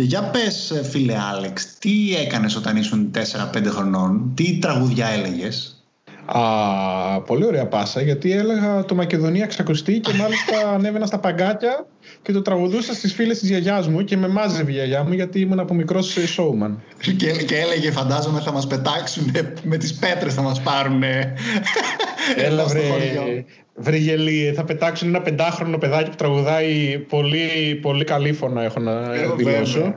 Και για πες φίλε Άλεξ, τι έκανες όταν ήσουν 4-5 χρονών, τι τραγουδιά έλεγες; Α, πολύ ωραία πάσα, γιατί έλεγα το Μακεδονία ξακουστεί και μάλιστα ανέβαινα στα παγκάκια και το τραγουδούσα στις φίλες της γιαγιάς μου και με μάζευε η γιαγιά μου γιατί ήμουν από μικρός showman. Και, και έλεγε φαντάζομαι θα μας πετάξουν με τις πέτρες θα μας πάρουν Έλα βρε, βρε γελί, θα πετάξουν ένα πεντάχρονο παιδάκι που τραγουδάει πολύ, πολύ καλή φωνά έχω να δηλώσω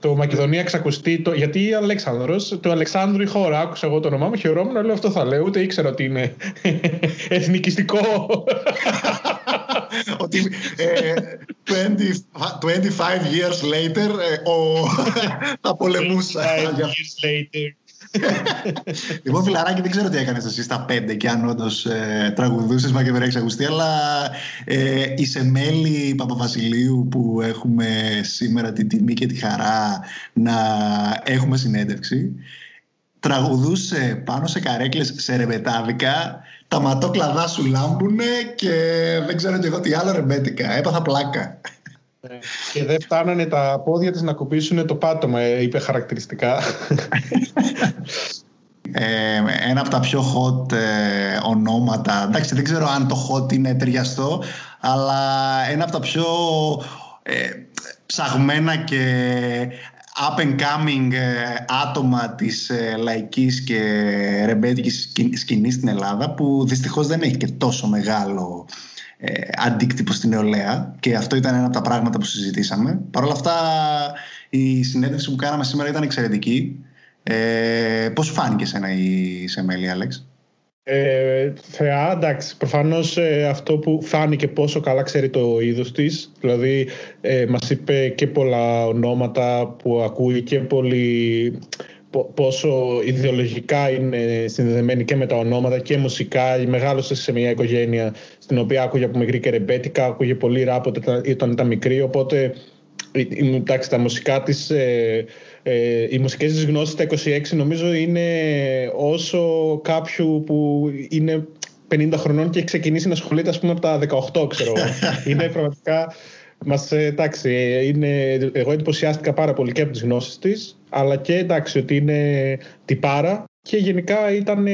το Μακεδονία ξακουστεί. Το, γιατί Αλέξανδρος, το Αλεξάνδρου η χώρα, άκουσα εγώ το όνομά μου, χαιρόμουν, λέω αυτό θα λέω, ούτε ήξερα ότι είναι εθνικιστικό. ότι 25 years later ο, θα πολεμούσα. 25 years later λοιπόν, φιλαράκι, δεν ξέρω τι έκανες εσύ στα πέντε και αν όντως ε, τραγουδούσες μα και δεν έχει ακουστεί, αλλά ε, η Σεμέλη Παπαβασιλείου που έχουμε σήμερα την τιμή και τη χαρά να έχουμε συνέντευξη τραγουδούσε πάνω σε καρέκλες σε ρεμπετάδικα τα ματόκλαδά σου λάμπουνε και δεν ξέρω και εγώ τι άλλο ρεμπέτικα. Έπαθα πλάκα. Ναι. Και δεν φτάνανε τα πόδια της να κουπίσουν το πάτωμα, ε, είπε χαρακτηριστικά. Ε, ένα από τα πιο hot ε, ονόματα, εντάξει δεν ξέρω αν το hot είναι ταιριαστό, αλλά ένα από τα πιο ε, ψαγμένα και up and coming άτομα της λαϊκής και ρεμπέτικης σκηνής στην Ελλάδα που δυστυχώς δεν έχει και τόσο μεγάλο ε, αντίκτυπο στην νεολαία και αυτό ήταν ένα από τα πράγματα που συζητήσαμε. Παρ' όλα αυτά η συνέντευξη που κάναμε σήμερα ήταν εξαιρετική. Ε, πώς φάνηκε εσένα η Σεμέλη, Άλεξ; Ε, θεά, εντάξει, προφανώς ε, αυτό που φάνηκε πόσο καλά ξέρει το είδος της, δηλαδή ε, μας είπε και πολλά ονόματα που ακούει και πολύ πόσο ιδεολογικά είναι συνδεδεμένη και με τα ονόματα και μουσικά. Μεγάλωσε σε μια οικογένεια στην οποία άκουγε από μικρή και ρεμπέτικα, άκουγε πολύ ράπ όταν ήταν μικρή, οπότε εντάξει, τα μουσικά της, ε, ε, οι μουσικές της γνώσεις στα 26 νομίζω είναι όσο κάποιου που είναι 50 χρονών και έχει ξεκινήσει να ασχολείται ας πούμε από τα 18 ξέρω είναι πραγματικά μας, ε, εντάξει, είναι, εγώ εντυπωσιάστηκα πάρα πολύ και από τις γνώσεις της αλλά και εντάξει ότι είναι τυπάρα και γενικά ήταν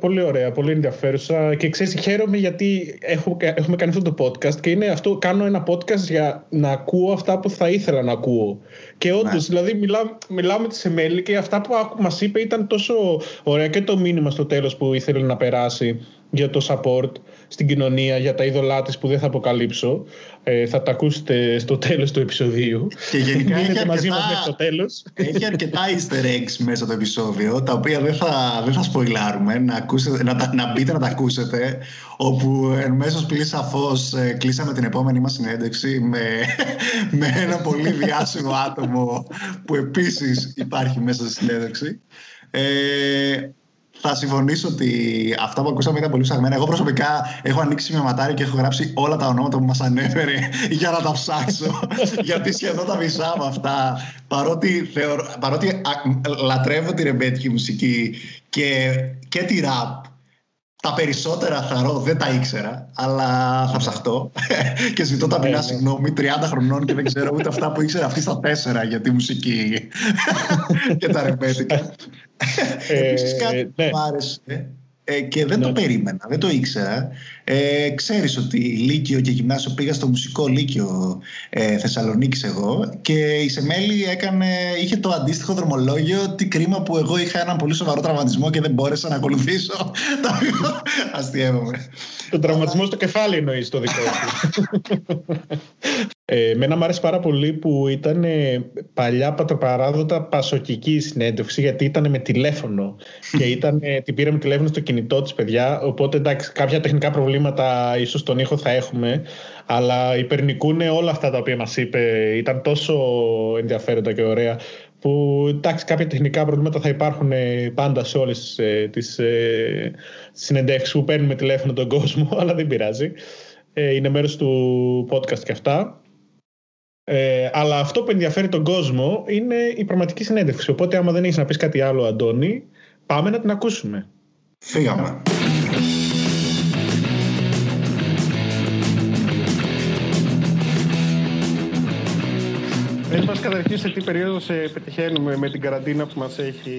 πολύ ωραία, πολύ ενδιαφέρουσα και ξέρεις χαίρομαι γιατί έχω, έχουμε κάνει αυτό το podcast και είναι αυτό, κάνω ένα podcast για να ακούω αυτά που θα ήθελα να ακούω και όντως, ναι. δηλαδή μιλά, μιλάω με τη Σεμέλη και αυτά που μας είπε ήταν τόσο ωραία και το μήνυμα στο τέλος που ήθελε να περάσει για το support στην κοινωνία, για τα είδωλά της που δεν θα αποκαλύψω. Ε, θα τα ακούσετε στο τέλος του επεισοδίου. Και γενικά έχει αρκετά, μαζί μας μέχρι το τέλος. Έχει αρκετά easter eggs μέσα το επεισόδιο, τα οποία δεν θα, δεν θα σποιλάρουμε, να, ακούσετε, να, να μπείτε να τα ακούσετε, όπου εν μέσω πλήρη σαφώς ε, κλείσαμε την επόμενη μας συνέντευξη με, με ένα πολύ διάσημο άτομο που επίσης υπάρχει μέσα στη συνέντευξη. Ε, θα συμφωνήσω ότι αυτά που ακούσαμε ήταν πολύ ψαγμένα. Εγώ προσωπικά έχω ανοίξει μια ματάρι και έχω γράψει όλα τα ονόματα που μας ανέφερε για να τα ψάξω. γιατί σχεδόν τα μισά από αυτά, παρότι, θεωρώ, παρότι λατρεύω τη ρεμπέτικη μουσική και, και τη ραπ, τα περισσότερα θαρώ, δεν τα ήξερα, αλλά θα ψαχτώ. και ζητώ τα ταπεινά συγγνώμη, 30 χρονών και δεν ξέρω ούτε αυτά που ήξερα αυτή στα 4 για τη μουσική και τα ρεμπέτικα. Ε, Επίσης κάτι ναι. που άρεσε ε, και δεν το ναι. περίμενα, δεν το ήξερα. Ε, ξέρεις ότι Λύκειο και Γυμνάσιο πήγα στο μουσικό Λύκειο ε, Θεσσαλονίκης εγώ και η Σεμέλη έκανε, είχε το αντίστοιχο δρομολόγιο τι κρίμα που εγώ είχα έναν πολύ σοβαρό τραυματισμό και δεν μπόρεσα να ακολουθήσω. Αστειεύομαι. Το τραυματισμό στο κεφάλι εννοείς το δικό σου. Ε, μένα μου άρεσε πάρα πολύ που ήταν ε, παλιά πατροπαράδοτα πασοκική συνέντευξη γιατί ήταν με τηλέφωνο και ήταν, ε, την πήραμε τηλέφωνο στο κινητό της παιδιά οπότε εντάξει κάποια τεχνικά προβλήματα ίσως τον ήχο θα έχουμε αλλά υπερνικούν όλα αυτά τα οποία μας είπε ήταν τόσο ενδιαφέροντα και ωραία που εντάξει κάποια τεχνικά προβλήματα θα υπάρχουν ε, πάντα σε όλες ε, τις ε, συνεντεύξεις που παίρνουμε τηλέφωνο τον κόσμο αλλά δεν πειράζει είναι μέρος του podcast και αυτά ε, αλλά αυτό που ενδιαφέρει τον κόσμο είναι η πραγματική συνέντευξη. Οπότε, άμα δεν έχεις να πεις κάτι άλλο, Αντώνη, πάμε να την ακούσουμε. Φύγαμε. Πες μας καταρχήν σε τι περίοδο σε πετυχαίνουμε με την καραντίνα που μας έχει...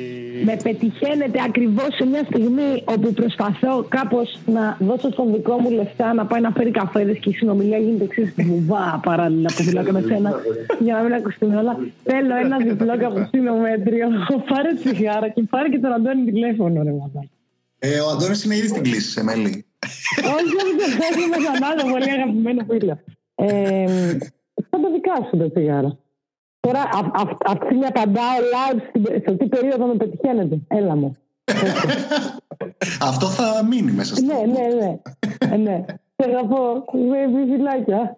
Με πετυχαίνετε ακριβώς σε μια στιγμή όπου προσπαθώ κάπως να δώσω στον δικό μου λεφτά να πάει να φέρει καφέδες και η συνομιλία γίνεται εξής βουβά παράλληλα που μιλάω και με σένα για να μην ακουστούν όλα. Θέλω ένα διπλό καπουτσίνο μέτριο, πάρε τσιγάρα και πάρε και τον Αντώνη τηλέφωνο ρε ε, ο Αντώνης είναι ήδη στην κλίση σε μέλη. Όχι, όχι, όχι, με έναν άλλο πολύ αγαπημένο φίλο. Ε, τα δικά σου τα τσιγάρα. Τώρα αυτή μια απαντάω live σε τι περίοδο με πετυχαίνετε. Έλα μου. Αυτό θα μείνει μέσα στο. Ναι, ναι, ναι. Ε, ναι. Θέλω να πω, με φυλάκια.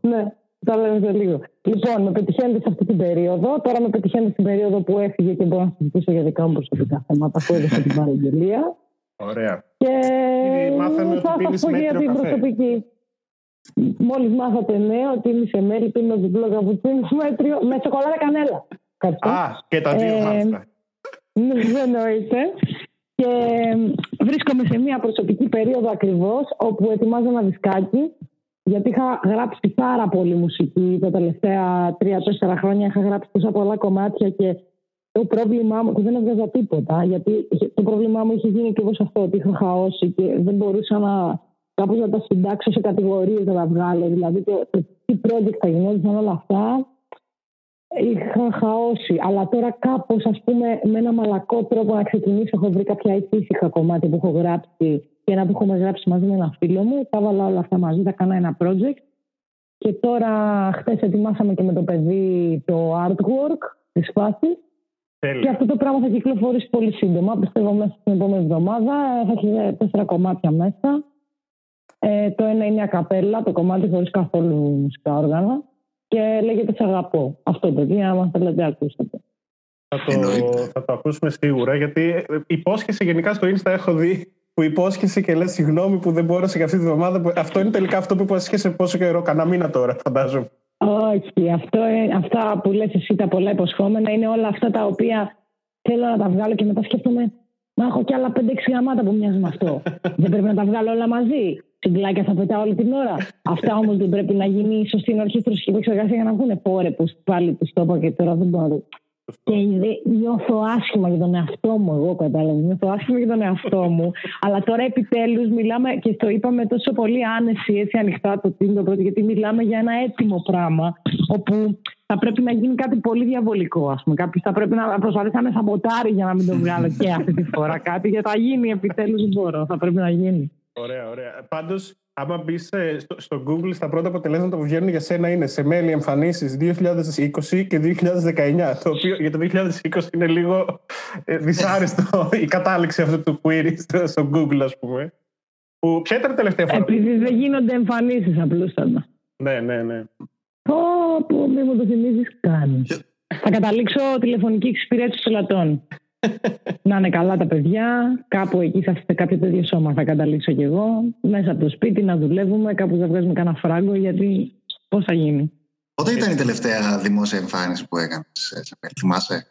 Ναι, τα λέμε σε λίγο. Λοιπόν, με πετυχαίνετε σε αυτή την περίοδο. Τώρα με πετυχαίνετε στην περίοδο που έφυγε και μπορώ να συζητήσω για δικά μου προσωπικά θέματα που έδωσε την παραγγελία. Ωραία. Και θα σα πω για την προσωπική. Μόλις μάθατε νέο ότι είμαι σε μέλη πίνω διπλός καπουτσίνο μέτριο με σοκολάτα κανέλα. Α, και τα δύο ε, μάλιστα. Ναι, δεν εννοείται. Και βρίσκομαι σε μια προσωπική περίοδο ακριβώς όπου ετοιμάζω ένα δισκάκι γιατί είχα γράψει πάρα πολύ μουσική τα τελευταία τρία-τέσσερα χρόνια. Είχα γράψει τόσα πολλά κομμάτια και το πρόβλημά μου, δεν έβγαζα τίποτα, γιατί το πρόβλημά μου είχε γίνει και εγώ αυτό, ότι είχα χαώσει και δεν μπορούσα να κάπως να τα συντάξω σε κατηγορίες να τα βγάλω. Δηλαδή το, το τι project θα γινόταν όλα αυτά είχα χαώσει. Αλλά τώρα κάπως ας πούμε με ένα μαλακό τρόπο να ξεκινήσω έχω βρει κάποια ησύχα κομμάτια που έχω γράψει και ένα που έχουμε γράψει μαζί με ένα φίλο μου. Τα βάλα όλα αυτά μαζί, θα κάνω ένα project. Και τώρα χθες ετοιμάσαμε και με το παιδί το artwork της φάσης. Και αυτό το πράγμα θα κυκλοφορήσει πολύ σύντομα. Πιστεύω μέσα στην επόμενη εβδομάδα. Θα έχει τέσσερα κομμάτια μέσα. Ε, το ένα είναι ακαπέλα, το κομμάτι χωρίς καθόλου μουσικά όργανα. Και λέγεται Σε αγαπώ. Αυτό παιδί, άμα θέλετε, ακούσατε. Θα το, θα το ακούσουμε σίγουρα, γιατί υπόσχεση γενικά στο Insta έχω δει που υπόσχεση και λες συγγνώμη που δεν μπόρεσε για αυτή τη βδομάδα. Αυτό είναι τελικά αυτό που υπόσχεσαι πόσο καιρό, κανένα μήνα τώρα, φαντάζομαι. Όχι, αυτό, αυτά που λες εσύ τα πολλά υποσχόμενα είναι όλα αυτά τα οποία θέλω να τα βγάλω και μετά σκέφτομαι Μα έχω κι άλλα 5-6 γαμάτα που μοιάζουν με αυτό. δεν πρέπει να τα βγάλω όλα μαζί. Συγκλάκια θα πετάω όλη την ώρα. Αυτά όμως δεν πρέπει να γίνει ίσως στην αρχή στροσχή εξεργασία για να βγουν πόρε που πάλι τους το είπα και τώρα δεν μπορώ. Και νιώθω άσχημα για τον εαυτό μου, εγώ κατάλαβα. Νιώθω άσχημα για τον εαυτό μου. Αλλά τώρα επιτέλους μιλάμε και το είπαμε τόσο πολύ άνεση, έτσι ανοιχτά το τίνο πρώτο, γιατί μιλάμε για ένα έτοιμο πράγμα. Όπου θα πρέπει να γίνει κάτι πολύ διαβολικό, ας πούμε. Κάποιος θα πρέπει να προσπαθήσει να με σαμποτάρει για να μην το βγάλω και αυτή τη φορά κάτι. Γιατί θα γίνει επιτέλους μπορώ. Θα πρέπει να γίνει. Ωραία, ωραία. Πάντως, άμα μπεις στο, στο, Google, στα πρώτα αποτελέσματα που βγαίνουν για σένα είναι σε μέλη εμφανίσεις 2020 και 2019. Το οποίο για το 2020 είναι λίγο ε, δυσάρεστο η κατάληξη αυτού του query στο, στο Google, ας πούμε. Που, ποια ήταν η τελευταία φορά; Επειδή δεν γίνονται εμφανίσεις απλούστατα. Ναι, ναι, ναι. Πω, πω, μη μου το θυμίζεις καν. Θα καταλήξω τηλεφωνική εξυπηρέτηση πελατών. Να είναι καλά τα παιδιά, κάπου εκεί θα σε κάποιο τέτοιο σώμα θα καταλήξω κι εγώ. Μέσα από το σπίτι να δουλεύουμε, κάπου θα βγάζουμε κανένα φράγκο, γιατί πώς θα γίνει. Πότε ήταν η τελευταία δημόσια εμφάνιση που έκανες, θυμάσαι;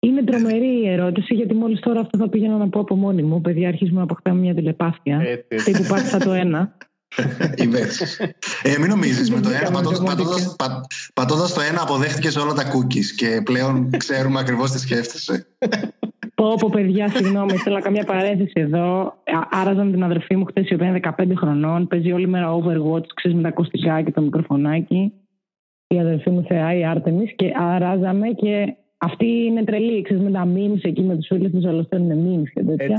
Είναι τρομερή η ερώτηση, γιατί μόλις τώρα αυτό θα πήγαινα να πω από μόνη μου. Παιδιά, αρχίζουμε να αποκτάμε μια τηλεπάθεια. Τι που πάτησα το ένα. ε, μην νομίζεις με το ένα, πατώντα το ένα, αποδέχτηκες όλα τα cookies και πλέον ξέρουμε ακριβώς τι σκέφτεσαι. Πω, πω, παιδιά, συγγνώμη, θέλω καμία παρένθεση εδώ. Άραζα με την αδερφή μου χθες, η οποία είναι 15 χρονών. Παίζει όλη μέρα Overwatch, ξέρεις με τα ακουστικά και το μικροφωνάκι. Η αδερφή μου θεά, η Άρτεμις, και αράζαμε και αυτή είναι τρελή, ξέρεις με τα memes εκεί με τους φίλους του, όλα είναι memes και τέτοια.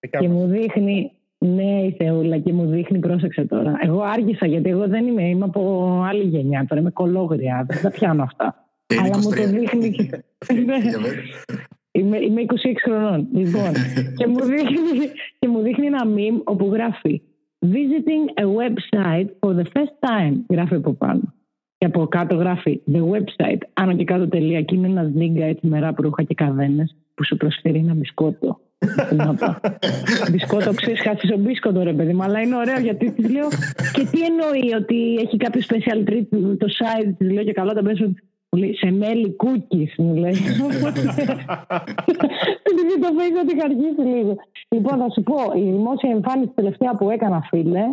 Έτσι. Και μου δείχνει, ναι, η Θεούλα και μου δείχνει, πρόσεξε τώρα. Εγώ άργησα γιατί εγώ δεν είμαι, είμαι από άλλη γενιά. Τώρα είμαι κολόγρια, δεν τα πιάνω αυτά. Αλλά μου το δείχνει. είμαι, είμαι 26 χρονών. Λοιπόν, και, μου δείχνει, και μου δείχνει ένα meme όπου γράφει Visiting a website for the first time. Γράφει από πάνω. Και από κάτω γράφει The website, άνω και κάτω τελεία. Και είναι ένας νίγκα έτσι με ρούχα και καδένε που σου προσφέρει ένα μπισκότο. Μπισκότο, ξέρει, χάσει ο μπίσκοτο ρε παιδί μου, αλλά είναι ωραίο γιατί της λέω. Και τι εννοεί ότι έχει κάποιο special treat το site, της λέω και καλά τα πέσω. Σε μέλι cookies μου λέει. Δεν το φέγγω ότι καργίσει λίγο. Λοιπόν, θα σου πω, η δημόσια εμφάνιση τελευταία που έκανα, φίλε,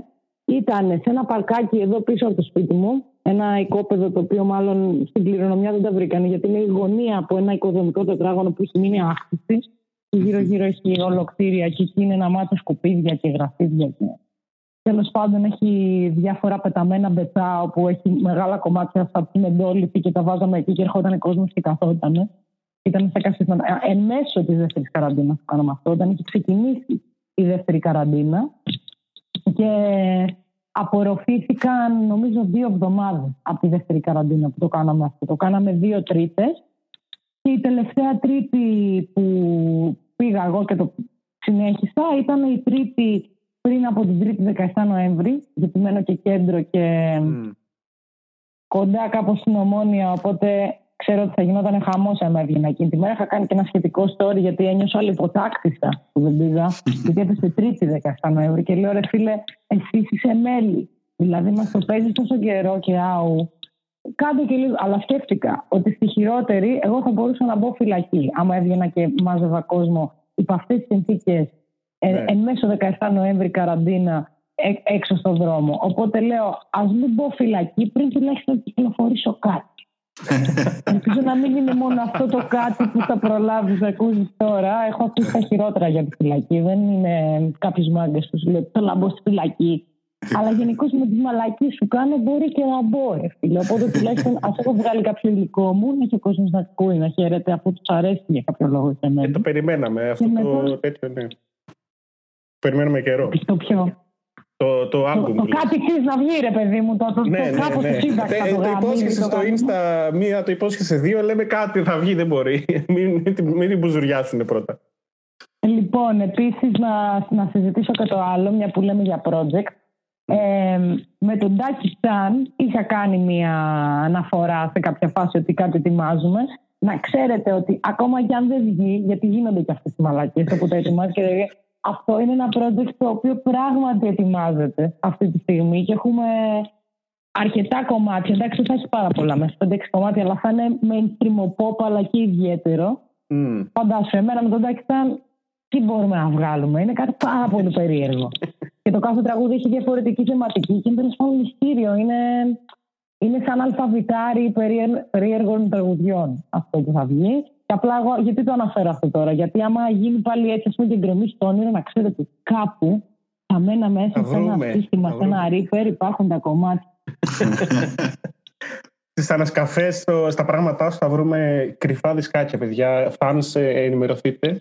ήταν σε ένα παρκάκι εδώ πίσω από το σπίτι μου. Ένα οικόπεδο το οποίο μάλλον στην κληρονομιά δεν τα βρήκαν γιατί είναι η γωνία από ένα οικοδομικό τετράγωνο που έχει μείνει άχθηση. Και γύρω-γύρω έχει ολοκτήρια και εκεί είναι ένα μάτι σκουπίδια και γραφίδια. Τέλος πάντων έχει διάφορα πεταμένα μπετά όπου έχει μεγάλα κομμάτια αυτά που είναι ντόλυπη και τα βάζαμε εκεί και ερχόταν κόσμος και καθόταν. Ήταν σε καθίσματα. Εν μέσω της δεύτερης καραντίνας που κάναμε αυτό, όταν είχε ξεκινήσει η δεύτερη καραντίνα. Και απορροφήθηκαν νομίζω δύο εβδομάδες από τη δεύτερη καραντίνα που το κάναμε αυτό. Το κάναμε δύο τρίτες. Και η τελευταία τρίτη που πήγα εγώ και το συνέχισα ήταν η τρίτη πριν από την τρίτη 17 Νοέμβρη, γιατί μένω και κέντρο και mm. κοντά κάπως στην Ομόνια, οπότε ξέρω ότι θα γινόταν χαμός αν έβγαινα εκείνη τη μέρα. Είχα κάνει και ένα σχετικό story γιατί ένιωσα όλη υποτάκτησα που δεν πήγα. γιατί έπεσε Τρίτη 17 Νοέμβρη και λέω ρε φίλε, εσύ είσαι μέλη. Δηλαδή μας το παίζεις τόσο καιρό και άου. Κάντε και λίγο. Αλλά σκέφτηκα ότι στη χειρότερη εγώ θα μπορούσα να μπω φυλακή. Άμα έβγαινα και μάζευα κόσμο υπό αυτές τις συνθήκες ε, ναι. εν μέσω 17 Νοέμβρη καραντίνα έξω στον δρόμο. Οπότε λέω, ας μην μπω φυλακή πριν τουλάχιστον κυκλοφορήσω κάτι. Ελπίζω να μην είναι μόνο αυτό το κάτι που θα προλάβεις να ακούσεις τώρα. Έχω ακούσει τα χειρότερα για τη φυλακή. Δεν είναι κάποιος μάγκε που σου λέει Θέλω να μπω στη φυλακή. Αλλά γενικώς με τη μαλακή σου κάνω μπορεί και να μπω, ρε φίλε. Οπότε τουλάχιστον α έχω βγάλει κάποιο υλικό μου, να έχει ο κόσμος να ακούει, να χαίρεται αφού τους αρέσει για κάποιο λόγο. Και το περιμέναμε αυτό το τέτοιο, ναι. Περιμένουμε καιρό. Το ποιο. Το, το album. Το, το κάτι ξέρεις να βγει, ρε παιδί μου. Το, το, ναι, ναι, κάπως ναι. Το, το, το υπόσχεσαι στο Insta, μία το υπόσχεσαι δύο, λέμε κάτι θα βγει, δεν μπορεί. μην, μην την μπουζουριάσουν πρώτα. Λοιπόν, επίσης να, να συζητήσω και το άλλο, μια που λέμε για project. Ε, με τον Ντάκι Σταν είχα κάνει μια αναφορά σε κάποια φάση ότι κάτι ετοιμάζουμε. Να ξέρετε ότι ακόμα και αν δεν βγει, γιατί γίνονται και αυτές οι μαλακίε όπου το ετοιμάζει και αυτό είναι ένα project το οποίο πράγματι ετοιμάζεται αυτή τη στιγμή και έχουμε αρκετά κομμάτια. Εντάξει, θα έχει πάρα πολλά μέσα, 5-6 κομμάτια, αλλά θα είναι mainstream pop, αλλά και ιδιαίτερο. Mm. Φαντάσου, εμένα με τον Τάκη τι μπορούμε να βγάλουμε. Είναι κάτι πάρα πολύ περίεργο. Και το κάθε τραγούδι έχει διαφορετική θεματική και είναι τέλο πάντων μυστήριο. Είναι, είναι σαν αλφαβητάρι περίεργων τραγουδιών αυτό που θα βγει. Και απλά εγώ, γιατί το αναφέρω αυτό τώρα, Γιατί άμα γίνει πάλι έτσι, ας πούμε, και γκρεμή στο όνειρο, να ξέρετε ότι κάπου θα μένα μέσα σε ένα σύστημα, σε ένα ρήφερ, υπάρχουν τα κομμάτια. Στις ανασκαφές, στα πράγματά σου θα βρούμε κρυφά δισκάκια, παιδιά. Φαν, ενημερωθείτε.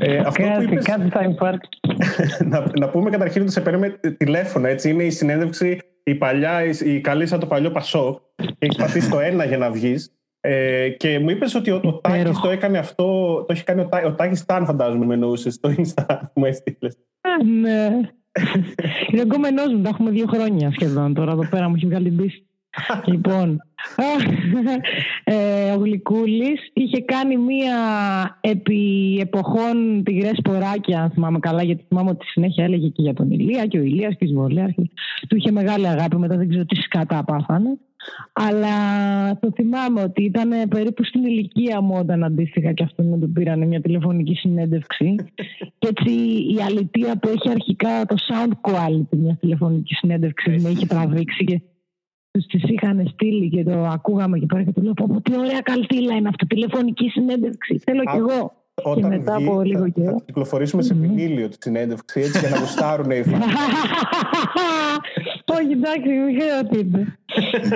Ε, αυτό κάτι, είπες, κάτι θα υπάρχει. να, να πούμε καταρχήν ότι σε παίρνουμε τηλέφωνα. Έτσι. Είναι η συνέντευξη, η παλιά, η, η καλή σαν το παλιό Πασό. Έχεις πατήσει το ένα για να βγεις. Ε, και μου είπες ότι ο, ο Τάκης το έκανε αυτό, το έχει κάνει ο, Τά, ο Τάκης Ταν φαντάζομαι με εννοούσες στο Insta που μου έστειλες. Ναι. Είναι εγκόμενό μου, τα έχουμε δύο χρόνια σχεδόν τώρα εδώ πέρα μου έχει βγάλει την πίστη. Λοιπόν, ε, ο Γλυκούλης είχε κάνει μία επί εποχών τυγρές ποράκια, αν θυμάμαι καλά, γιατί θυμάμαι ότι συνέχεια έλεγε και για τον Ηλία και ο Ηλίας και η Σβολέα. Του είχε μεγάλη αγάπη, μετά δεν ξέρω τι σκάτα πάθανε. Αλλά το θυμάμαι ότι ήταν περίπου στην ηλικία μου όταν αντίστοιχα και αυτόν να του πήραν μια τηλεφωνική συνέντευξη. και έτσι η αλητία που έχει αρχικά το sound quality μιας τηλεφωνικής συνέντευξης με είχε τραβήξει και τους τις είχαν στείλει και το ακούγαμε και πέρα και του λέω: Πω, τι ωραία καλτήλα είναι αυτή, τηλεφωνική συνέντευξη. Θέλω κι εγώ. Όταν και μετά βγει, από λίγο καιρό. Θα κυκλοφορήσουμε σε βινίλιο τη συνέντευξη έτσι για να γουστάρουν οι φans. Όχι, εντάξει, μην χρειάζεται.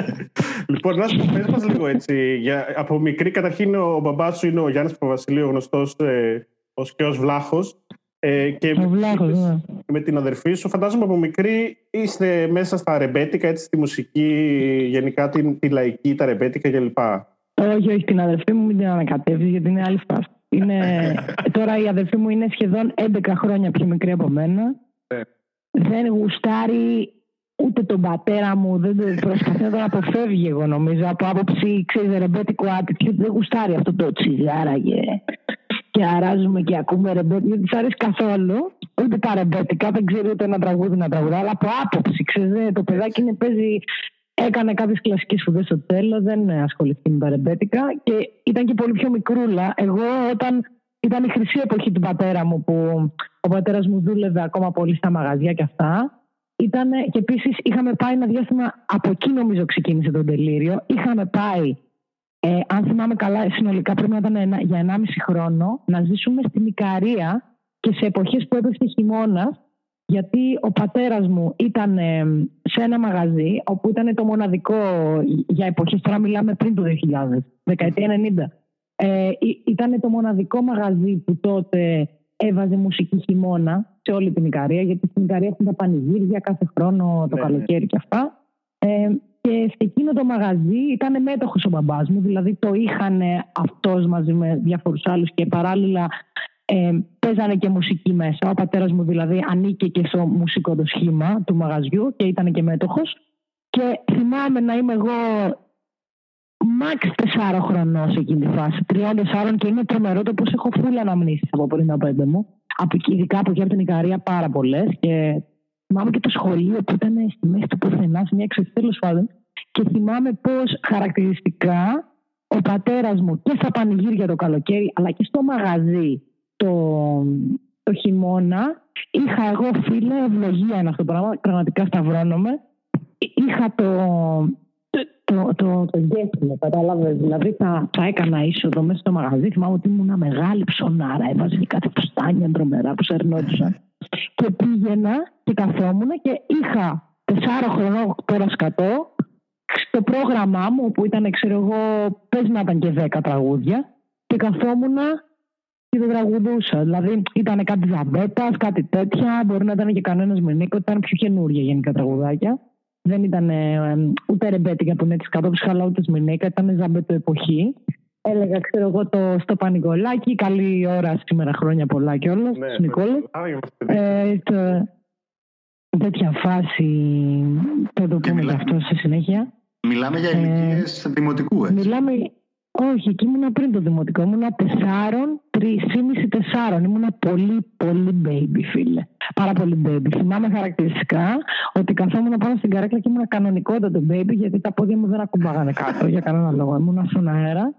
Λοιπόν, να σου πες μας λίγο έτσι. Για, από μικρή, καταρχήν ο μπαμπάς σου είναι ο Γιάννης Παπαβασιλείου, γνωστός ε, ως και ως Βλάχος. Ε, και με, βλάχος, ναι. με την αδερφή σου, φαντάζομαι από μικρή είστε μέσα στα ρεμπέτικα, έτσι, στη μουσική, γενικά την, τη λαϊκή, τα ρεμπέτικα κλπ. Όχι, όχι, την αδερφή μου μην την ανακατεύεις γιατί είναι άλλη φάση. Είναι, τώρα η αδερφή μου είναι σχεδόν 11 χρόνια πιο μικρή από μένα. Ε. Δεν γουστάρει ούτε τον πατέρα μου, δεν προσπαθεί να τον αποφεύγει εγώ νομίζω από άποψη, ξέρεις, ρεμπέτικο attitude, δεν γουστάρει αυτό το τσιγάρα και, και αράζουμε και ακούμε ρεμπέτικο, δεν της αρέσει καθόλου, ούτε τα ρεμπέτικα, δεν ξέρει ούτε ένα τραγούδι να τραγουδά, αλλά από άποψη, ξέρεις, το παιδάκι είναι, παίζει Έκανε κάποιες κλασικές σπουδές στο τέλος, δεν ασχοληθεί με τα ρεμπέτικα. Και ήταν και πολύ πιο μικρούλα. Εγώ όταν ήταν η χρυσή εποχή του πατέρα μου που ο πατέρας μου δούλευε ακόμα πολύ στα μαγαζιά και αυτά. Ήτανε, και επίσης είχαμε πάει ένα διάστημα, από εκεί νομίζω ξεκίνησε το τελείριο. Είχαμε πάει, ε, αν θυμάμαι καλά, συνολικά πρέπει να ήταν για 1,5 χρόνο, να ζήσουμε στην Ικαρία και σε εποχές που έπεσε χειμώνας, γιατί ο πατέρας μου ήταν ε, σε ένα μαγαζί όπου ήταν το μοναδικό για εποχές, τώρα μιλάμε πριν το 2000, δεκαετία 90. Ε, ήταν το μοναδικό μαγαζί που τότε έβαζε μουσική χειμώνα σε όλη την Ικαρία, γιατί στην Ικαρία έχουν τα πανηγύρια κάθε χρόνο το ναι, ναι. καλοκαίρι και αυτά. Ε, και σε εκείνο το μαγαζί ήταν μέτοχος ο μπαμπάς μου, δηλαδή το είχαν αυτός μαζί με διάφορους άλλους και παράλληλα ε, παίζανε και μουσική μέσα. Ο πατέρας μου δηλαδή ανήκε και στο μουσικό το σχήμα του μαγαζιού και ήταν και μέτοχος. Και θυμάμαι να είμαι εγώ Μάξ 4 χρονών σε εκείνη τη φάση. 3-4 και είναι τρομερό το πώς έχω φούλα αναμνήσεις από πριν τα πέντε μου. Από, ειδικά από εκεί από την Ικαρία πάρα πολλές. Και θυμάμαι και το σχολείο που ήταν στη μέση του πουθενάς, σε μια εξαιρετική τέλο πάντων. Και θυμάμαι πώς χαρακτηριστικά ο πατέρας μου και στα πανηγύρια το καλοκαίρι, αλλά και στο μαγαζί το, το χειμώνα, είχα εγώ φίλε, ευλογία είναι αυτό το πράγμα, πραγματικά σταυρώνομαι. Είχα το, το, το, το γεύμα, κατάλαβες. Δηλαδή θα, θα έκανα είσοδο μέσα στο μαγαζί. Θυμάμαι ότι ήμουν μεγάλη ψωνάρα. Έβαζε κάτι φουστάνια τρομερά που σερνόντουσαν. και πήγαινα και καθόμουν και είχα τεσσάρα χρονών τώρα σκατό στο πρόγραμμά μου που ήταν, ξέρω εγώ, πες να ήταν και δέκα τραγούδια και καθόμουν και το τραγουδούσα. Δηλαδή ήταν κάτι ζαμπέτας, κάτι τέτοια. Μπορεί να ήταν και κανένας μενίκο, ήταν πιο καινούργια γενικά τραγουδάκια. Δεν ήταν ε, ούτε ρεμπέτικα που είναι της κατόψης, αλλά ούτε σμινέκα. Ήταν ζαμπέτο εποχή. Έλεγα, ξέρω εγώ, το, στο πανικολάκι. Καλή ώρα σήμερα, χρόνια πολλά και όλα. Ναι, Νικόλα. Ε, το, τέτοια φάση. Θα το πούμε αυτό στη συνέχεια. Μιλάμε για ηλικίες ε, δημοτικού, έτσι. Μιλάμε, όχι, εκεί ήμουν πριν το δημοτικό. Ήμουν τεσσάρων, τρισήμιση τεσσάρων. Ήμουν πολύ, πολύ baby, φίλε. Πάρα πολύ baby. Θυμάμαι χαρακτηριστικά ότι καθόμουν πάνω στην καρέκλα και ήμουν κανονικότατο baby, γιατί τα πόδια μου δεν ακουμπάγανε κάτω για κανένα λόγο. Ήμουν στον αέρα.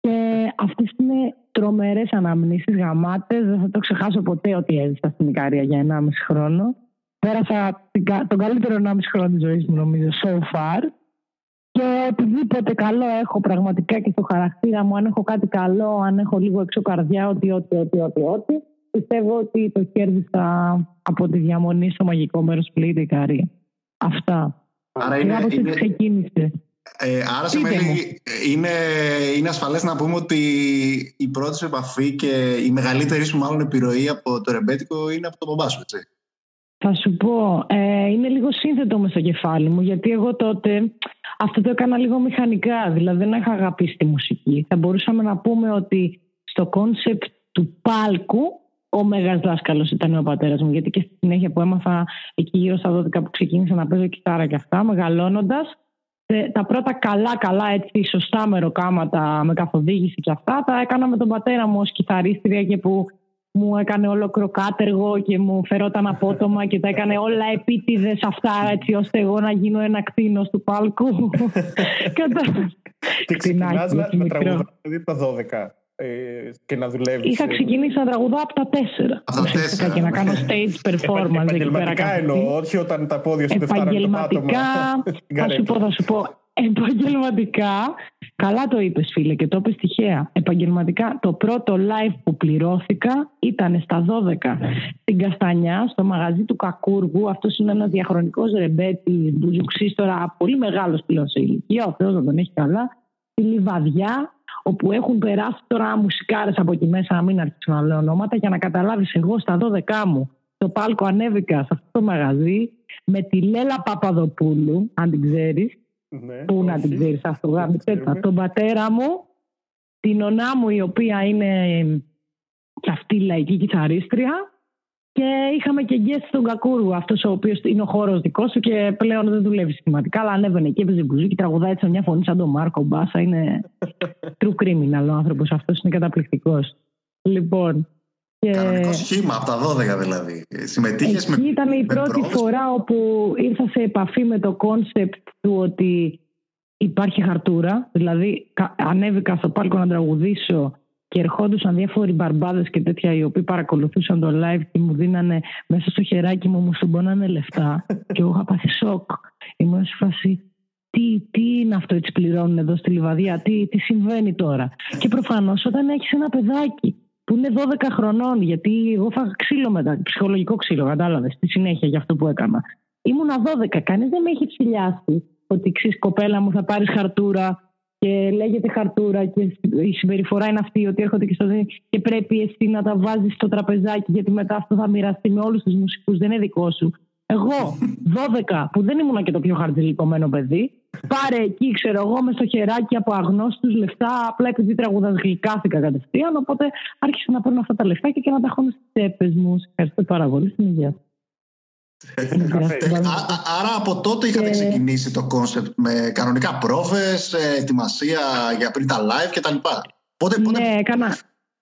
Και αυτές είναι τρομερές αναμνήσεις, γαμάτες. Δεν θα το ξεχάσω ποτέ ότι έζησα στην Ικαρία για 1,5 χρόνο. Πέρασα τον καλύτερο 1,5 χρόνο της ζωής μου, νομίζω, so far. Και οτιδήποτε καλό έχω πραγματικά και στο χαρακτήρα μου, αν έχω κάτι καλό, αν έχω λίγο έξω καρδιά, ό,τι, ό,τι, ό,τι, ό,τι, ό,τι πιστεύω ότι το κέρδισα από τη διαμονή στο μαγικό μέρος που λέγεται Ικαρία. Αυτά. Άρα είναι, είναι, ξεκίνησε. Ε, άρα σημαίνει, είναι, είναι ασφαλές να πούμε ότι η πρώτη σου επαφή και η μεγαλύτερη σου μάλλον επιρροή από το ρεμπέτικο είναι από το μπαμπά σου, έτσι. Θα σου πω, ε, είναι λίγο σύνθετο με στο κεφάλι μου, γιατί εγώ τότε αυτό το έκανα λίγο μηχανικά, δηλαδή δεν είχα αγαπήσει τη μουσική. Θα μπορούσαμε να πούμε ότι στο concept του πάλκου ο μέγας δάσκαλος ήταν ο πατέρας μου, γιατί και στη συνέχεια που έμαθα εκεί γύρω στα 12 που ξεκίνησα να παίζω κιθάρα και αυτά, μεγαλώνοντας, τα πρώτα καλά, καλά έτσι σωστά μεροκάματα με καθοδήγηση και αυτά τα έκανα με τον πατέρα μου ως κιθαρίστρια και που μου έκανε ολόκληρο κάτεργο και μου φερόταν απότομα και τα έκανε όλα επίτηδες αυτά έτσι ώστε εγώ να γίνω ένα κτίνος του πάλκου. και ξεκινάς να, να τραγουδάς δηλαδή τα 12 ε, και να δουλεύεις. Είχα ξεκινήσει να τραγουδάω από τα 4. Από τα 4. Και να κάνω stage performance. Επαγγελματικά εννοώ, όχι όταν τα πόδια σου δεν φτάνουν το πάτωμα. θα σου πω, θα σου πω. Επαγγελματικά, καλά το είπες φίλε και το είπες τυχαία. Επαγγελματικά το πρώτο live που πληρώθηκα ήταν στα 12 στην Καστανιά, στο μαγαζί του Κακούργου. Αυτός είναι ένας διαχρονικός ρεμπέτης, μπουζουξής τώρα, πολύ μεγάλος πλέον σε ηλικία. Ο Θεός να τον έχει καλά. Στη Λιβαδιά, όπου έχουν περάσει τώρα μουσικάρες από εκεί μέσα, να μην αρχίσω να λέω ονόματα, για να καταλάβεις εγώ στα 12 μου. Το πάλκο ανέβηκα σε αυτό το μαγαζί με τη Λέλα Παπαδοπούλου, αν την ξέρεις, ναι, Πού να την ξέρεις αυτό, γάμισε Τον πατέρα μου, την ονά μου η οποία είναι και αυτή λαϊκή κιθαρίστρια και είχαμε και guest στον Κακούργο, αυτός ο οποίος είναι ο χώρος δικός σου και πλέον δεν δουλεύει συστηματικά, αλλά ανέβαινε και έπαιζε και τραγουδάει έτσι μια φωνή σαν τον Μάρκο Μπάσα. Είναι true criminal ο άνθρωπος αυτός, είναι καταπληκτικός. Λοιπόν, και... Κανονικό σχήμα από τα 12 δηλαδή. Συμμετείχες με. Ήταν η πρώτη φορά όπου ήρθα σε επαφή με το concept του ότι υπάρχει χαρτούρα. Δηλαδή, ανέβηκα στο πάλκο να τραγουδήσω και ερχόντουσαν διάφοροι μπαρμπάδες και τέτοια οι οποίοι παρακολουθούσαν το live και μου δίνανε μέσα στο χεράκι μου, μου στον λεφτά και εγώ είχα πάθει σοκ. Ήμουν σε φάση, τι, τι είναι αυτό έτσι πληρώνουν εδώ στη Λιβαδιά, τι, τι συμβαίνει τώρα; Και προφανώς όταν έχεις ένα παιδάκι που είναι 12 χρονών, γιατί εγώ φάγα ξύλο μετά, ψυχολογικό ξύλο, κατάλαβες, στη συνέχεια για αυτό που έκανα. Ήμουνα 12, κανείς δεν με έχει ψηλιάσει ότι ξέρεις κοπέλα μου θα πάρεις χαρτούρα και λέγεται χαρτούρα και η συμπεριφορά είναι αυτή ότι έρχονται και στο δίνει και πρέπει εσύ να τα βάζεις στο τραπεζάκι γιατί μετά αυτό θα μοιραστεί με όλους τους μουσικούς, δεν είναι δικό σου. Εγώ, 12, που δεν ήμουν και το πιο χαρτζηλικωμένο παιδί, πάρε εκεί, ξέρω εγώ, μες στο χεράκι από αγνώστους λεφτά, απλά επειδή τραγουδάς γλυκάθηκα κατευθείαν. Οπότε άρχισα να παίρνω αυτά τα λεφτά και να τα έχω στις τσέπες μου. Ευχαριστώ πάρα πολύ. Στην υγεία. Άρα από τότε είχατε ξεκινήσει το concept με κανονικά πρόβες, ε, ετοιμασία για πριν τα live κτλ. Πότε, πότε... Ναι, έκανα.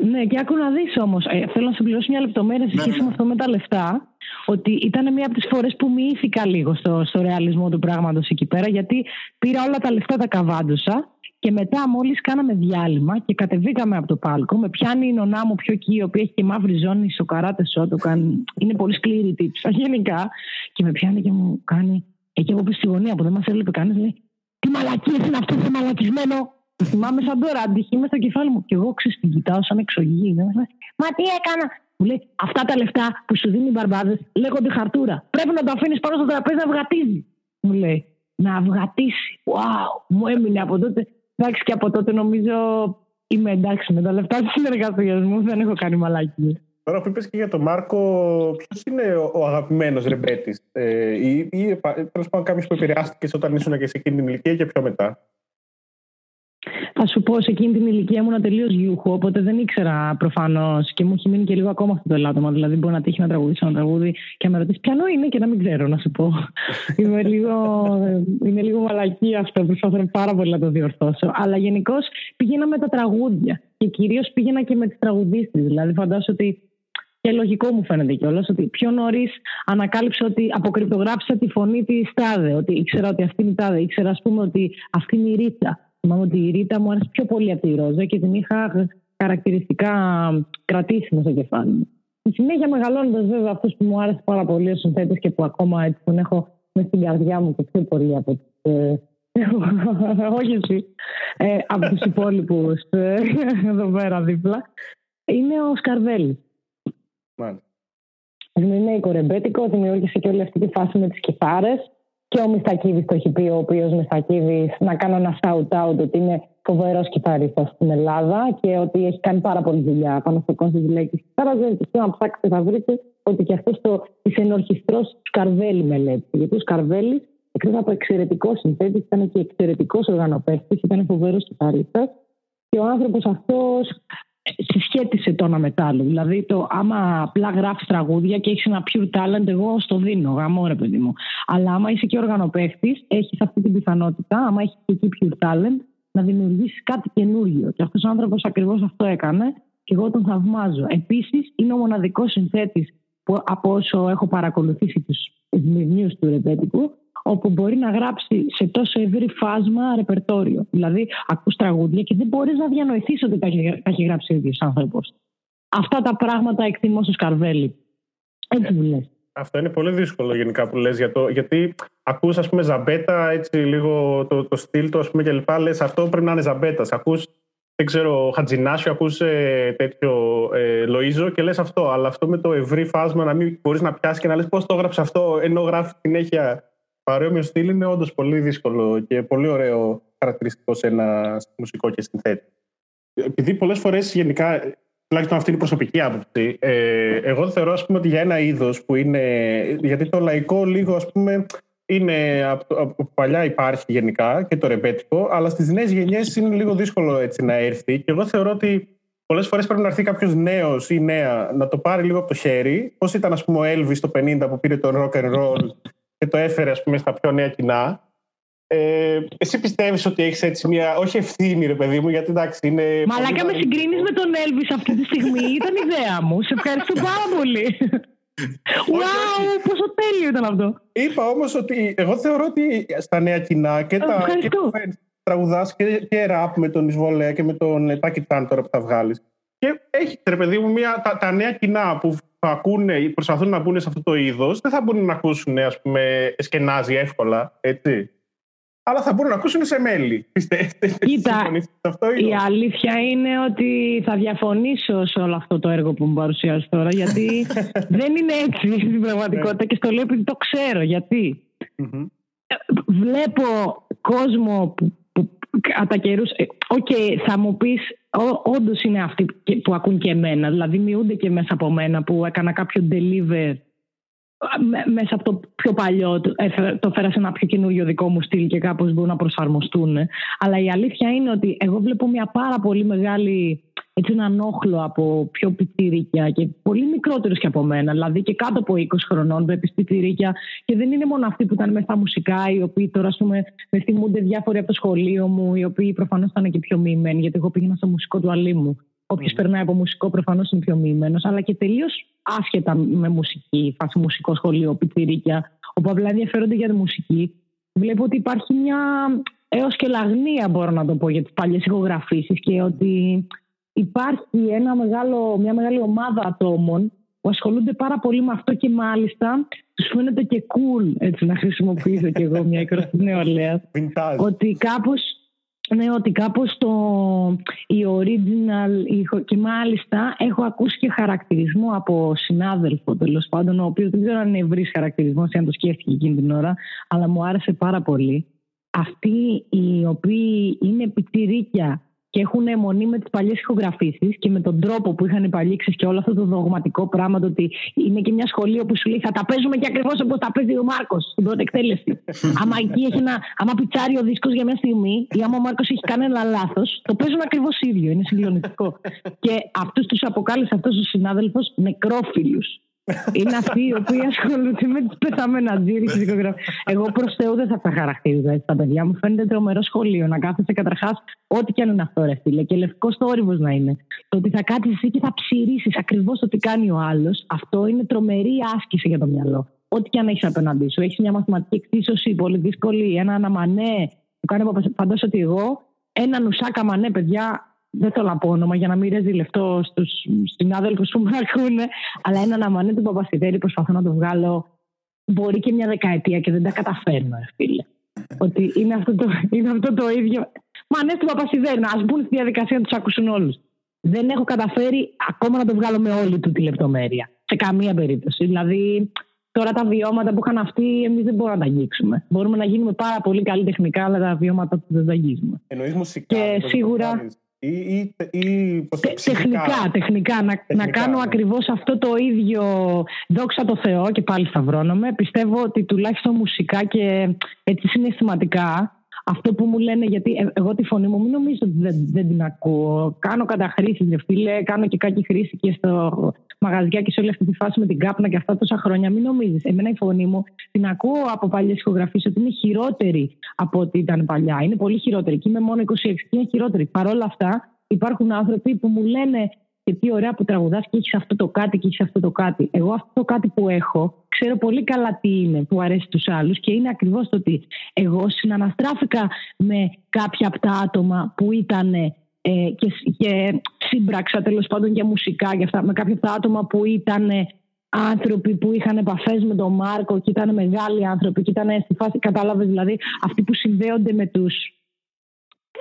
Ναι, και άκου να δεις όμως. Ε, θέλω να συμπληρώσω μια λεπτομέρεια σε ναι, σχέση ναι. με αυτό με τα λεφτά. Ότι ήταν μία από τις φορές που μυήθηκα λίγο στο, στο ρεαλισμό του πράγματος εκεί πέρα. Γιατί πήρα όλα τα λεφτά, τα καβάντωσα και μετά, μόλις κάναμε διάλειμμα και κατεβήκαμε από το πάλκο, με πιάνει η νονά μου πιο εκεί, η οποία έχει και μαύρη ζώνη στο καράτε κάνει. Είναι πολύ σκληρή τύψα γενικά. Και με πιάνει και μου κάνει. Εκεί εγώ στη γωνία που δεν μας έβλεπε κανείς, λέει Τι μαλακίες είναι αυτό το μαλακισμένο. Θυμάμαι σαν τώρα, αντυχεί με στο κεφάλι μου. Και εγώ ξέρω την κοιτάω σαν εξωγή. Μα τι έκανα. Μου λέει Αυτά τα λεφτά που σου δίνει οι μπαρμπάδες λέγονται χαρτούρα. Πρέπει να το αφήνεις πάνω στο τραπέζι να βγατίζει. Μου λέει Να αυγατήσει. Wow, μου έμεινε από τότε. Εντάξει, και από τότε νομίζω είμαι εντάξει με τα λεφτά της συνεργασίας μου. Δεν έχω κάνει μαλάκι. Τώρα που είπες και για τον Μάρκο, ποιος είναι ο αγαπημένος ρεμπέτης, ε, ή, ή τέλος πάντων κάποιος που επηρεάστηκες όταν ήσουν και σε εκείνη την ηλικία και πιο μετά; Θα σου πω, σε εκείνη την ηλικία ήμουν τελείως γιούχο, οπότε δεν ήξερα προφανώς και μου έχει μείνει και λίγο ακόμα αυτό το ελάττωμα. Δηλαδή, μπορεί να τύχει να τραγουδήσω ένα τραγούδι και να με ρωτήσει πιανό είναι; και να μην ξέρω, να σου πω. είμαι, λίγο, είναι λίγο μαλακή αυτό, προσπαθώ πάρα πολύ να το διορθώσω. Αλλά γενικώς πήγαινα με τα τραγούδια και κυρίως πήγαινα και με τις τραγουδίστρες. Δηλαδή, φαντάζομαι ότι και λογικό μου φαίνεται κιόλας ότι πιο νωρίς ανακάλυψα ότι αποκρυπτογράφησα τη φωνή της Τάδε. Ότι ήξερα ότι αυτή είναι η Τάδε. Ήξερα, ας πούμε, ότι αυτή είναι η Ρίτσα. Θυμάμαι ότι η Ρίτα μου άρεσε πιο πολύ από τη Ρόζα και την είχα χαρακτηριστικά κρατήσει στο κεφάλι μου. Στη συνέχεια, μεγαλώνοντας, βέβαια, αυτό που μου άρεσε πάρα πολύ ο συνθέτη και που ακόμα έτσι τον έχω μες στην καρδιά μου και πιο πολύ από τους. Ε, όχι εσύ, ε, από τους υπόλοιπους ε, εδώ πέρα δίπλα, είναι ο Σκαρβέλη. Είναι κορεμπέτικο, δημιούργησε και όλη αυτή τη φάση με τις κιθάρες και ο Μιστακίδης το έχει πει, ο οποίος Μιστακίδης, να κάνω ένα shout-out ότι είναι φοβερός κιθαρίστας στην Ελλάδα και ότι έχει κάνει πάρα πολλή δουλειά πάνω στο κόνσεπτ της λέξης κιθάρα. Δεν να ψάξετε, θα βρείτε ότι και αυτός το της ενορχιστρός Σκαρβέλη μελέτη. Γιατί ο Σκαρβέλη, εκτός από εξαιρετικός συνθέτης, ήταν και εξαιρετικός οργανοπαίχτης, ήταν φοβερός κιθαρίστας και ο άνθρωπος αυτός συσχέτισε το ένα με Δηλαδή, το, άμα απλά γράφεις τραγούδια και έχεις ένα pure talent, εγώ στο δίνω, γαμώ ρε παιδί μου. Αλλά άμα είσαι και οργανοπαίχτης, έχεις αυτή την πιθανότητα, άμα έχεις και εκεί pure talent, να δημιουργήσεις κάτι καινούργιο. Και αυτός ο άνθρωπος ακριβώς αυτό έκανε και εγώ τον θαυμάζω. Επίσης, είναι ο μοναδικός συνθέτης που από όσο έχω παρακολουθήσει τους μυρνίου του ρεπέτικου, όπου μπορεί να γράψει σε τόσο ευρύ φάσμα ρεπερτόριο. Δηλαδή, ακούς τραγούδια και δεν μπορείς να διανοηθείς ότι τα έχει γράψει ο ίδιος άνθρωπος. Αυτά τα πράγματα εκτιμώ στο Σκαρβέλι. Έτσι μου λες. Αυτό είναι πολύ δύσκολο γενικά που λες για το, γιατί ακούς ας πούμε ζαμπέτα έτσι λίγο το, το στυλ του ας πούμε και λοιπά λες αυτό πρέπει να είναι ζαμπέτας. Ακούς δεν ξέρω Χατζινάσιο ακούς ε, τέτοιο ε, Λοΐζο και λες αυτό αλλά αυτό με το ευρύ φάσμα να μην μπορείς να πιάσεις και να λες πώς το έγραψες αυτό ενώ γράφει συνέχεια παρόμοιο στυλ είναι όντως πολύ δύσκολο και πολύ ωραίο χαρακτηριστικό σε ένα μουσικό και συνθέτη. Επειδή πολλές φορές γενικά, τουλάχιστον αυτή είναι η προσωπική άποψη, ε, εγώ θεωρώ ας πούμε, ότι για ένα είδος που είναι. Γιατί το λαϊκό λίγο ας πούμε, είναι από, από παλιά υπάρχει γενικά και το ρεμπέτικο, αλλά στις νέες γενιές είναι λίγο δύσκολο έτσι να έρθει. Και εγώ θεωρώ ότι πολλές φορές πρέπει να έρθει κάποιος νέος ή νέα να το πάρει λίγο από το χέρι. Πώς ήταν, ας πούμε, ο Elvis το 50 που πήρε τον rock and roll και το έφερε ας πούμε, στα πιο νέα κοινά. Ε, εσύ πιστεύεις ότι έχεις έτσι μια. Όχι ευθύνη, ρε παιδί μου, γιατί εντάξει είναι. Μαλάκα με συγκρίνεις με τον Έλβη αυτή τη στιγμή. ήταν ιδέα μου. Σε ευχαριστώ πάρα πολύ. Wow, πόσο τέλειο ήταν αυτό. Είπα όμως ότι εγώ θεωρώ ότι στα νέα κοινά και τα. τραγουδάς και, και ραπ με τον Ισβολέα και με τον Τάκη Τάν τώρα που θα βγάλεις. Και έχει, ρε παιδί μου, μια, τα, τα νέα κοινά που ακούνε, προσπαθούν να μπουν σε αυτό το είδος, δεν θα μπορούν να ακούσουν ας πούμε, σκενάζι εύκολα. Έτσι. Αλλά θα μπορούν να ακούσουν σε μέλη. Πιστεύετε. Κοίτα, αυτό η αλήθεια είναι ότι θα διαφωνήσω σε όλο αυτό το έργο που μου παρουσιάζει τώρα, γιατί δεν είναι έτσι στην πραγματικότητα και στο λέω επειδή το ξέρω. Γιατί βλέπω κόσμο που, που κατά καιρούς. Ε, οκ, θα μου πεις, όντως είναι αυτοί που ακούν και εμένα. Δηλαδή, μυούνται και μέσα από μένα που έκανα κάποιο deliver μέσα από το πιο παλιό το έφερα σε ένα πιο καινούριο δικό μου στυλ και κάπως μπορούν να προσαρμοστούν. Αλλά η αλήθεια είναι ότι εγώ βλέπω μια πάρα πολύ μεγάλη έτσι έναν όχλο από πιο πιτσιρίκια και πολύ μικρότερους και από μένα. Δηλαδή και κάτω από 20 χρονών βλέπεις πιτσιρίκια και δεν είναι μόνο αυτοί που ήταν μέσα στα μουσικά, οι οποίοι τώρα ας πούμε, με θυμούνται διάφοροι από το σχολείο μου, οι οποίοι προφανώς ήταν και πιο μοιημένοι, γιατί εγώ πήγαινα στο μουσικό του αλήμου. Όποιος mm. περνάει από μουσικό προφανώς είναι πιο μοιημένος, αλλά και τελείως άσχετα με μουσική, φάση μουσικό σχολείο, πιτσιρίκια, όπου απλά ενδιαφέρονται για τη μουσική. Βλέπω ότι υπάρχει μια έως και λαγνία, μπορώ να το πω, για τις παλιές ηχογραφήσεις και ότι υπάρχει ένα μεγάλο, μια μεγάλη ομάδα ατόμων που ασχολούνται πάρα πολύ με αυτό και μάλιστα τους φαίνεται και cool έτσι να χρησιμοποιήσω κι εγώ μια εικόνα της νεολαίας. ότι κάπως ναι, ότι κάπως το, η original και μάλιστα έχω ακούσει και χαρακτηρισμό από συνάδελφο τέλος πάντων, ο οποίος δεν ξέρω αν είναι ευρύς χαρακτηρισμός ή αν το σκέφτηκε εκείνη την ώρα, αλλά μου άρεσε πάρα πολύ. Αυτοί οι οποίοι είναι πιτσιρίκια και έχουν αιμονή με τις παλιές ηχογραφήσεις και με τον τρόπο που είχαν οι παλιοί και όλο αυτό το δογματικό πράγμα. Το ότι είναι και μια σχολή όπου σου λέει θα τα παίζουμε και ακριβώς όπως τα παίζει ο Μάρκος στην πρώτη εκτέλεση. άμα εκεί έχει ένα, άμα πιτσάρει ο δίσκος για μια στιγμή ή άμα ο Μάρκος έχει κάνει ένα λάθος, το παίζουν ακριβώς ίδιο. Είναι συγκλονιστικό. και αυτούς τους αποκάλεσε αυτός ο συνάδελφος νεκρόφιλους είναι αυτοί οι οποίοι ασχολούνται με τις πεθαμένα τζίρι και δικογραφίε. Εγώ προς Θεού δεν θα τα χαρακτήριζα έτσι τα παιδιά μου. Φαίνεται τρομερό σχολείο να κάθεσαι καταρχάς ό,τι και αν είναι αυτό, ρε φίλε. Και λευκός θόρυβος να είναι. Το ότι θα κάτσεις εσύ και θα ψηρίσεις ακριβώς το τι κάνει ο άλλος, αυτό είναι τρομερή άσκηση για το μυαλό. Ό,τι και αν έχεις απέναντί σου. Έχεις μια μαθηματική εξίσωση πολύ δύσκολη, ένα αναμανέ που κάνει φαντάζομαι ότι εγώ ένα νουσάκα μανέ, παιδιά, δεν θέλω να πω όνομα για να μην ρεζιλευτώ στους συνάδελφους που με ακούνε, αλλά έναν αμανέ του Παπασιδέρη προσπαθώ να το βγάλω. Μπορεί και μια δεκαετία και δεν τα καταφέρνω, φίλε. Ότι είναι αυτό το, είναι αυτό το ίδιο. Μα ναι, του Παπασιδέρη, ας μπουν στη διαδικασία να τους ακούσουν όλους. Δεν έχω καταφέρει ακόμα να το βγάλω με όλη του τη λεπτομέρεια. Σε καμία περίπτωση. Δηλαδή, τώρα τα βιώματα που είχαν αυτοί, εμείς δεν μπορούμε να τα αγγίξουμε. Μπορούμε να γίνουμε πάρα πολύ καλή τεχνικά, αλλά τα βιώματα τους δεν τα αγγίζουμε. Εννοείς μουσικά. Και σίγουρα. Ή, ή, ή τεχνικά, τεχνικά. Να, να κάνω ναι. ακριβώς αυτό το ίδιο δόξα τω Θεώ και πάλι σταυρώνομαι. Πιστεύω ότι τουλάχιστον μουσικά και έτσι συναισθηματικά αυτό που μου λένε, γιατί ε, εγώ τη φωνή μου μην νομίζω ότι δεν, δεν την ακούω. Κάνω καταχρήσεις, δε φίλε, κάνω και κάτι χρήση και στο μαγαζιά και σε όλη αυτή τη φάση με την κάπνα και αυτά τόσα χρόνια. Μην νομίζεις. Εμένα η φωνή μου την ακούω από παλιές ηχογραφίε ότι είναι χειρότερη από ό,τι ήταν παλιά. Είναι πολύ χειρότερη. Και είμαι μόνο 26 και είναι χειρότερη. Παρ' όλα αυτά, υπάρχουν άνθρωποι που μου λένε και τι ωραία που τραγουδάς και έχεις αυτό το κάτι και έχεις αυτό το κάτι. Εγώ αυτό το κάτι που έχω ξέρω πολύ καλά τι είναι που αρέσει στους άλλους και είναι ακριβώς το ότι εγώ συναναστράφηκα με κάποια από τα άτομα που ήταν ε, και, και σύμπραξα τέλος πάντων για μουσικά και αυτά, με κάποια από τα άτομα που ήταν άνθρωποι που είχαν επαφές με τον Μάρκο και ήταν μεγάλοι άνθρωποι και ήταν στη φάση, κατάλαβες δηλαδή, αυτοί που συνδέονται με τους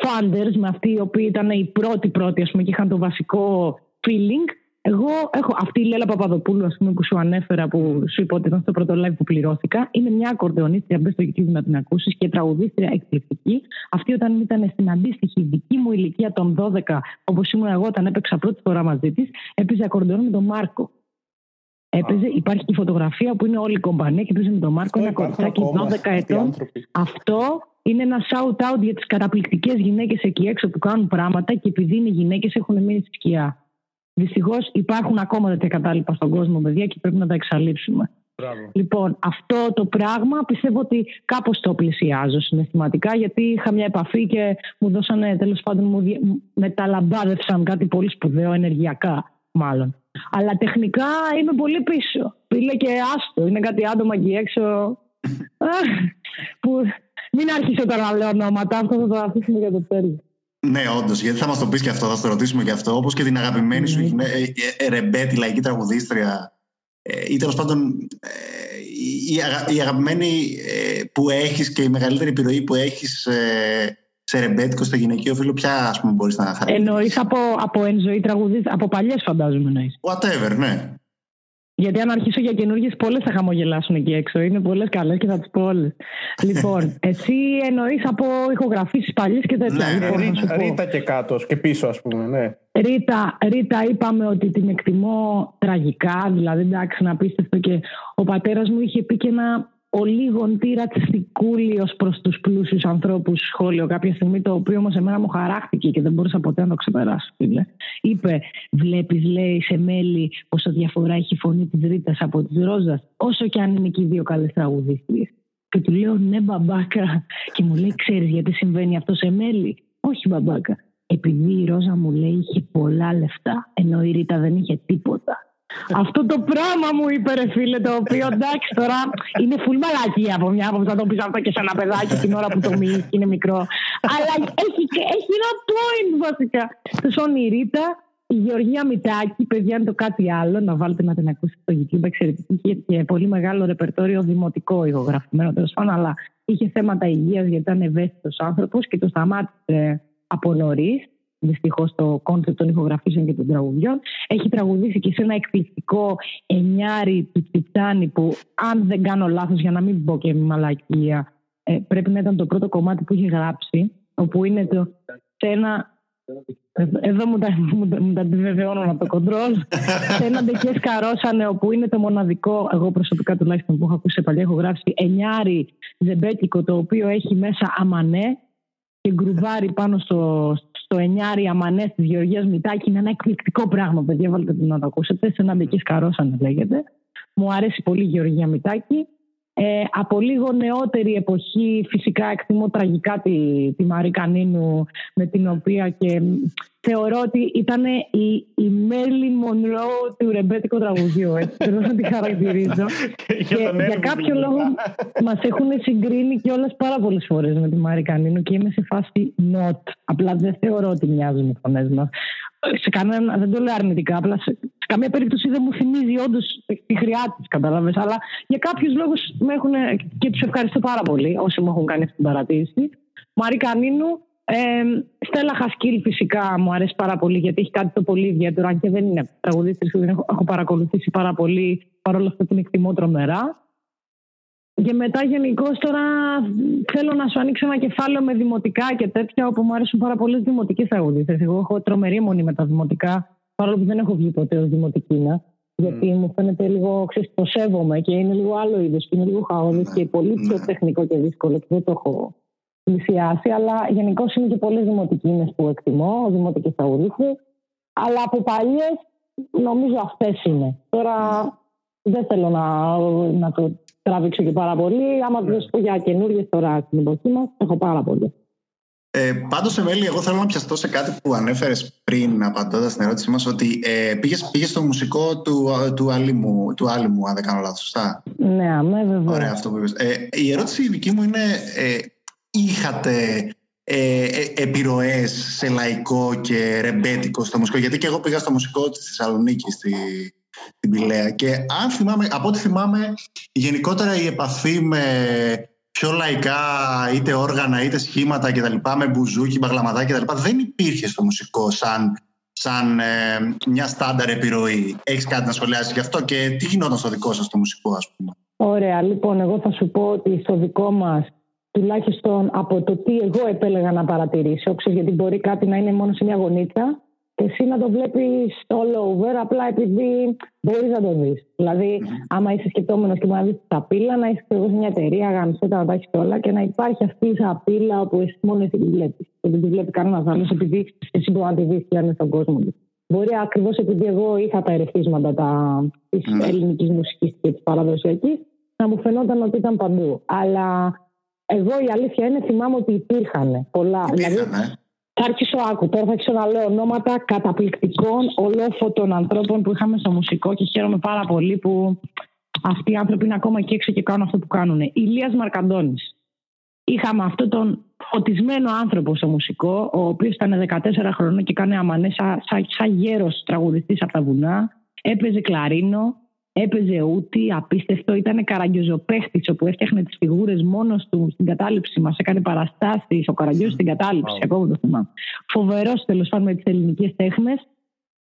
funders, με αυτοί οι οποίοι ήταν οι πρώτοι πρώτοι ας πούμε, και είχαν το βασικό feeling. Εγώ έχω αυτή η Λέλα Παπαδοπούλου, ας πούμε, που σου ανέφερα, που σου είπα ότι ήταν στο πρώτο live που πληρώθηκα. Είναι μια ακορδεονίστρια, μπες στο YouTube να την ακούσεις και τραγουδίστρια εκπληκτική. Αυτή όταν ήταν στην αντίστοιχη δική μου ηλικία των 12, όπως ήμουν εγώ όταν έπαιξα πρώτη φορά μαζί της, έπαιζε ακορδεόν με τον Μάρκο. Έπαιζε, υπάρχει και η φωτογραφία που είναι όλη η κομπανία και έπαιζε με τον Μάρκο ένα κοριτσάκι 12 ετών. Αυτό είναι ένα shout out για τις καταπληκτικές γυναίκες εκεί έξω που κάνουν πράγματα και επειδή είναι γυναίκες έχουν μείνει στη σκιά. Δυστυχώς υπάρχουν ακόμα τέτοια κατάλοιπα στον κόσμο, παιδιά, και πρέπει να τα εξαλείψουμε. Μπράβο. Λοιπόν, αυτό το πράγμα πιστεύω ότι κάπως το πλησιάζω συναισθηματικά, γιατί είχα μια επαφή και μου δώσανε, τέλος πάντων, μου μεταλαμπάδευσαν κάτι πολύ σπουδαίο, ενεργειακά μάλλον. Αλλά τεχνικά είμαι πολύ πίσω. Φίλε και άστο. Είναι κάτι άτομα εκεί έξω. που μην άρχισε τώρα να λέω ονόματα. Αυτό θα το αφήσουμε για το τέλος. Ναι, όντως, γιατί θα μας το πεις και αυτό, θα το ρωτήσουμε και αυτό. Όπως και την αγαπημένη σου ναι. ε, ε, Ρεμπέ, τη λαϊκή τραγουδίστρια, ή τέλος πάντων η, αγαπημένη που έχεις και η μεγαλύτερη επιρροή που έχεις σε ρεμπέτικο στο γυναικείο φίλο, ποια ας πούμε μπορείς να χαρακτηρίσεις; Εννοείς από, από εν ζωή τραγουδίστρια, από παλιές φαντάζομαι εννοείς. Whatever, ναι. Γιατί αν αρχίσω για καινούργιες, πολλές θα χαμογελάσουν εκεί έξω. Είναι πολλές καλές και θα τις πω όλες. λοιπόν, εσύ εννοείς από ηχογραφήσεις παλιές και τέτοια. Ναι, λοιπόν, ρίτα, ρίτα και κάτω και πίσω, ας πούμε. Ναι. Ρίτα, Ρίτα, είπαμε ότι την εκτιμώ τραγικά, δηλαδή εντάξει, να απίστευτο και ο πατέρας μου είχε πει και ένα ο λίγον τι ρατσιστικούλη ω προς τους πλούσιους ανθρώπους σχόλιο κάποια στιγμή, το οποίο όμως εμένα μου χαράχτηκε και δεν μπορούσα ποτέ να το ξεπεράσω. Φίλε. Είπε, βλέπεις, λέει σε μέλη, πόσο διαφορά έχει η φωνή της Ρίτας από της Ρόζας, όσο και αν είναι και οι δύο καλέ τραγουδίστριες. Και του λέω, ναι, μπαμπάκα. Και μου λέει, ξέρεις γιατί συμβαίνει αυτό σε μέλη; Όχι, μπαμπάκα. Επειδή η Ρόζα μου λέει είχε πολλά λεφτά, ενώ η Ρίτα δεν είχε τίποτα. Αυτό το πράγμα μου είπε ρε φίλε το οποίο εντάξει τώρα είναι φουλ μαλακία από μια άποψη να το πεις αυτό και σε ένα παιδάκι την ώρα που το μιλήσει και είναι μικρό. Αλλά έχει, έχει ένα point βασικά. Το η Ρίτα η Γεωργία Μητάκη, παιδιά είναι το κάτι άλλο, να βάλετε να την ακούσετε στο YouTube, εξαιρετική και πολύ μεγάλο ρεπερτόριο δημοτικό ηχογραφημένο τέλος πάντων, αλλά είχε θέματα υγείας γιατί ήταν ευαίσθητος άνθρωπος και το σταμάτησε από νωρίς δυστυχώς το concept των ηχογραφήσεων και των τραγουδιών. Έχει τραγουδήσει και σε ένα εκπληκτικό εννιάρι του Τιτάνι που, αν δεν κάνω λάθος, για να μην πω και μαλακία, ε, πρέπει να ήταν το πρώτο κομμάτι που είχε γράψει, όπου είναι το, σε ένα. Εδώ μου τα, μου, τα επιβεβαιώνουν από το κοντρόλ. σε ένα ντεκέ καρόσανε, όπου είναι το μοναδικό, εγώ προσωπικά τουλάχιστον που έχω ακούσει σε παλιά, έχω γράψει εννιάρι ζεμπέτικο, το οποίο έχει μέσα αμανέ και γκρουβάρι πάνω στο, στο εννιάρι αμανές της Γεωργίας Μητάκη. Είναι ένα εκπληκτικό πράγμα, παιδιά. Βάλτε να το ακούσετε. Σε ένα μπική καρόσανε λέγεται. Μου αρέσει πολύ η Γεωργία Μητάκη. Ε, από λίγο νεότερη εποχή φυσικά εκτιμώ τραγικά τη, τη Μαρή Κανίνου με την οποία και θεωρώ ότι ήταν η, η Μέρλιν Μονρό του ρεμπέτικου τραγουδιού. Έτσι, θέλω να τη χαρακτηρίζω. και για κάποιο λόγο μας έχουν συγκρίνει και όλε πάρα πολλές φορές με τη Μαρή Κανίνου και είμαι σε φάση not. Απλά δεν θεωρώ ότι μοιάζουν οι φωνές μας. Σε κανένα, δεν το λέω αρνητικά, απλά σε, σε καμία περίπτωση δεν μου θυμίζει όντως τη χρειά της, κατάλαβες. Αλλά για κάποιους λόγους με έχουν και τους ευχαριστώ πάρα πολύ όσοι μου έχουν κάνει αυτή την παρατήρηση. Μαρή Κανίνου, ε, Στέλλα Χασκίλ φυσικά μου αρέσει πάρα πολύ γιατί έχει κάτι το πολύ ιδιαίτερο αν και δεν είναι τραγουδίστρια που δεν έχω, έχω παρακολουθήσει πάρα πολύ παρόλο αυτό την εκτιμώ τρομερά. Και μετά γενικώ τώρα θέλω να σου ανοίξω ένα κεφάλαιο με δημοτικά και τέτοια όπου μου αρέσουν πάρα πολλές δημοτικές τραγουδίστρες. Εγώ έχω τρομερή μονή με τα δημοτικά, παρόλο που δεν έχω βγει ποτέ ως δημοτική Γιατί mm. μου φαίνεται λίγο, ξέρεις, το σέβομαι και είναι λίγο άλλο είδος και είναι λίγο χαόδης και πολύ πιο ναι. τεχνικό και δύσκολο και δεν το έχω πλησιάσει, αλλά γενικώ είναι και πολλέ δημοτικίνε που εκτιμώ, δημοτικέ τραγουδίστρε. Αλλά από παλιές νομίζω αυτές είναι. Τώρα δεν θέλω να, να το τραβήξω και πάρα πολύ. Άμα δεν σου πω για καινούργιες τώρα στην εποχή μας, έχω πάρα πολύ. Ε, Πάντως, Εμέλη, εγώ θέλω να πιαστώ σε κάτι που ανέφερες πριν, απαντώντας στην ερώτησή μας, ότι ε, πήγες πήγες στο μουσικό του, του, Άλυμου, του Άλυμου, αν δεν κάνω λάθος, σωστά; Ναι, ναι, βέβαια. Ωραία, αυτό που είπες. Ε, η ερώτηση δική μου είναι, ε, είχατε ε, ε, επιρροές σε λαϊκό και ρεμπέτικο στο μουσικό; Γιατί και εγώ πήγα στο μουσικό της Θεσσαλονίκης στη, στην Πηλαία και αν θυμάμαι, από ό,τι θυμάμαι γενικότερα η επαφή με πιο λαϊκά είτε όργανα είτε σχήματα κτλ. με μπουζούκι, μπαγλαμαδά κτλ. δεν υπήρχε στο μουσικό σαν, σαν ε, μια στάνταρ επιρροή. Έχεις κάτι να σχολιάσεις γι' αυτό και τι γινόταν στο δικό σας το μουσικό ας πούμε; Ωραία, λοιπόν εγώ θα σου πω ότι στο δικό μας τουλάχιστον από το τι εγώ επέλεγα να παρατηρήσω, ξέρεις, γιατί μπορεί κάτι να είναι μόνο σε μια γωνίτσα και εσύ να το βλέπεις all over, απλά επειδή μπορείς να το δεις. Δηλαδή, άμα είσαι σκεπτόμενος και μπορείς να δεις τα πύλα, να είσαι εγώ σε μια εταιρεία, γάμισε τα να τα έχεις όλα και να υπάρχει αυτή η πύλα όπου εσύ μόνος εσύ τη βλέπεις. Και δεν τη βλέπει κανένας άλλος, επειδή εσύ μπορείς να τη δεις και αν είναι στον κόσμο. Μπορεί ακριβώς επειδή εγώ είχα τα ερεθίσματα της mm. ελληνικής μουσικής και της παραδοσιακής, να μου φαινόταν ότι ήταν παντού. Αλλά εγώ η αλήθεια είναι θυμάμαι ότι υπήρχαν πολλά. Υπήρχαν, δηλαδή, ναι. Θα αρχίσω άκου. Τώρα θα αρχίσω να λέω ονόματα καταπληκτικών ολόφωτων ανθρώπων που είχαμε στο μουσικό και χαίρομαι πάρα πολύ που αυτοί οι άνθρωποι είναι ακόμα εκεί έξω και κάνουν αυτό που κάνουν. Ηλίας Μαρκαντώνης. είχαμε αυτόν τον φωτισμένο άνθρωπο στο μουσικό, ο οποίος ήταν 14 χρόνια και έκανε αμανές σαν, σαν, σαν γέρος τραγουδιστής από τα βουνά. Έπαιζε κλαρίνο, έπαιζε ούτι, απίστευτο. Ήταν καραγκιόζοπαίχτης όπου έφτιαχνε τις φιγούρες μόνος του στην κατάληψη μας. Έκανε παραστάσεις, ο Καραγκιόζης στην κατάληψη, ακόμα το θυμάμαι. Φοβερός τέλος πάντων με τις ελληνικές τέχνες.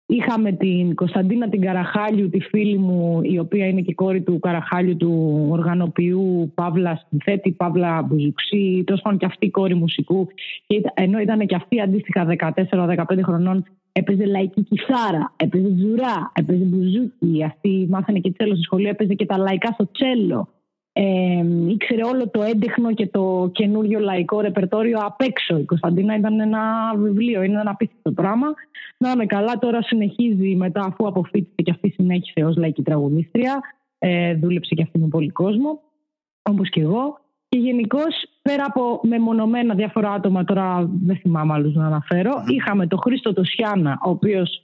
Είχαμε την Κωνσταντίνα την Καραχάλιου, τη φίλη μου, η οποία είναι και κόρη του Καραχάλιου του οργανοποιού Παύλα Συνθέτη, Παύλα Μπουζουξή, τόσο πάντων και αυτή η κόρη μουσικού. Και ενώ ήταν και αυτή αντίστοιχα 14-15 χρονών, έπαιζε λαϊκή κιθάρα, έπαιζε τζουρά, έπαιζε μπουζούκι. Αυτή μάθανε και τσέλο στο σχολείο, έπαιζε και τα λαϊκά στο τσέλο ε, ήξερε όλο το έντεχνο και το καινούριο λαϊκό ρεπερτόριο απ' έξω. Η Κωνσταντίνα ήταν ένα βιβλίο, είναι ένα απίστευτο πράγμα. Να είναι καλά, τώρα συνεχίζει μετά αφού αποφύτησε και αυτή συνέχισε ως λαϊκή τραγουδίστρια. Ε, δούλεψε και αυτή με πολύ κόσμο, όπως και εγώ. Και γενικώ, πέρα από μεμονωμένα διάφορα άτομα, τώρα δεν θυμάμαι άλλους να αναφέρω, είχαμε τον Χρήστο Τοσιάνα, ο οποίος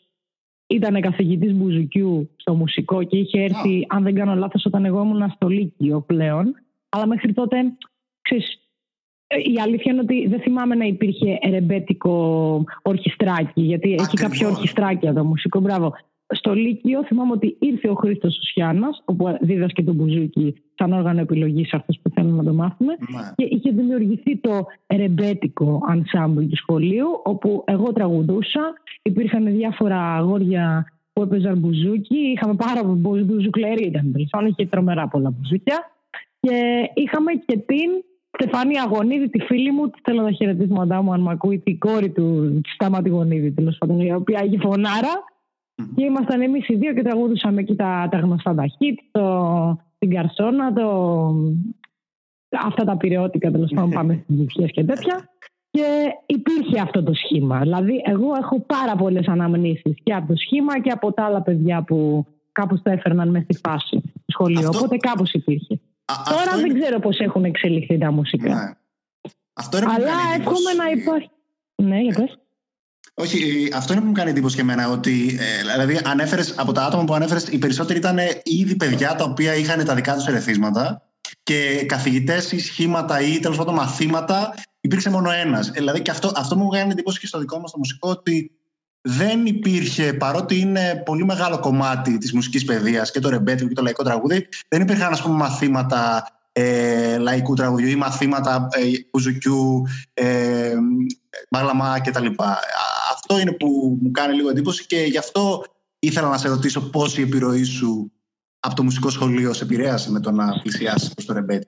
ήταν καθηγητής Μπουζουκιού στο μουσικό και είχε έρθει, αν δεν κάνω λάθος, όταν εγώ ήμουν στο Λύκειο πλέον. Αλλά μέχρι τότε, ξέρεις, η αλήθεια είναι ότι δεν θυμάμαι να υπήρχε ρεμπέτικο ορχιστράκι, γιατί έχει κάποιο ορχιστράκι εδώ, μουσικό. Μπράβο. Στο Λύκειο θυμάμαι ότι ήρθε ο Χρήστος Σουσιάνα, όπου δίδασκε τον Μπουζούκι σαν όργανο επιλογής αυτός που θέλουμε να το μάθουμε. Ναι. Και είχε δημιουργηθεί το ρεμπέτικο ensemble του σχολείου, όπου εγώ τραγουδούσα. Υπήρχαν διάφορα αγόρια που έπαιζαν μπουζούκι. Είχαμε πάρα πολύ μπουζουκλερί, ήταν τέλος είχε τρομερά πολλά μπουζούκια. Και είχαμε και την Στεφάνη Αγωνίδη, τη φίλη μου, της θέλω να χαιρετήσω μαντά μου αν με ακούει, την κόρη του, τη Στάματη Γονίδη, τέλος πάντων, η οποία έχει φωνάρα. Και ήμασταν εμείς οι δύο και τραγουδούσαμε εκεί τα, τα γνωστά τα hit, το, την καρσόνα, το, αυτά τα πυρεώτικα τέλος πάντων πάμε στις βουτιέ και τέτοια. Και υπήρχε αυτό το σχήμα. Δηλαδή, εγώ έχω πάρα πολλές αναμνήσεις και από το σχήμα και από τα άλλα παιδιά που κάπως τα έφερναν μες στη φάση στο σχολείο. Αυτό... Οπότε κάπως υπήρχε. Α, Τώρα δεν ξέρω πώς έχουν εξελιχθεί τα μουσικά. Ναι. Αυτό είναι Αλλά εύχομαι να υπάρχει. Ναι, για πες. Όχι, αυτό είναι που μου κάνει εντύπωση και εμένα. Ότι, ε, δηλαδή, ανέφερες, από τα άτομα που ανέφερες, οι περισσότεροι ήταν ήδη παιδιά τα οποία είχαν τα δικά τους ερεθίσματα και καθηγητές ή σχήματα ή τέλος πάντων μαθήματα υπήρξε μόνο ένας. Ε, δηλαδή, και αυτό, αυτό μου κάνει εντύπωση και στο δικό μας το μουσικό ότι δεν υπήρχε, παρότι είναι πολύ μεγάλο κομμάτι της μουσικής παιδείας και το ρεμπέτικο και το λαϊκό τραγούδι, δεν υπήρχαν ας πούμε, μαθήματα ε, λαϊκού τραγουδιού ή μαθήματα ε, κουζουκιού, ε, μάγλαμα κτλ. Αυτό είναι που μου κάνει λίγο εντύπωση και γι' αυτό ήθελα να σε ρωτήσω πώς η επιρροή σου από το μουσικό σχολείο σε επηρέασε με το να πλησιάσεις προς το ρεμπέτι.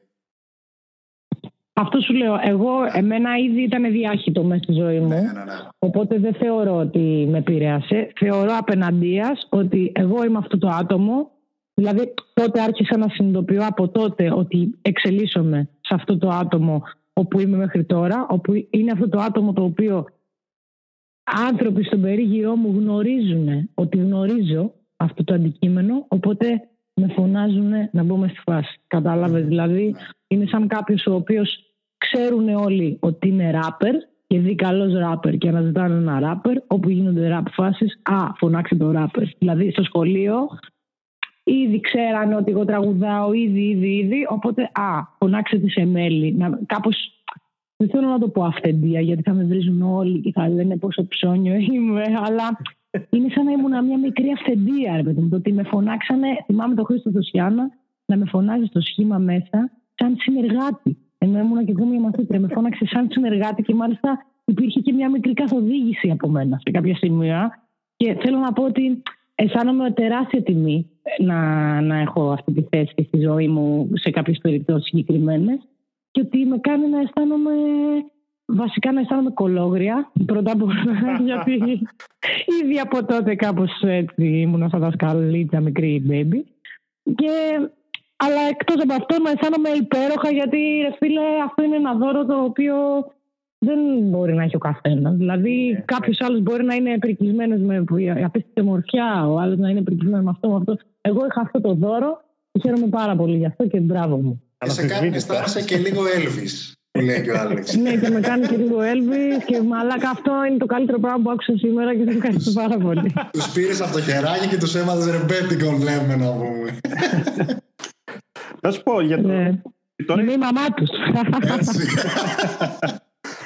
Αυτό σου λέω. Εγώ, εμένα ήδη ήταν διάχυτο μέσα στη ζωή μου. Ναι, ναι, ναι. Οπότε δεν θεωρώ ότι με επηρέασε. Θεωρώ απέναντία ότι εγώ είμαι αυτό το άτομο Δηλαδή τότε άρχισα να συνειδητοποιώ από τότε ότι εξελίσσομαι σε αυτό το άτομο όπου είμαι μέχρι τώρα, όπου είναι αυτό το άτομο το οποίο άνθρωποι στον περίγυρό μου γνωρίζουν ότι γνωρίζω αυτό το αντικείμενο, οπότε με φωνάζουν να μπούμε στη φάση. Κατάλαβες, δηλαδή είναι σαν κάποιος ο οποίος ξέρουν όλοι ότι είναι ράπερ και δει καλός ράπερ και αναζητάνε ένα ράπερ, όπου γίνονται ράπ φάσεις, α, φωνάξει το ράπερ. Δηλαδή στο σχολείο Ήδη ξέρανε ότι εγώ τραγουδάω, ήδη, ήδη, ήδη. Οπότε, α, φωνάξτε σε μέλη. Να, κάπως, δεν θέλω να το πω αυθεντία, γιατί θα με βρίζουν όλοι και θα λένε πόσο ψώνιο είμαι, αλλά είναι σαν να ήμουν μια μικρή αυθεντία, ρε παιδί Το ότι με φωνάξανε, θυμάμαι τον Χρήστο Δοσιάνα, να με φωνάζει στο σχήμα μέσα σαν συνεργάτη. Ενώ ήμουν και εγώ μια μαθήτρια, με φώναξε σαν συνεργάτη και μάλιστα υπήρχε και μια μικρή καθοδήγηση από μένα σε κάποια σημεία. Και θέλω να πω ότι αισθάνομαι τεράστια τιμή να, να έχω αυτή τη θέση στη ζωή μου σε κάποιες περιπτώσεις συγκεκριμένες και ότι με κάνει να αισθάνομαι βασικά να αισθάνομαι κολόγρια πρώτα απ' όλα γιατί ήδη από τότε κάπως έτσι ήμουν σαν δασκαλίτσα μικρή baby και αλλά εκτός από αυτό να αισθάνομαι υπέροχα γιατί ρε φίλε αυτό είναι ένα δώρο το οποίο δεν μπορεί να έχει ο καθένας. Δηλαδή, ναι, κάποιος ναι. άλλος μπορεί να είναι περικυσμένο με απίστευτη μορφιά, ο άλλος να είναι περικυσμένο με αυτό, με αυτό. Εγώ είχα αυτό το δώρο και χαίρομαι πάρα πολύ γι' αυτό και μπράβο μου. Και σε κάνει να αισθάνεσαι και λίγο Έλβη. Που λέει και ο Άλεξ. ναι, και με κάνει και λίγο Έλβη και μαλάκα αυτό είναι το καλύτερο πράγμα που άκουσα σήμερα και σα ευχαριστώ πάρα πολύ. τους πήρες από το χεράκι και τους έμαθε ρεμπέτικο, λέμε να πούμε. Να σου πω για το, ναι. Είναι η μαμά τους.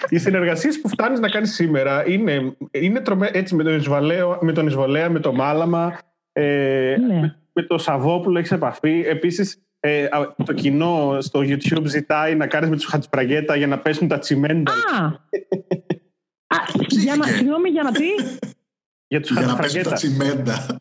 Οι συνεργασίες που φτάνεις να κάνεις σήμερα είναι, είναι τρομε... έτσι με τον, Ισβαλέο, με τον Ισβολέα, με το Μάλαμα, ε, ναι. με, με, το Σαββόπουλο έχεις επαφή. Επίσης, ε, το κοινό στο YouTube ζητάει να κάνεις με τους Χατζπραγέτα για να πέσουν τα τσιμέντα. Α! Α για να, συγγνώμη, για να πει. Για, τους για να πέσουν τα τσιμέντα.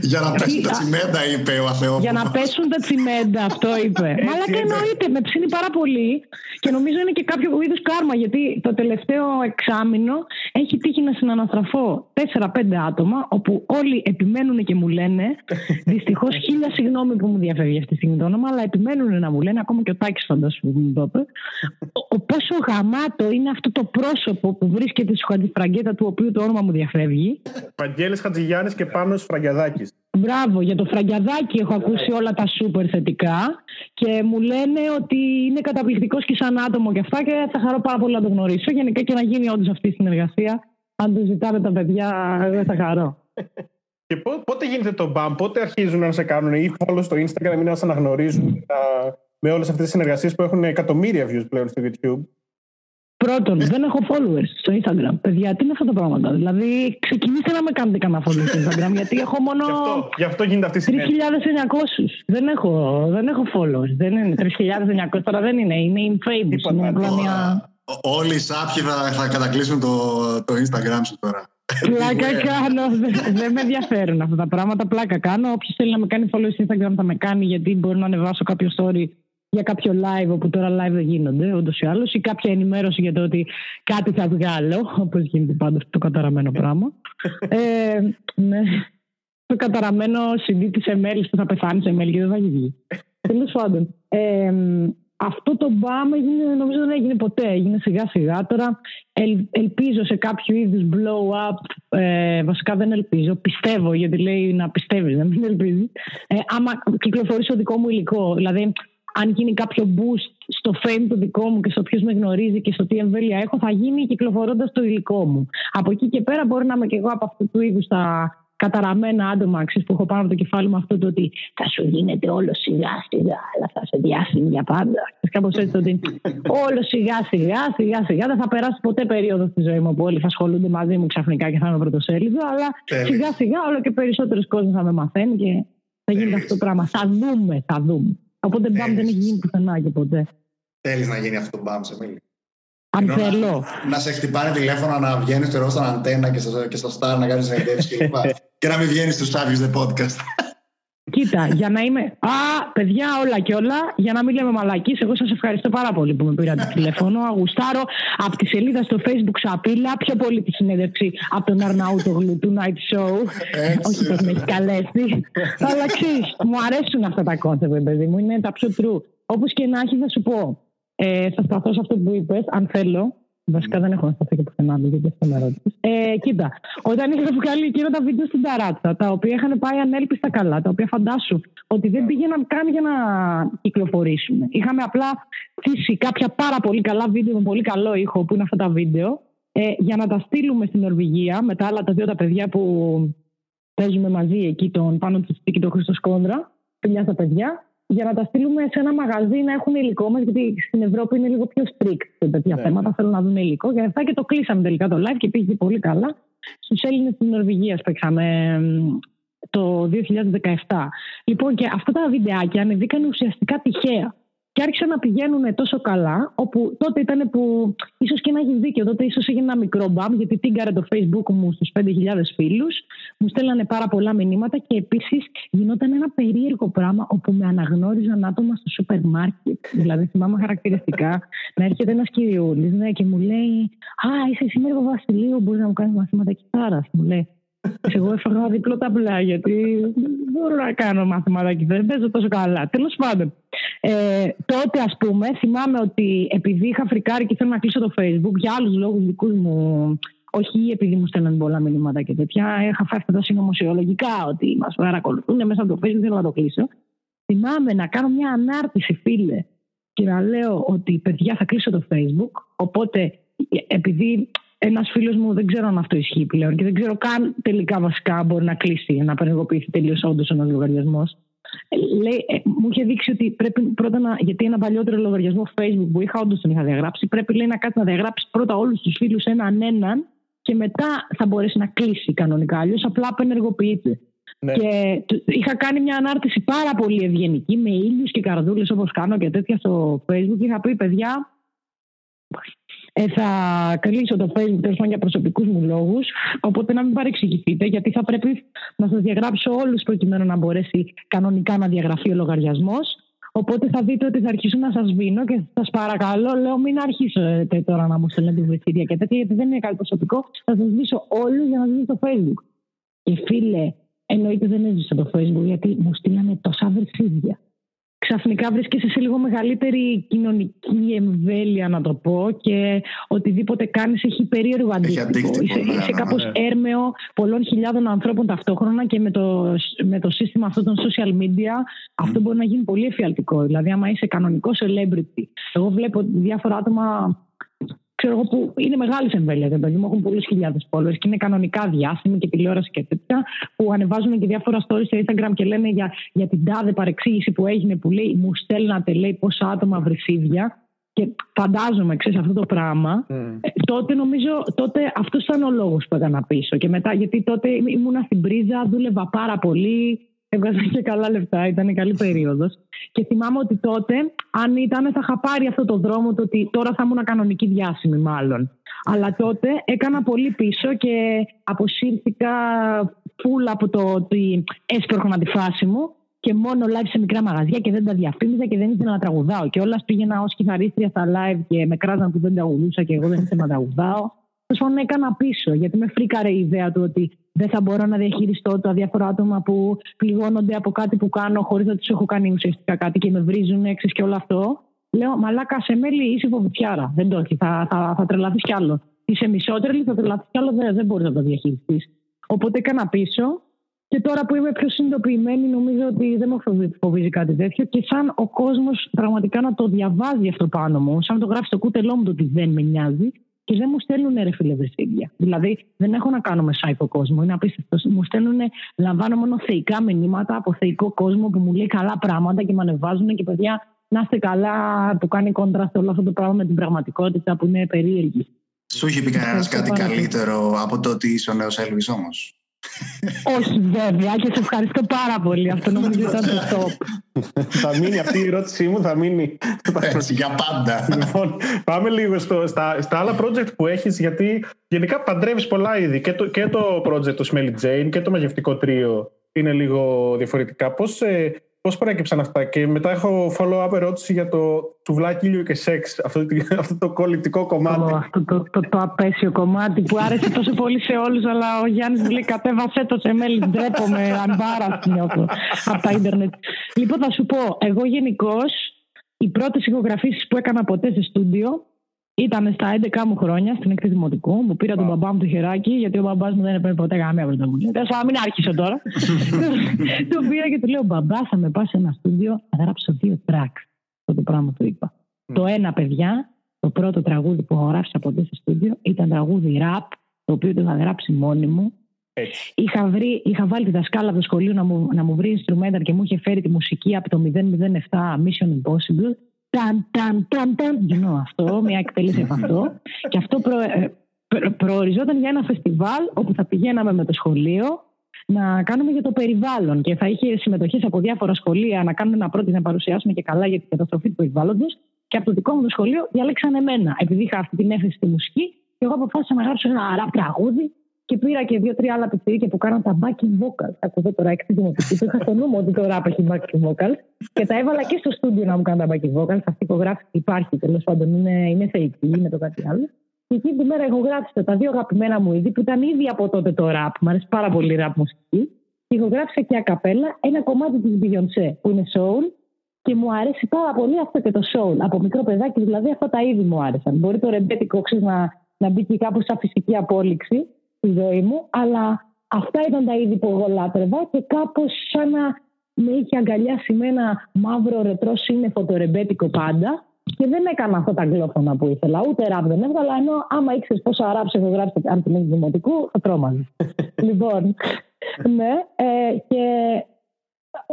Για να πέσουν τα τσιμέντα, είπε ο Αθεό. Για να πέσουν τα τσιμέντα, αυτό είπε. Μαλά και εννοείται, με ψήνει πάρα πολύ και νομίζω είναι και κάποιο είδους κάρμα γιατί το τελευταίο εξάμεινο έχει τύχει να συναναστραφώ 4-5 άτομα όπου όλοι επιμένουν και μου λένε. Δυστυχώς, χίλια συγγνώμη που μου διαφεύγει αυτή τη στιγμή το όνομα, αλλά επιμένουν να μου λένε, ακόμα και ο Τάκης φαντάσου που μου το είπε, πόσο γαμάτο είναι αυτό το πρόσωπο που βρίσκεται στο αντιφραγκέτα του οποίου το όνομα μου διαφεύγει. Βαγγέλης Χατζηγιάννης και πάνω Φραγκιαδάκης. Μπράβο, για το φραγκιαδάκι έχω ακούσει όλα τα σούπερ θετικά και μου λένε ότι είναι καταπληκτικός και σαν άτομο και αυτά και θα χαρώ πάρα πολύ να το γνωρίσω. Γενικά και να γίνει όντως αυτή η συνεργασία. Αν το ζητάνε τα παιδιά, δεν θα χαρώ. Και πότε γίνεται το μπαμ, πότε αρχίζουν να σε κάνουν ή follow στο Instagram ή να σε αναγνωρίζουν με όλες αυτές τις συνεργασίες που έχουν εκατομμύρια views πλέον στο YouTube; Πρώτον, δεν έχω followers στο Instagram. Παιδιά, τι είναι αυτά τα πράγματα. Δηλαδή, ξεκινήστε να με κάνετε κανένα follow στο Instagram, γιατί έχω μόνο. γι, αυτό, γι' αυτό γίνεται αυτή η 3.900. Δεν έχω, δεν έχω followers. Δεν είναι 3.900, τώρα δεν είναι. Είναι infamous. Είναι απλά μια... Όλοι οι σάπιοι θα, θα κατακλείσουν το, το Instagram σου τώρα. Πλάκα κάνω. δεν με ενδιαφέρουν αυτά τα πράγματα. Πλάκα κάνω. Όποιος θέλει να με κάνει follow στο Instagram θα με κάνει, γιατί μπορεί να ανεβάσω κάποιο story για κάποιο live όπου τώρα live δεν γίνονται ούτως ή άλλως, ή κάποια ενημέρωση για το ότι κάτι θα βγάλω, όπως γίνεται πάντα αυτό το καταραμένο πράγμα. ε, ναι. Το καταραμένο CD της Εμέλη που θα πεθάνει σε Εμέλη και δεν θα βγει. Τέλος πάντων. Ε, αυτό το μπαμ νομίζω δεν έγινε ποτέ. Έγινε σιγά σιγά. Τώρα ελπίζω σε κάποιο είδους blow up. Ε, βασικά δεν ελπίζω. Πιστεύω γιατί λέει να πιστεύεις, να μην ελπίζεις. Ε, άμα κυκλοφορήσω το δικό μου υλικό. Δηλαδή αν γίνει κάποιο boost στο fame του δικό μου και στο ποιος με γνωρίζει και στο τι εμβέλεια έχω, θα γίνει κυκλοφορώντας το υλικό μου. Από εκεί και πέρα μπορεί να είμαι και εγώ από αυτού του είδους τα καταραμένα άτομα που έχω πάνω από το κεφάλι μου αυτό το ότι θα σου γίνεται όλο σιγά σιγά, αλλά θα σε διάσημη για πάντα. Κάπως έτσι ότι όλο σιγά σιγά, σιγά σιγά δεν θα περάσει ποτέ περίοδος στη ζωή μου που όλοι θα ασχολούνται μαζί μου ξαφνικά και θα είμαι πρωτοσέλιδο, αλλά σιγά σιγά όλο και περισσότερος κόσμος θα με μαθαίνει και θα γίνει αυτό το πράγμα. Θα δούμε, θα δούμε. Οπότε μπαμ δεν έχει γίνει πουθενά και ποτέ. Θέλεις να γίνει αυτό το μπαμ σε μίλη. Αν θέλω. Να, να σε χτυπάνε τηλέφωνο, να βγαίνεις στο στον αντένα και στο, και στο Star να κάνεις συνεντεύξει κλπ. και να μην βγαίνεις στους Savage The Podcast. Κοίτα, για να είμαι. Α, παιδιά, όλα και όλα. Για να μην λέμε μαλακίες, εγώ σας ευχαριστώ πάρα πολύ που με πήρατε τηλέφωνο. Α, γουστάρω από τη σελίδα στο Facebook Σαπίλα πιο πολύ τη συνέντευξη από τον Αρναούτογλου του Night Show. Όχι πως με έχει καλέσει. Αλλά ξέρεις, μου αρέσουν αυτά τα concepts, παιδί μου. Είναι τα πιο true. Όπως και να έχει, θα σου πω. Ε, θα σταθώ σε αυτό που είπες, αν θέλω. Βασικά δεν έχω να σταθεί και πουθενά, γιατί αυτό με ρώτησες. Ε, κοίτα, όταν είχα βγάλει εκείνα τα βίντεο στην ταράτσα, τα οποία είχαν πάει ανέλπιστα καλά, τα οποία φαντάσου ότι δεν πήγαιναν καν για να κυκλοφορήσουμε. Είχαμε απλά στήσει κάποια πάρα πολύ καλά βίντεο με πολύ καλό ήχο, που είναι αυτά τα βίντεο, ε, για να τα στείλουμε στην Νορβηγία με τα άλλα τα δύο τα παιδιά που παίζουμε μαζί εκεί, τον πάνω του και τον Χρήστο Σκόνδρα, παιδιά στα παιδιά, για να τα στείλουμε σε ένα μαγαζί να έχουν υλικό μας, γιατί στην Ευρώπη είναι λίγο πιο strict σε τέτοια ναι, θέματα. Ναι. Θέλουν να δουν υλικό. Και αυτά και το κλείσαμε τελικά το live και πήγε πολύ καλά. Στους Έλληνες της Νορβηγίας παίξαμε το 2017. Λοιπόν, και αυτά τα βιντεάκια ανεβήκαν ουσιαστικά τυχαία και άρχισαν να πηγαίνουν τόσο καλά, όπου τότε ήταν που ίσως και να έχεις δίκιο. Τότε ίσως έγινε ένα μικρό μπαμ, γιατί τίγκαρε το Facebook μου στους 5.000 φίλους. Μου στέλνανε πάρα πολλά μηνύματα και επίσης γινόταν ένα περίεργο πράγμα όπου με αναγνώριζαν άτομα στο σούπερ μάρκετ. Δηλαδή, θυμάμαι χαρακτηριστικά να έρχεται ένας κυριούλης ναι, και μου λέει Α, είσαι σήμερα Βασιλείο, μπορείς να μου κάνεις μαθήματα κιθάρας. Μου λέει εγώ έφαγα διπλό ταμπλά γιατί δεν μπορώ να κάνω μαθήματα και δεν παίζω τόσο καλά. Τέλος πάντων. Ε, τότε, ας πούμε, θυμάμαι ότι επειδή είχα φρικάρει και θέλω να κλείσω το Facebook για άλλους λόγους δικούς μου, όχι επειδή μου στέλνουν πολλά μηνύματα και τέτοια, είχα φάει αυτά τα συνωμοσιολογικά ότι μας παρακολουθούν μέσα από το Facebook, θέλω να το κλείσω. Θυμάμαι να κάνω μια ανάρτηση, φίλε, και να λέω ότι παιδιά θα κλείσω το Facebook. Οπότε, επειδή ένας φίλος μου δεν ξέρω αν αυτό ισχύει πλέον και δεν ξέρω καν τελικά βασικά μπορεί να κλείσει, να απενεργοποιηθεί τελείως όντως ένας λογαριασμός. λέει, ε, μου είχε δείξει ότι πρέπει πρώτα να. Γιατί ένα παλιότερο λογαριασμό Facebook που είχα, όντως τον είχα διαγράψει, πρέπει λέει, να κάτσει να διαγράψει πρώτα όλους τους φίλους έναν έναν και μετά θα μπορέσει να κλείσει κανονικά. Αλλιώς απλά απενεργοποιείται. Ναι. Και είχα κάνει μια ανάρτηση πάρα πολύ ευγενική με ήλιους και καρδούλες όπως κάνω και τέτοια στο Facebook. Είχα πει, παιδιά, ε, θα κλείσω το Facebook τέλος για προσωπικούς μου λόγους. Οπότε να μην παρεξηγηθείτε, γιατί θα πρέπει να σας διαγράψω όλους προκειμένου να μπορέσει κανονικά να διαγραφεί ο λογαριασμός. Οπότε θα δείτε ότι θα αρχίσουν να σας βίνω και σας παρακαλώ, λέω, μην αρχίσετε τώρα να μου στέλνετε βρεσίδια και τέτοια, γιατί δεν είναι κάτι προσωπικό. Θα σας δείσω όλους για να δείτε το Facebook. Και φίλε, εννοείται δεν έζησα το Facebook, γιατί μου στείλανε τόσα βρεσίδια ξαφνικά βρίσκεσαι σε λίγο μεγαλύτερη κοινωνική εμβέλεια, να το πω, και οτιδήποτε κάνεις έχει περίεργο αντίκτυπο. Είσαι, ναι, είσαι ναι, κάπως ναι. έρμεο πολλών χιλιάδων ανθρώπων ταυτόχρονα και με το, με το σύστημα αυτό των social media αυτό μπορεί να γίνει πολύ εφιαλτικό. Δηλαδή, άμα είσαι κανονικός celebrity. Εγώ βλέπω διάφορα άτομα ξέρω εγώ, που είναι μεγάλη εμβέλεια δεν παιδί μου, έχουν πολλού χιλιάδες followers και είναι κανονικά διάσημοι και τηλεόραση και τέτοια, που ανεβάζουν και διάφορα stories στο Instagram και λένε για, για την τάδε παρεξήγηση που έγινε, που λέει μου στέλνατε λέει πόσα άτομα βρυσίδια. Και φαντάζομαι, ξέρεις αυτό το πράγμα. Mm. Ε, τότε νομίζω, τότε αυτός ήταν ο λόγος που έκανα πίσω. Και μετά, γιατί τότε ήμουνα στην πρίζα, δούλευα πάρα πολύ, Έβγαζα και καλά λεφτά, ήταν καλή περίοδος. Και θυμάμαι ότι τότε, αν ήταν, θα είχα πάρει αυτό το δρόμο, το ότι τώρα θα ήμουν κανονική διάσημη, μάλλον. Αλλά τότε έκανα πολύ πίσω και αποσύρθηκα φούλα από το ότι έσπρωχνα τη φάση μου και μόνο live σε μικρά μαγαζιά και δεν τα διαφήμιζα και δεν ήθελα να τραγουδάω. Και όλας πήγαινα ως κυθαρίστρια στα live και με κράζαν που δεν τραγουδούσα και εγώ δεν ήθελα να τραγουδάω. Τέλο πάντων, έκανα πίσω γιατί με φρίκαρε η ιδέα του ότι δεν θα μπορώ να διαχειριστώ τα διάφορα άτομα που πληγώνονται από κάτι που κάνω χωρίς να τους έχω κάνει ουσιαστικά κάτι και με βρίζουν έξι και όλο αυτό. Λέω, μαλάκα σε μέλη είσαι υποβουτιάρα. Δεν το έχει, θα, θα, θα τρελαθείς κι άλλο. Είσαι μισότρελη, θα τρελαθείς κι άλλο, δεν, δεν μπορείς να το διαχειριστείς. Οπότε έκανα πίσω και τώρα που είμαι πιο συνειδητοποιημένη, νομίζω ότι δεν με φοβίζει κάτι τέτοιο. Και σαν ο κόσμος πραγματικά να το διαβάζει αυτό πάνω μου, σαν να το γράφει στο κούτελό μου το ότι δεν με νοιάζει, και δεν μου στέλνουν ρε φίλε Δηλαδή δεν έχω να κάνω με σάικο κόσμο. Είναι απίστευτος. Μου στέλνουν, λαμβάνω μόνο θεϊκά μηνύματα από θεϊκό κόσμο που μου λέει καλά πράγματα και με ανεβάζουν και παιδιά να είστε καλά που κάνει κόντρα σε όλο αυτό το πράγμα με την πραγματικότητα που είναι περίεργη. Σου είχε πει κανένας κάτι καλύτερο από το ότι είσαι ο νέος Έλβης όμως; Όχι βέβαια και σε ευχαριστώ πάρα πολύ. Αυτό νομίζω ήταν το top. θα μείνει αυτή η ερώτησή μου, θα μείνει. Έτσι, για πάντα. Λοιπόν, πάμε λίγο στο, στα, στα άλλα project που έχεις, γιατί γενικά παντρεύεις πολλά είδη. Και το, και το project του Smelly Jane και το μαγευτικό τρίο είναι λίγο διαφορετικά. Πώς, ε, Πώς προέκυψαν αυτά, και μετά έχω follow-up ερώτηση για το τουβλάκι ήλιο και σεξ, αυτό, αυτό το κολλητικό κομμάτι. Oh, αυτό το, το, το, απέσιο κομμάτι που άρεσε τόσο πολύ σε όλους, αλλά ο Γιάννης μου λέει κατέβασέ το σε μέλη. Ντρέπομαι, αν πάρα νιώθω από τα ίντερνετ. Λοιπόν, θα σου πω, εγώ γενικώς οι πρώτες ηχογραφήσεις που έκανα ποτέ σε στούντιο ήταν στα 11 μου χρόνια στην έκτη δημοτικού. Μου πήρα τον μπαμπά μου το χεράκι, γιατί ο μπαμπάς μου δεν έπαιρνε ποτέ καμία πρωτοβουλία. Δεν θα μην άρχισε τώρα. το πήρα και του λέω: Μπαμπά, θα με πας σε ένα στούντιο να γράψω δύο τρακ. Αυτό το πράγμα του είπα. Το ένα, παιδιά, το πρώτο τραγούδι που έχω γράψει από τότε στο στούντιο ήταν τραγούδι ραπ, το οποίο το είχα γράψει μόνη μου. Είχα, βρει, είχα βάλει τη δασκάλα από το σχολείο να μου, να μου βρει instrumental και μου είχε φέρει τη μουσική από το 007 Mission Impossible ταν, ταν, ταν, ταν, αυτό, μια εκτέλεση από αυτό. Και αυτό προ, ε, προοριζόταν για ένα φεστιβάλ όπου θα πηγαίναμε με το σχολείο να κάνουμε για το περιβάλλον και θα είχε συμμετοχές από διάφορα σχολεία να κάνουμε ένα πρώτο να παρουσιάσουμε και καλά για την καταστροφή του περιβάλλοντος. Και από το δικό μου το σχολείο διάλεξαν εμένα, επειδή είχα αυτή την έφεση στη μουσική. Και εγώ αποφάσισα να γράψω ένα ραπ τραγούδι και πήρα και δύο-τρία άλλα πιτσιρίκια που κάναν τα backing vocals. Ακούω τώρα έκτη δημοτική. Το είχα στο νου μου ότι το rap έχει backing vocals. Και τα έβαλα και στο στούντιο να μου κάνουν τα backing vocals. Αυτή η υπογράφηση υπάρχει τέλος πάντων. Είναι, είναι θεϊκή, είναι το κάτι άλλο. Και εκεί την μέρα ηχογράφησα τα δύο αγαπημένα μου είδη που ήταν ήδη από τότε το rap. Μου αρέσει πάρα πολύ rap μουσική. Και ηχογράφησα και ακαπέλα ένα κομμάτι της Beyoncé που είναι soul. Και μου αρέσει πάρα πολύ αυτό και το soul. Από μικρό παιδάκι δηλαδή αυτά τα είδη μου άρεσαν. Μπορεί το ρεμπέτικο να, να μπει και κάπου σαν φυσική απόλυξη στη ζωή μου, αλλά αυτά ήταν τα είδη που εγώ λάτρευα και κάπως σαν να με είχε αγκαλιάσει με ένα μαύρο ρετρό σύννεφο το ρεμπέτικο πάντα και δεν έκανα αυτά τα αγγλόφωνα που ήθελα. Ούτε ραπ δεν έβγαλα, ενώ άμα ήξερες πόσα ραπ έχω γράψει αν την δημοτικού, θα τρόμαζες. λοιπόν, ναι, ε, και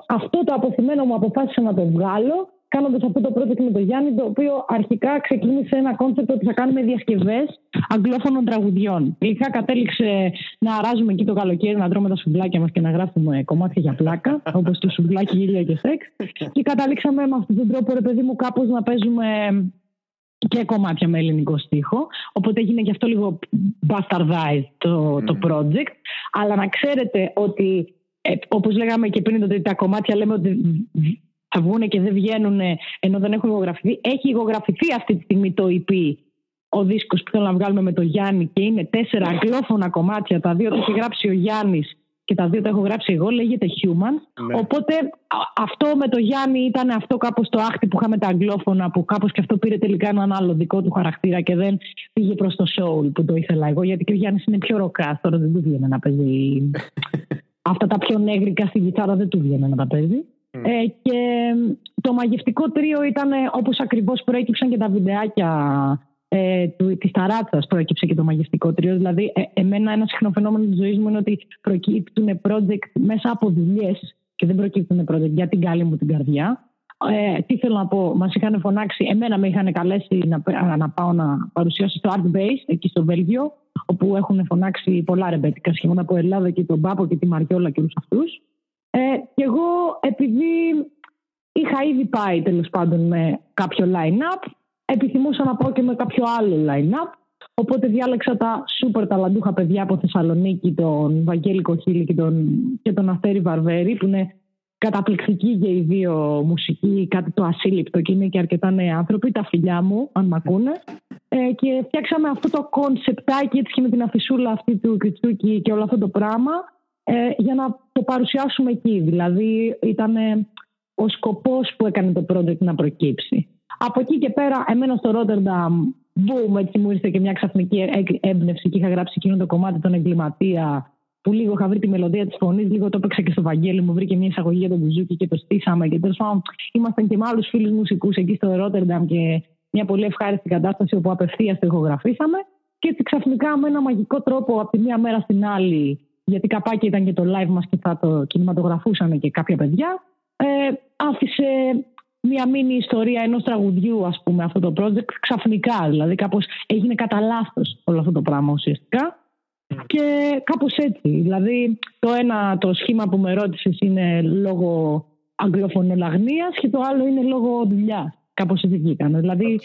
αυτό το απωθημένο μου αποφάσισα να το βγάλω κάνοντας αυτό το project με τον Γιάννη, το οποίο αρχικά ξεκίνησε ένα concept ότι θα κάνουμε διασκευές αγγλόφωνων τραγουδιών. Τελικά κατέληξε να αράζουμε εκεί το καλοκαίρι, να τρώμε τα σουβλάκια μας και να γράφουμε κομμάτια για πλάκα, όπως το σουβλάκι γύρια και σεξ. Και καταλήξαμε με αυτόν τον τρόπο, ρε παιδί μου, κάπως να παίζουμε και κομμάτια με ελληνικό στίχο. Οπότε έγινε και αυτό λίγο bastardized το, το project. Αλλά να ξέρετε ότι, ε, όπως λέγαμε και πριν, ότι τα κομμάτια λέμε ότι θα βγουν και δεν βγαίνουν ενώ δεν έχουν υγογραφηθεί. Έχει υγογραφηθεί αυτή τη στιγμή το EP, ο δίσκος που θέλω να βγάλουμε με τον Γιάννη και είναι τέσσερα αγγλόφωνα κομμάτια. Τα δύο τα έχει γράψει ο Γιάννης και τα δύο τα έχω γράψει εγώ, λέγεται Human. Ναι. Οπότε αυτό με τον Γιάννη ήταν αυτό κάπως το άχτη που είχαμε τα αγγλόφωνα που κάπως και αυτό πήρε τελικά έναν άλλο δικό του χαρακτήρα και δεν πήγε προς το soul που το ήθελα εγώ γιατί και ο Γιάννης είναι πιο ροκάς, τώρα δεν του βγαίνει να παίζει αυτά τα πιο νέγρικα στην κιθάρα δεν του βγαίνει να τα παίζει. Ε, και το μαγευτικό τρίο ήταν όπως ακριβώς προέκυψαν και τα βιντεάκια ε, του, της ταράτσας προέκυψε και το μαγευτικό τρίο. Δηλαδή ε, εμένα ένα συχνό φαινόμενο της ζωής μου είναι ότι προκύπτουν project μέσα από δουλειές και δεν προκύπτουν project για την καλή μου την καρδιά. Ε, τι θέλω να πω, μας είχαν φωνάξει, εμένα με είχαν καλέσει να, να πάω να παρουσιάσω στο Art Base εκεί στο Βέλγιο, όπου έχουν φωνάξει πολλά ρεμπέτικα σχεδόν από Ελλάδα και τον Πάπο και τη Μαριόλα και όλους αυτούς. Ε, και εγώ επειδή είχα ήδη πάει τέλος πάντων με κάποιο line-up, επιθυμούσα να πάω και με κάποιο άλλο line-up. Οπότε διάλεξα τα σούπερ ταλαντούχα παιδιά από Θεσσαλονίκη, τον Βαγγέλη Κοχίλη και τον, και τον Αστέρη Βαρβέρη, που είναι καταπληκτικοί και οι δύο μουσικοί, κάτι το ασύλληπτο και είναι και αρκετά νέοι άνθρωποι, τα φιλιά μου, αν μ' ακούνε. Ε, και φτιάξαμε αυτό το κονσεπτάκι έτσι και με την αφισούλα αυτή του Κριτσούκη και όλο αυτό το πράγμα ε, για να το παρουσιάσουμε εκεί. Δηλαδή ήταν ο σκοπός που έκανε το project να προκύψει. Από εκεί και πέρα, εμένα στο Ρότερνταμ, boom, έτσι μου ήρθε και μια ξαφνική έμπνευση και είχα γράψει εκείνο το κομμάτι τον εγκληματία που λίγο είχα βρει τη μελωδία της φωνής, λίγο το έπαιξα και στο Βαγγέλη, μου βρήκε μια εισαγωγή για τον Μπουζούκι και το στήσαμε. Και τέλος πάντων, ήμασταν και με άλλους φίλους μουσικούς εκεί στο Ρότερνταμ και μια πολύ ευχάριστη κατάσταση όπου απευθείας το ηχογραφήσαμε. Και έτσι ξαφνικά με ένα μαγικό τρόπο από τη μία μέρα στην άλλη γιατί καπάκι ήταν και το live μας και θα το κινηματογραφούσαν και κάποια παιδιά, ε, άφησε μια μίνι ιστορία ενός τραγουδιού, ας πούμε, αυτό το project ξαφνικά. Δηλαδή κάπως έγινε κατά λάθος όλο αυτό το πράγμα ουσιαστικά. Και κάπως έτσι. Δηλαδή το ένα το σχήμα που με ρώτησες είναι λόγω αγγλοφωνολαγνίας και το άλλο είναι λόγω δουλειάς. Κάπως έτσι βγήκαν. Δηλαδή,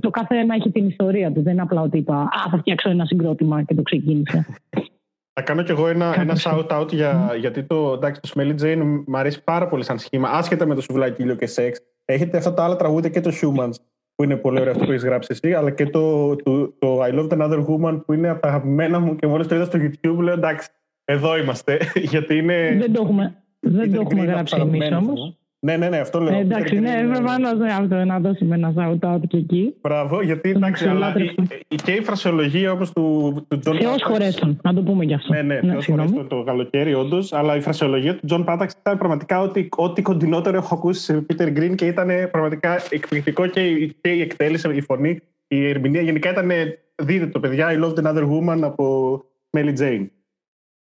το κάθε ένα έχει την ιστορία του. Δεν είναι απλά ότι είπα Α, θα φτιάξω ένα συγκρότημα και το ξεκίνησε. Θα κάνω κι εγώ ένα, ένα shout-out για, γιατί το, εντάξει, το Smelly Jane μου αρέσει πάρα πολύ σαν σχήμα, άσχετα με το σουβλάκι ήλιο και σεξ. Έχετε αυτά τα άλλα τραγούδια και το Humans, που είναι πολύ ωραίο αυτό που έχεις γράψει εσύ, αλλά και το, το, το I Love Another Woman, που είναι από τα αγαπημένα μου και μόλις το είδα στο YouTube, λέω εντάξει, εδώ είμαστε. γιατί είναι. Δεν το έχουμε, δεν το έχουμε γράψει εμείς όμως. Ναι, ναι, ναι, αυτό λέω. Ε, εντάξει, ναι, προφανώ ναι, αυτό να δώσουμε ένα shout out και εκεί. Μπράβο, γιατί εντάξει, αλλά και η φρασιολογία όπως του, του John Θεό χωρέσουν, να το πούμε γι' αυτό. Ναι, ναι, ναι Θεό χωρέσουν το καλοκαίρι, όντως. Αλλά η φρασιολογία του John Patax ήταν πραγματικά ό,τι, ό,τι κοντινότερο έχω ακούσει σε Peter Green και ήταν πραγματικά εκπληκτικό και, και η εκτέλεση, η φωνή, η ερμηνεία. Γενικά ήταν. Δείτε το, παιδιά, I Loved Another Woman από Melly Jane.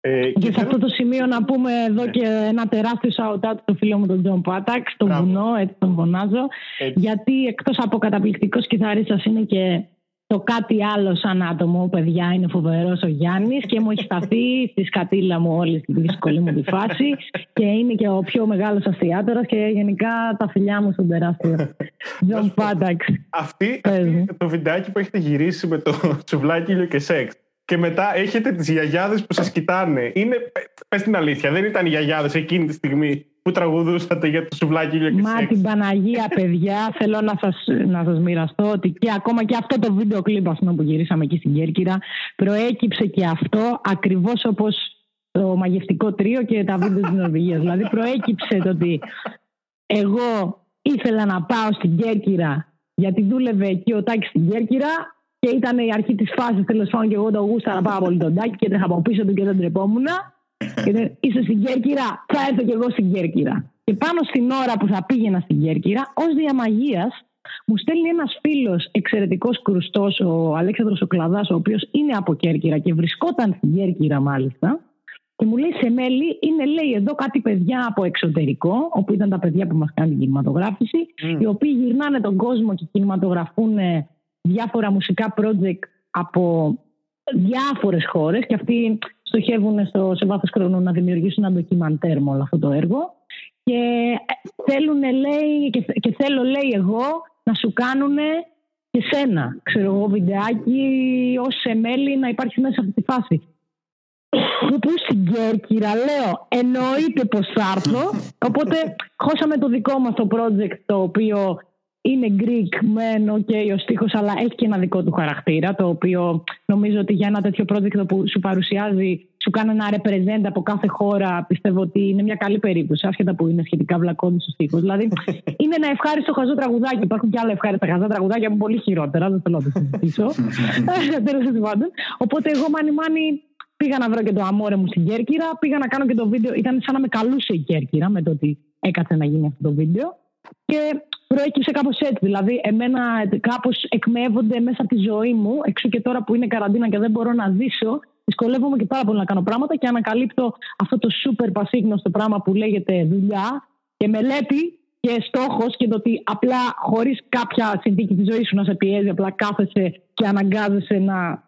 Ε, και, σε αυτό το σημείο να πούμε εδώ ναι. και ένα τεράστιο shout out στο φίλο μου τον Τζον Πάταξ, τον βουνό, έτσι τον φωνάζω. Γιατί εκτός από καταπληκτικός κιθαρίστας είναι και το κάτι άλλο σαν άτομο, παιδιά, είναι φοβερός ο Γιάννης και μου έχει σταθεί στη σκατίλα μου όλη στη δύσκολη μου τη φάση και είναι και ο πιο μεγάλος αστειάτορας και γενικά τα φιλιά μου στον τεράστιο Τζον Πάταξ. Αυτή, το βιντεάκι που έχετε γυρίσει με το σουβλάκι και σεξ και μετά έχετε τις γιαγιάδες που σας κοιτάνε. Είναι, πες την αλήθεια, δεν ήταν οι γιαγιάδες εκείνη τη στιγμή που τραγουδούσατε για το σουβλάκι και Μα την Παναγία, παιδιά, θέλω να σας, να σας μοιραστώ ότι και ακόμα και αυτό το βίντεο κλιπ που γυρίσαμε εκεί στην Κέρκυρα προέκυψε και αυτό ακριβώς όπως το μαγευτικό τρίο και τα βίντεο της Νορβηγίας. δηλαδή προέκυψε το ότι εγώ ήθελα να πάω στην Κέρκυρα γιατί δούλευε εκεί ο Τάκης στην Κέρκυρα και ήταν η αρχή της φάσης τέλος πάντων και εγώ το γούσταρα πάρα πολύ τον Τάκη και τρέχα από πίσω του και δεν τρεπόμουν. Και είσαι στην Κέρκυρα, θα έρθω κι εγώ στην Κέρκυρα. Και πάνω στην ώρα που θα πήγαινα στην Κέρκυρα, ως διαμαγείας, μου στέλνει ένας φίλος εξαιρετικός κρουστός, ο Αλέξανδρος ο Κλαδάς, ο οποίος είναι από Κέρκυρα και βρισκόταν στην Κέρκυρα μάλιστα. Και μου λέει σε μέλη είναι λέει εδώ κάτι παιδιά από εξωτερικό, όπου ήταν τα παιδιά που μας κάνουν την κινηματογράφηση, οι οποίοι γυρνάνε τον κόσμο και κινηματογραφούν διάφορα μουσικά project από διάφορες χώρες και αυτοί στοχεύουν στο, σε βάθος χρόνου να δημιουργήσουν ένα ντοκιμαντέρ με όλο αυτό το έργο. Και θέλουν λέει και, και θέλω λέει εγώ να σου κάνουν και σένα ξέρω εγώ βιντεάκι ως μέλη να υπάρχει μέσα από τη φάση. Που πού στην Κέρκυρα λέω εννοείται πως θα έρθω οπότε χώσαμε το δικό μας το project το οποίο είναι Greek μεν okay, ο στίχος αλλά έχει και ένα δικό του χαρακτήρα το οποίο νομίζω ότι για ένα τέτοιο project που σου παρουσιάζει σου κάνει ένα represent από κάθε χώρα πιστεύω ότι είναι μια καλή περίπτωση άσχετα που είναι σχετικά βλακώδης ο στίχος. Δηλαδή είναι ένα ευχάριστο χαζό τραγουδάκι. Υπάρχουν και άλλα ευχάριστα χαζά τραγουδάκια που πολύ χειρότερα δεν θέλω να το συζητήσω. Οπότε εγώ μάνι μάνι πήγα να βρω και το αμόρε μου στην Κέρκυρα πήγα να κάνω και το βίντεο. Ήταν σαν να με καλούσε η Κέρκυρα με το ότι έκατσε να γίνει αυτό το βίντεο. Και προέκυψε κάπως έτσι. Δηλαδή, εμένα κάπως εκμεύονται μέσα από τη ζωή μου, εξού και τώρα που είναι καραντίνα και δεν μπορώ να ζήσω, δυσκολεύομαι και πάρα πολύ να κάνω πράγματα και ανακαλύπτω αυτό το σούπερ πασίγνωστο πράγμα που λέγεται δουλειά και μελέτη και στόχος και το ότι απλά χωρίς κάποια συνθήκη της ζωής σου να σε πιέζει, απλά κάθεσαι και αναγκάζεσαι να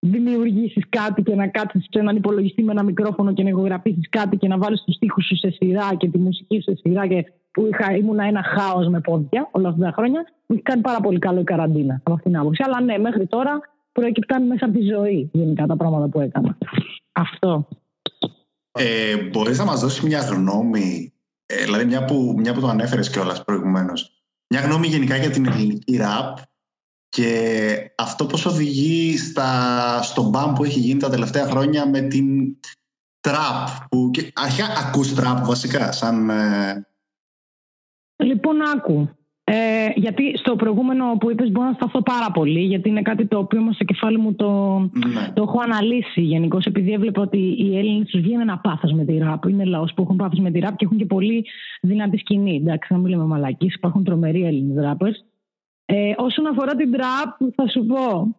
δημιουργήσεις κάτι και να κάτσεις σε έναν υπολογιστή με ένα μικρόφωνο και να ηχογραφήσεις κάτι και να βάλεις τους τοίχου σου σε σειρά και τη μουσική σου σε σειρά και που είχα, ήμουν ένα χάος με πόδια όλα αυτά τα χρόνια. Μου έχει κάνει πάρα πολύ καλό η καραντίνα από αυτήν την άποψη. Αλλά ναι, μέχρι τώρα προέκυπταν μέσα από τη ζωή γενικά τα πράγματα που έκανα. Αυτό. Ε, μπορείς να μας δώσεις μια γνώμη, ε, δηλαδή μια που, μια που το ανέφερες κιόλας προηγουμένως, μια γνώμη γενικά για την ελληνική ραπ και αυτό πώς οδηγεί στα, στον μπαμ που έχει γίνει τα τελευταία χρόνια με την τραπ. Που, αρχικά ακούς τραπ βασικά σαν, ε, Λοιπόν, άκου. Ε, γιατί στο προηγούμενο που είπες μπορώ να σταθώ πάρα πολύ γιατί είναι κάτι το οποίο όμως στο κεφάλι μου το, ναι. το έχω αναλύσει γενικώ επειδή έβλεπα ότι οι Έλληνες τους βγαίνει ένα πάθος με τη ράπ είναι λαός που έχουν πάθος με τη ράπ και έχουν και πολύ δυνατή σκηνή εντάξει να μην λέμε μαλακής υπάρχουν τρομεροί Έλληνες ράπες ε, όσον αφορά την τραπ θα σου πω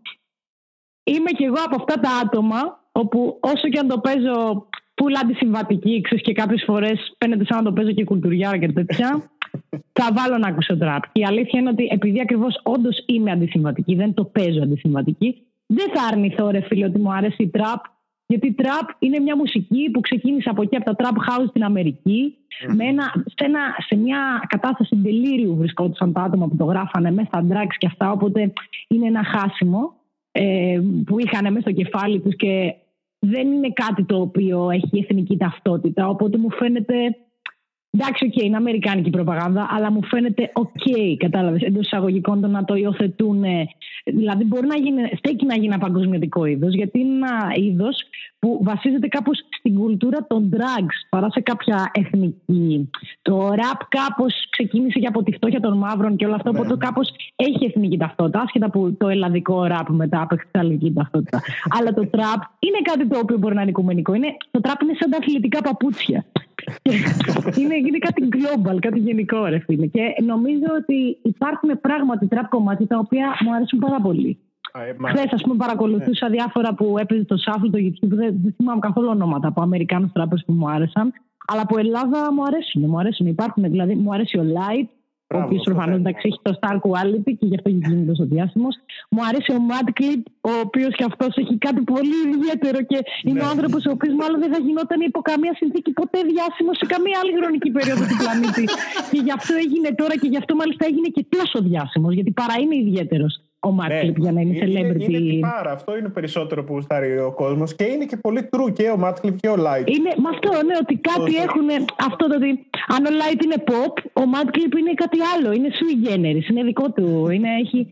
είμαι κι εγώ από αυτά τα άτομα όπου όσο και αν το παίζω πουλά αντισυμβατική ξέρεις και κάποιες φορές φαίνεται σαν να το παίζω και κουλτουριάρα και τέτοια θα βάλω να ακούσω τραπ. Η αλήθεια είναι ότι επειδή ακριβώς όντως είμαι αντισυμβατική, δεν το παίζω αντισυμβατική, δεν θα αρνηθώ, ρε φίλε, ότι μου αρέσει η τραπ. Γιατί η τραπ είναι μια μουσική που ξεκίνησε από εκεί, από τα trap house στην Αμερική. Με ένα, σε, ένα, σε μια κατάσταση ντελίριου βρισκόντουσαν τα άτομα που το γράφανε μέσα στα drugs και αυτά. Οπότε είναι ένα χάσιμο ε, που είχαν μέσα στο κεφάλι τους και δεν είναι κάτι το οποίο έχει εθνική ταυτότητα. Οπότε μου φαίνεται Εντάξει, OK, okay, είναι αμερικάνικη προπαγάνδα, αλλά μου φαίνεται OK, okay, κατάλαβες, εντός εισαγωγικών το να το υιοθετούν. Δηλαδή, μπορεί να γίνει, στέκει να γίνει ένα παγκοσμιωτικό είδος, γιατί είναι ένα είδος που βασίζεται κάπως στην κουλτούρα των drugs παρά σε κάποια εθνική. Το rap κάπως ξεκίνησε και από τη φτώχεια των μαύρων και όλο αυτό, ναι. οπότε κάπως έχει εθνική ταυτότητα, άσχετα που το ελλαδικό rap μετά από ελληνική ταυτότητα. αλλά το trap είναι κάτι το οποίο μπορεί να είναι οικουμενικό. Είναι, το trap είναι σαν τα αθλητικά παπούτσια είναι, είναι κάτι global, κάτι γενικό, ρε φίλε. Και νομίζω ότι υπάρχουν πράγματι τραπ κομμάτια τα οποία μου αρέσουν πάρα πολύ. Χθες, ας πούμε, παρακολουθούσα ναι. διάφορα που έπαιζε το Shuffle, το YouTube. Δεν, δεν θυμάμαι καθόλου ονόματα από Αμερικάνους τράπε που μου άρεσαν. Αλλά από Ελλάδα μου αρέσουν. Μου αρέσουν. Υπάρχουν, δηλαδή, μου αρέσει ο Light, ο οποίο προφανώς εντάξει έχει το Star Quality και γι' αυτό έχει γίνει τόσο διάσημος. Μου αρέσει ο Clip, ο οποίος και αυτός έχει κάτι πολύ ιδιαίτερο και είναι ναι. ο άνθρωπος ο οποίος μάλλον δεν θα γινόταν υπό καμία συνθήκη ποτέ διάσημος σε καμία άλλη χρονική περίοδο του πλανήτη. και γι' αυτό έγινε τώρα και γι' αυτό μάλιστα έγινε και τόσο διάσημος, γιατί παρά είναι ιδιαίτερος ο Μάτκλιπ ναι, για να είναι, είναι celebrity. Είναι, είναι πάρα, αυτό είναι περισσότερο που γουστάρει ο κόσμος και είναι και πολύ true και ο Μάτκλιπ και ο Light. Είναι με αυτό, ναι, ότι κάτι έχουν. Αυτό το ότι αν ο Light είναι pop, ο Μάτκλιπ είναι κάτι άλλο. Είναι sui generis, είναι δικό του. Είναι, έχει...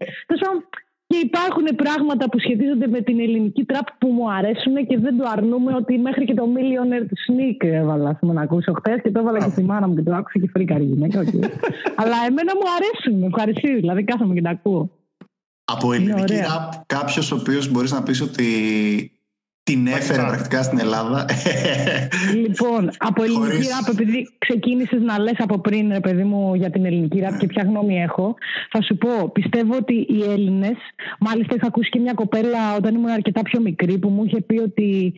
Και υπάρχουν πράγματα που σχετίζονται με την ελληνική τραπ που μου αρέσουν και δεν το αρνούμε ότι μέχρι και το Millionaire του Sneak έβαλα πούμε, να ακούσω χθες και το έβαλα και στη μάνα μου και το άκουσα και φρίκαρη γυναίκα. Αλλά εμένα μου αρέσουν, ευχαριστώ. Δηλαδή κάθομαι και τα ακούω. Από ελληνική ραπ, κάποιος ο οποίος μπορείς να πεις ότι την έφερε πρακτικά στην Ελλάδα. Λοιπόν, από ελληνική ραπ, επειδή ξεκίνησες να λες από πριν, ρε παιδί μου, για την ελληνική ραπ και ποια γνώμη έχω, θα σου πω, πιστεύω ότι οι Έλληνες, μάλιστα είχα ακούσει και μια κοπέλα όταν ήμουν αρκετά πιο μικρή, που μου είχε πει ότι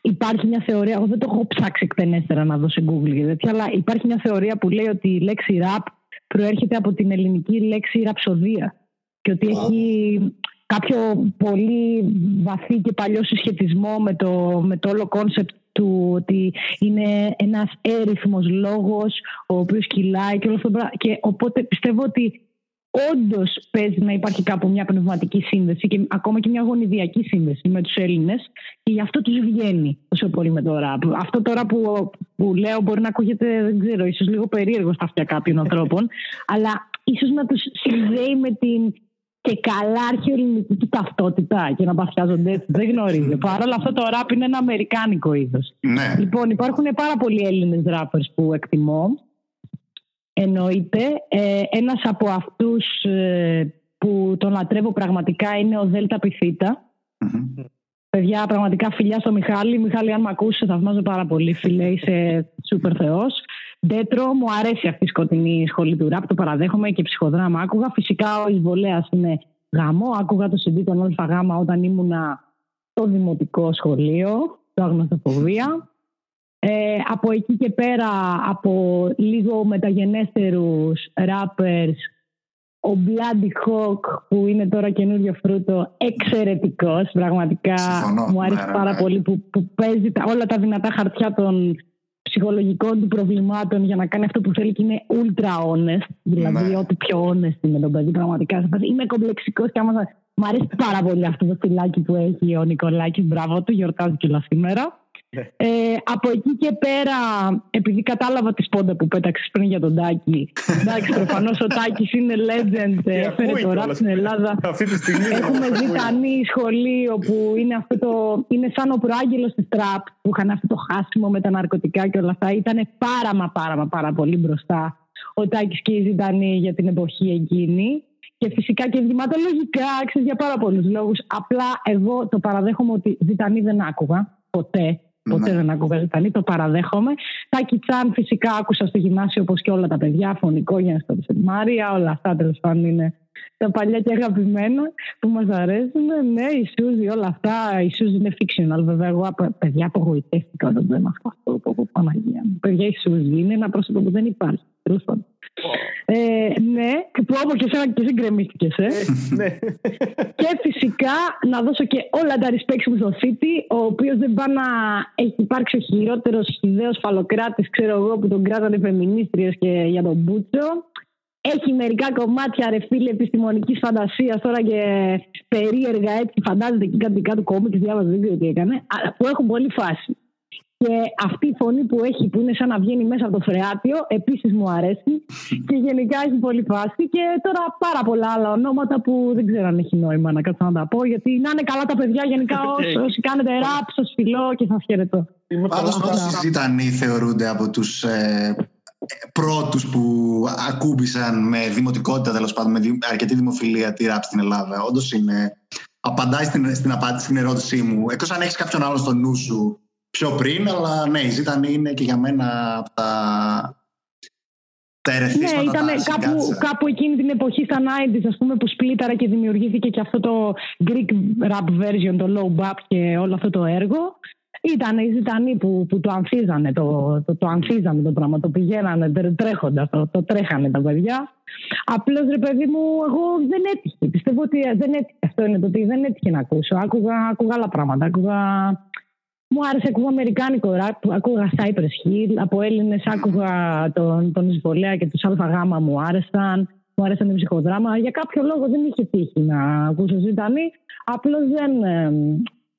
υπάρχει μια θεωρία, εγώ δεν το έχω ψάξει εκτενέστερα να δω σε Google και τέτοια, αλλά υπάρχει μια θεωρία που λέει ότι η λέξη rap προέρχεται από την ελληνική λέξη ραψοδία και ότι έχει κάποιο πολύ βαθύ και παλιό συσχετισμό με το, με το όλο concept του ότι είναι ένας έρρυθμος λόγος ο οποίος κυλάει και όλο αυτό και οπότε πιστεύω ότι όντως παίζει να υπάρχει κάπου μια πνευματική σύνδεση και ακόμα και μια γονιδιακή σύνδεση με τους Έλληνες και γι' αυτό τους βγαίνει τόσο πολύ με το ραπ. Αυτό τώρα που, που λέω μπορεί να ακούγεται, δεν ξέρω, ίσως λίγο περίεργο στα αυτιά κάποιων ανθρώπων, αλλά ίσως να τους συνδέει με την και καλά αρχαιοελληνική του ταυτότητα και να παθιάζονται έτσι. Δεν γνωρίζω. Παρ' όλα αυτό το ραπ είναι ένα αμερικάνικο είδος. Ναι. Λοιπόν, υπάρχουν πάρα πολλοί Έλληνες ράπερ που εκτιμώ εννοείται. Ε, ένας από αυτούς ε, που τον λατρεύω πραγματικά είναι ο Δέλτα Παιδιά, πραγματικά φιλιά στο Μιχάλη. Μιχάλη, αν με ακούσει, θαυμάζω πάρα πολύ. Φίλε, είσαι σούπερ θεός. Ντέτρο, μου αρέσει αυτή η σκοτεινή σχολή του ραπ, το παραδέχομαι και ψυχοδράμα άκουγα. Φυσικά ο εισβολέας είναι γάμο. Άκουγα το συντή των ΑΓ όταν ήμουνα στο δημοτικό σχολείο, το αγνωστοφοβία. Ε, από εκεί και πέρα, από λίγο μεταγενέστερους rappers, ο Bloody Hawk που είναι τώρα καινούριο φρούτο, εξαιρετικός. Πραγματικά μου αρέσει ναι, πάρα ναι. πολύ που, που παίζει τα, όλα τα δυνατά χαρτιά των ψυχολογικών του προβλημάτων για να κάνει αυτό που θέλει και είναι ultra honest. Δηλαδή, ναι. ό,τι πιο honest είναι το παιδί, πραγματικά. Είμαι κομπλεξικός και άμα. Μ' αρέσει πάρα πολύ αυτό το φυλάκι που έχει ο Νικολάκης. Μπράβο του, γιορτάζει κιόλας σήμερα. Ναι. Ε, από εκεί και πέρα, επειδή κατάλαβα τη σπόντα που πέταξες πριν για τον Τάκη. εντάξει, προφανώς ο Τάκης είναι legend, έφερε το ραπ στην Ελλάδα. Αυτή τη στιγμή Έχουμε ζητανή σχολείο που είναι, αυτό το, είναι σαν ο προάγγελος της τραπ που είχαν αυτό το χάσιμο με τα ναρκωτικά και όλα αυτά. Ήταν πάρα μα πάρα μα πάρα πολύ μπροστά ο Τάκης και η Ζητανή για την εποχή εκείνη. Και φυσικά και ενδυματολογικά, ξέρεις για πάρα πολλούς λόγους. Απλά εγώ το παραδέχομαι ότι Ζητανή δεν άκουγα ποτέ. Ποτέ ναι. δεν άκουγα ζητανή, το παραδέχομαι. Τάκι Τσάν φυσικά άκουσα στο γυμνάσιο όπως και όλα τα παιδιά, φωνικό για να Μάρια, όλα αυτά τέλος πάντων είναι τα παλιά και αγαπημένα που μας αρέσουν. Ναι, η Σούζη, όλα αυτά. Η Σούζη είναι fictional, βέβαια. Εγώ παιδιά απογοητεύτηκα όταν δεν αυτό. Από Παναγία μου. Παιδιά, η Σούζη είναι ένα πρόσωπο που δεν υπάρχει. Τέλος πάντων. Ε, ναι, και που όπω και εσένα και συγκρεμίστηκε. Ε. ναι. και φυσικά να δώσω και όλα τα respect μου στο City, ο οποίος δεν πάει να έχει υπάρξει ο χειρότερος ιδέος φαλοκράτης, ξέρω εγώ, που τον κράτανε φεμινίστριες και για τον Μπούτσο. Έχει μερικά κομμάτια ρε φίλε επιστημονική φαντασία τώρα και περίεργα έτσι φαντάζεται και κάτι κάτω κόμικ, διάβαζε δεν ξέρω τι έκανε, αλλά που έχουν πολύ φάση. Και αυτή η φωνή που έχει, που είναι σαν να βγαίνει μέσα από το φρεάτιο, επίση μου αρέσει. Και γενικά έχει πολύ φάση. Και τώρα πάρα πολλά άλλα ονόματα που δεν ξέρω αν έχει νόημα να κάτσω να τα πω. Γιατί να είναι καλά τα παιδιά γενικά όσοι, όσοι κάνετε ραπ, σα φιλώ και σα χαιρετώ. Πάντω, πόσοι ζητανοί θεωρούνται από του ε, πρώτους που ακούμπησαν με δημοτικότητα, τέλος πάντων, με αρκετή δημοφιλία τη ραπ στην Ελλάδα. Όντως είναι. Απαντάει στην, στην απάντηση στην ερώτησή μου. Εκτός αν έχεις κάποιον άλλο στο νου σου πιο πριν, αλλά ναι, η Ζήταν είναι και για μένα από τα, τα ερεθίσματα. Ναι, ήταν κάπου, κάπου εκείνη την εποχή στα 90's, ας πούμε, που σπλίταρα και δημιουργήθηκε και αυτό το Greek rap version, το low bap και όλο αυτό το έργο. Ήταν οι Ζητανοί που, που το ανθίζανε το, το, το ανθίζανε το πράγμα, το πηγαίνανε τρέχοντας, το, το τρέχανε τα παιδιά. Απλώς ρε παιδί μου, εγώ δεν έτυχε. Πιστεύω ότι δεν έτυχε. Αυτό είναι το ότι δεν έτυχε να ακούσω. Άκουγα, άκουγα άλλα πράγματα. Άκουγα μου άρεσε, ακούγα αμερικάνικο ραπ, ακούγα Cypress Hill, από Έλληνες άκουγα τον, τον Ισβολέα και τους ΑΓ μου άρεσαν, μου άρεσαν οι ψυχοδράμα. Για κάποιο λόγο δεν είχε τύχει να ακούσω ζητανή, απλώς δεν,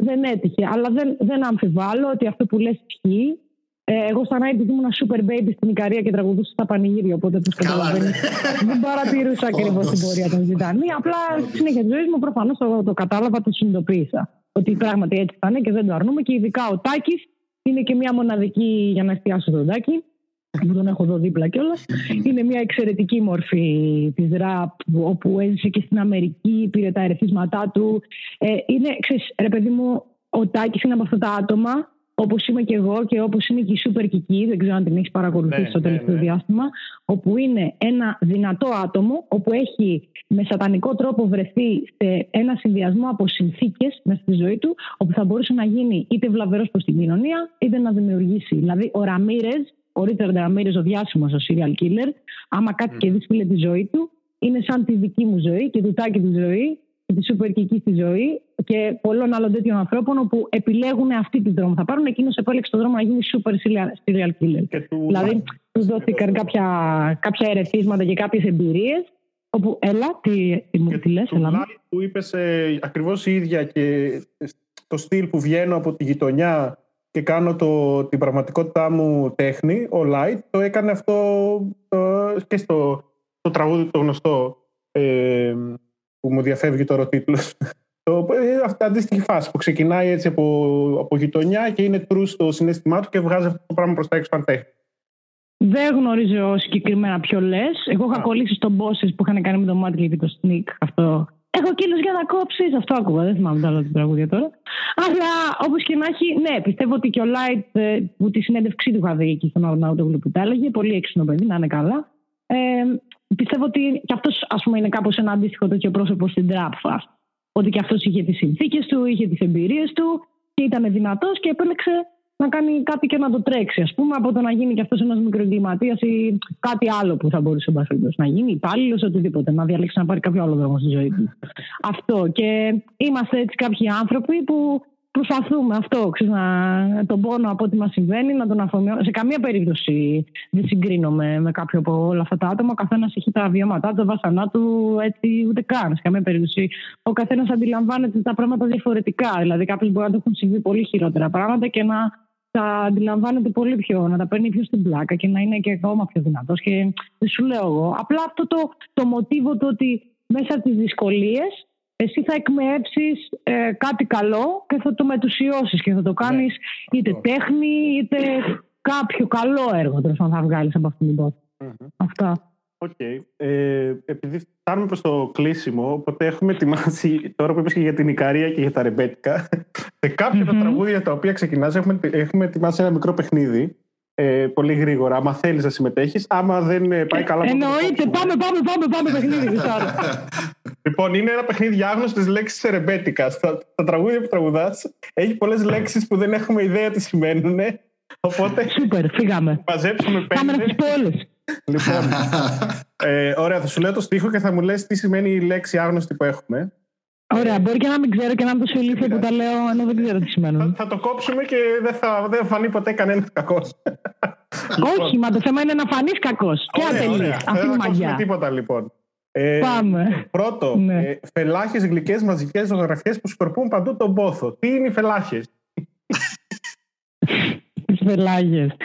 δεν έτυχε. Αλλά δεν, δεν αμφιβάλλω ότι αυτό που λες ισχύει. Ε, εγώ στα Night ήμουν super baby στην Ικαρία και τραγουδούσα στα πανηγύρια. Οπότε όπως καταλαβαίνεις, ναι. δεν παρατηρούσα ακριβώς την πορεία των ζητανή. Απλά στη συνέχεια της ζωής μου προφανώς το, το κατάλαβα, το συνειδητοποίησα ότι πράγματι έτσι θα είναι και δεν το αρνούμε. Και ειδικά ο Τάκης είναι και μια μοναδική, για να εστιάσω τον Τάκη, που τον έχω εδώ δίπλα κιόλας. Είναι μια εξαιρετική μορφή της ραπ, όπου έζησε και στην Αμερική, πήρε τα ερεθίσματά του. Ε, είναι, ξέρεις, ρε παιδί μου, ο Τάκης είναι από αυτά τα άτομα όπως είμαι και εγώ και όπως είναι και η Super Kiki, δεν ξέρω αν την έχεις παρακολουθήσει ναι, το τελευταίο ναι, ναι. διάστημα, όπου είναι ένα δυνατό άτομο, όπου έχει με σατανικό τρόπο βρεθεί σε ένα συνδυασμό από συνθήκες μέσα στη ζωή του, όπου θα μπορούσε να γίνει είτε βλαβερός προς την κοινωνία, είτε να δημιουργήσει. Δηλαδή, ο Ραμίρε, ο Ρίτσαρντ Ραμίρε, ο διάσημος, ο serial killer, άμα κάτι mm. και δεις τη ζωή του, είναι σαν τη δική μου ζωή και του τάκι τη ζωή και τη super κική στη ζωή και πολλών άλλων τέτοιων ανθρώπων όπου επιλέγουν αυτή την δρόμο. Θα πάρουν εκείνο επέλεξε τον δρόμο να γίνει super serial killer. Του... Δηλαδή, τους δόθηκαν κάποια, κάποια ερεθίσματα και κάποιες εμπειρίες. Όπου, έλα, τι, τι μου τι λες, έλα. που είπε ε, ακριβώς η ίδια και το στυλ που βγαίνω από τη γειτονιά και κάνω το, την πραγματικότητά μου τέχνη, ο Light, το έκανε αυτό και στο, το τραγούδι το γνωστό ε, που μου διαφεύγει τώρα ο τίτλος. Το, ε, αυτή αντίστοιχη φάση που ξεκινάει έτσι από, από γειτονιά και είναι true στο συνέστημά του και βγάζει αυτό το πράγμα προς τα έξω τέχνη. Δεν γνωρίζω συγκεκριμένα ποιο λες. Εγώ είχα κολλήσει στον Bosses που είχαν κάνει με το Μάτλι και το Sneak. Αυτό. Έχω κύλο για να κόψεις. Αυτό άκουγα. Δεν θυμάμαι τα άλλα τραγούδια τώρα. Αλλά όπως και να έχει, ναι, πιστεύω ότι και ο Light ε, που τη συνέντευξή του είχα δει εκεί στον Αρναούτογλου που τα έλεγε. Πολύ έξυπνο παιδί, να είναι καλά. Ε, πιστεύω ότι και αυτός είναι κάπως ένα αντίστοιχο τέτοιο πρόσωπο στην Trap Fast. Ότι και αυτός είχε τις συνθήκες του, είχε τις εμπειρίες του και ήταν δυνατός και επέλεξε να κάνει κάτι και να το τρέξει, ας πούμε, από το να γίνει και αυτός ένας μικροεγκληματίας ή κάτι άλλο που θα μπορούσε να γίνει, υπάλληλος, οτιδήποτε, να διαλέξει να πάρει κάποιο άλλο δρόμο στη ζωή του. Αυτό. Και είμαστε έτσι κάποιοι άνθρωποι που προσπαθούμε αυτό, ξέρεις, να, τον πόνο από ό,τι μας συμβαίνει, να τον αφομοιώσουμε. Σε καμία περίπτωση δεν συγκρίνομαι με κάποιο από όλα αυτά τα άτομα. Ο καθένας έχει τα βιώματά του, τα βασανά του, έτσι ούτε καν. Σε καμία περίπτωση. Ο καθένας αντιλαμβάνεται τα πράγματα διαφορετικά. Δηλαδή, κάποιοι μπορεί να το έχουν συμβεί πολύ χειρότερα πράγματα και να τα αντιλαμβάνεται πολύ πιο, να τα παίρνει πιο στην πλάκα και να είναι και ακόμα πιο δυνατός. Και δεν σου λέω εγώ. Απλά αυτό το, το μοτίβο το ότι μέσα από τις δυσκολίες εσύ θα εκμαιεύσεις ε, κάτι καλό και θα το μετουσιώσεις και θα το κάνεις ναι. είτε τέχνη είτε κάποιο καλό έργο τέλος θα βγάλεις από αυτήν την υπόθεση. Mm-hmm. Αυτά. OK. Okay. Ε, επειδή φτάνουμε προς το κλείσιμο, οπότε έχουμε ετοιμάσει, τώρα που είπες και για την Ικαρία και για τα ρεμπέτικα, σε κάποια mm-hmm. τα τραγούδια τα οποία ξεκινάς έχουμε, έχουμε ετοιμάσει ένα μικρό παιχνίδι ε, πολύ γρήγορα. Άμα θέλεις να συμμετέχεις, άμα δεν ε, πάει καλά. Εννοείται, πάμε, πάμε, πάμε, πάμε παιχνίδι. λοιπόν, είναι ένα παιχνίδι άγνωστης λέξης ρεμπέτικα. Στα, στα τραγούδια που τραγουδάς έχει πολλές λέξεις που δεν έχουμε ιδέα τι σημαίνουν. Οπότε. Σούπερ, φύγαμε. Μαζέψουμε πέντε. Πάμε να τις πω Λοιπόν, ε, ωραία, θα σου λέω το στίχο και θα μου λες τι σημαίνει η λέξη άγνωστη που έχουμε. Ωραία, μπορεί και να μην ξέρω και να είμαι τόσο ηλίθεια που τα λέω, ενώ δεν ξέρω τι σημαίνουν. Θα, θα το κόψουμε και δεν θα, δεν φανεί ποτέ κανένας κακός. Όχι, μα το θέμα είναι να φανείς κακός. Και ατελεί. Αυτή η μαγιά. Δεν τίποτα λοιπόν. Ε, Πάμε. Πρώτο, ναι. ε, φελάχες γλυκές μαζικές ζωγραφιές που σκορπούν παντού τον πόθο. Τι είναι οι φελάχες; Τι φελάχες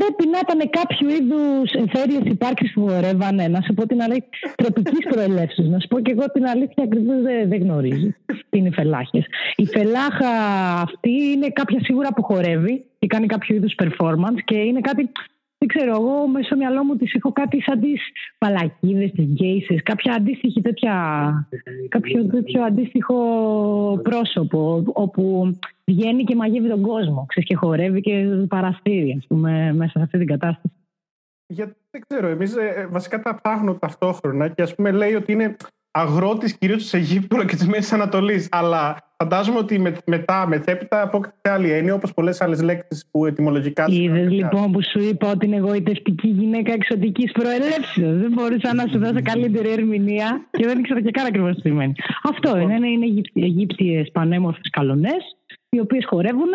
πρέπει να ήταν κάποιο είδους εμφέρειες υπάρξει που χορεύανε. Να σου πω την αλήθεια, τροπικής προελεύση. Να σου πω και εγώ την αλήθεια, ακριβώς δεν, δεν γνωρίζει τι είναι οι φελάχες. Η φελάχα αυτή είναι κάποια σίγουρα που χορεύει και κάνει κάποιο είδους performance και είναι κάτι δεν ξέρω, εγώ μέσα στο μυαλό μου τις έχω κάτι σαν τις παλακίδες, τις γκέισες, κάποια αντίστοιχη τέτοια, κάποιο τέτοιο αντίστοιχο πρόσωπο όπου βγαίνει και μαγεύει τον κόσμο, ξέρεις, και χορεύει και παραστήρι, ας πούμε, μέσα σε αυτή την κατάσταση. Γιατί δεν ξέρω, εμείς ε, βασικά τα ψάχνω ταυτόχρονα και ας πούμε λέει ότι είναι αγρότης κυρίως της Αιγύπτου αλλά και της Μέσης Ανατολής. Αλλά φαντάζομαι ότι με, μετά, μετέπειτα, απόκτησε άλλη έννοια, όπως πολλές άλλες λέξεις που ετοιμολογικά. Είδες λοιπόν που σου είπα ότι είναι εγωιτευτική γυναίκα εξωτικής προελεύσεως. δεν μπορούσα να σου δώσω καλύτερη ερμηνεία και δεν ήξερα και καν ακριβώς τι σημαίνει. Αυτό λοιπόν. είναι. Είναι Αιγύπτιες πανέμορφες καλονές, οι οποίες χορεύουν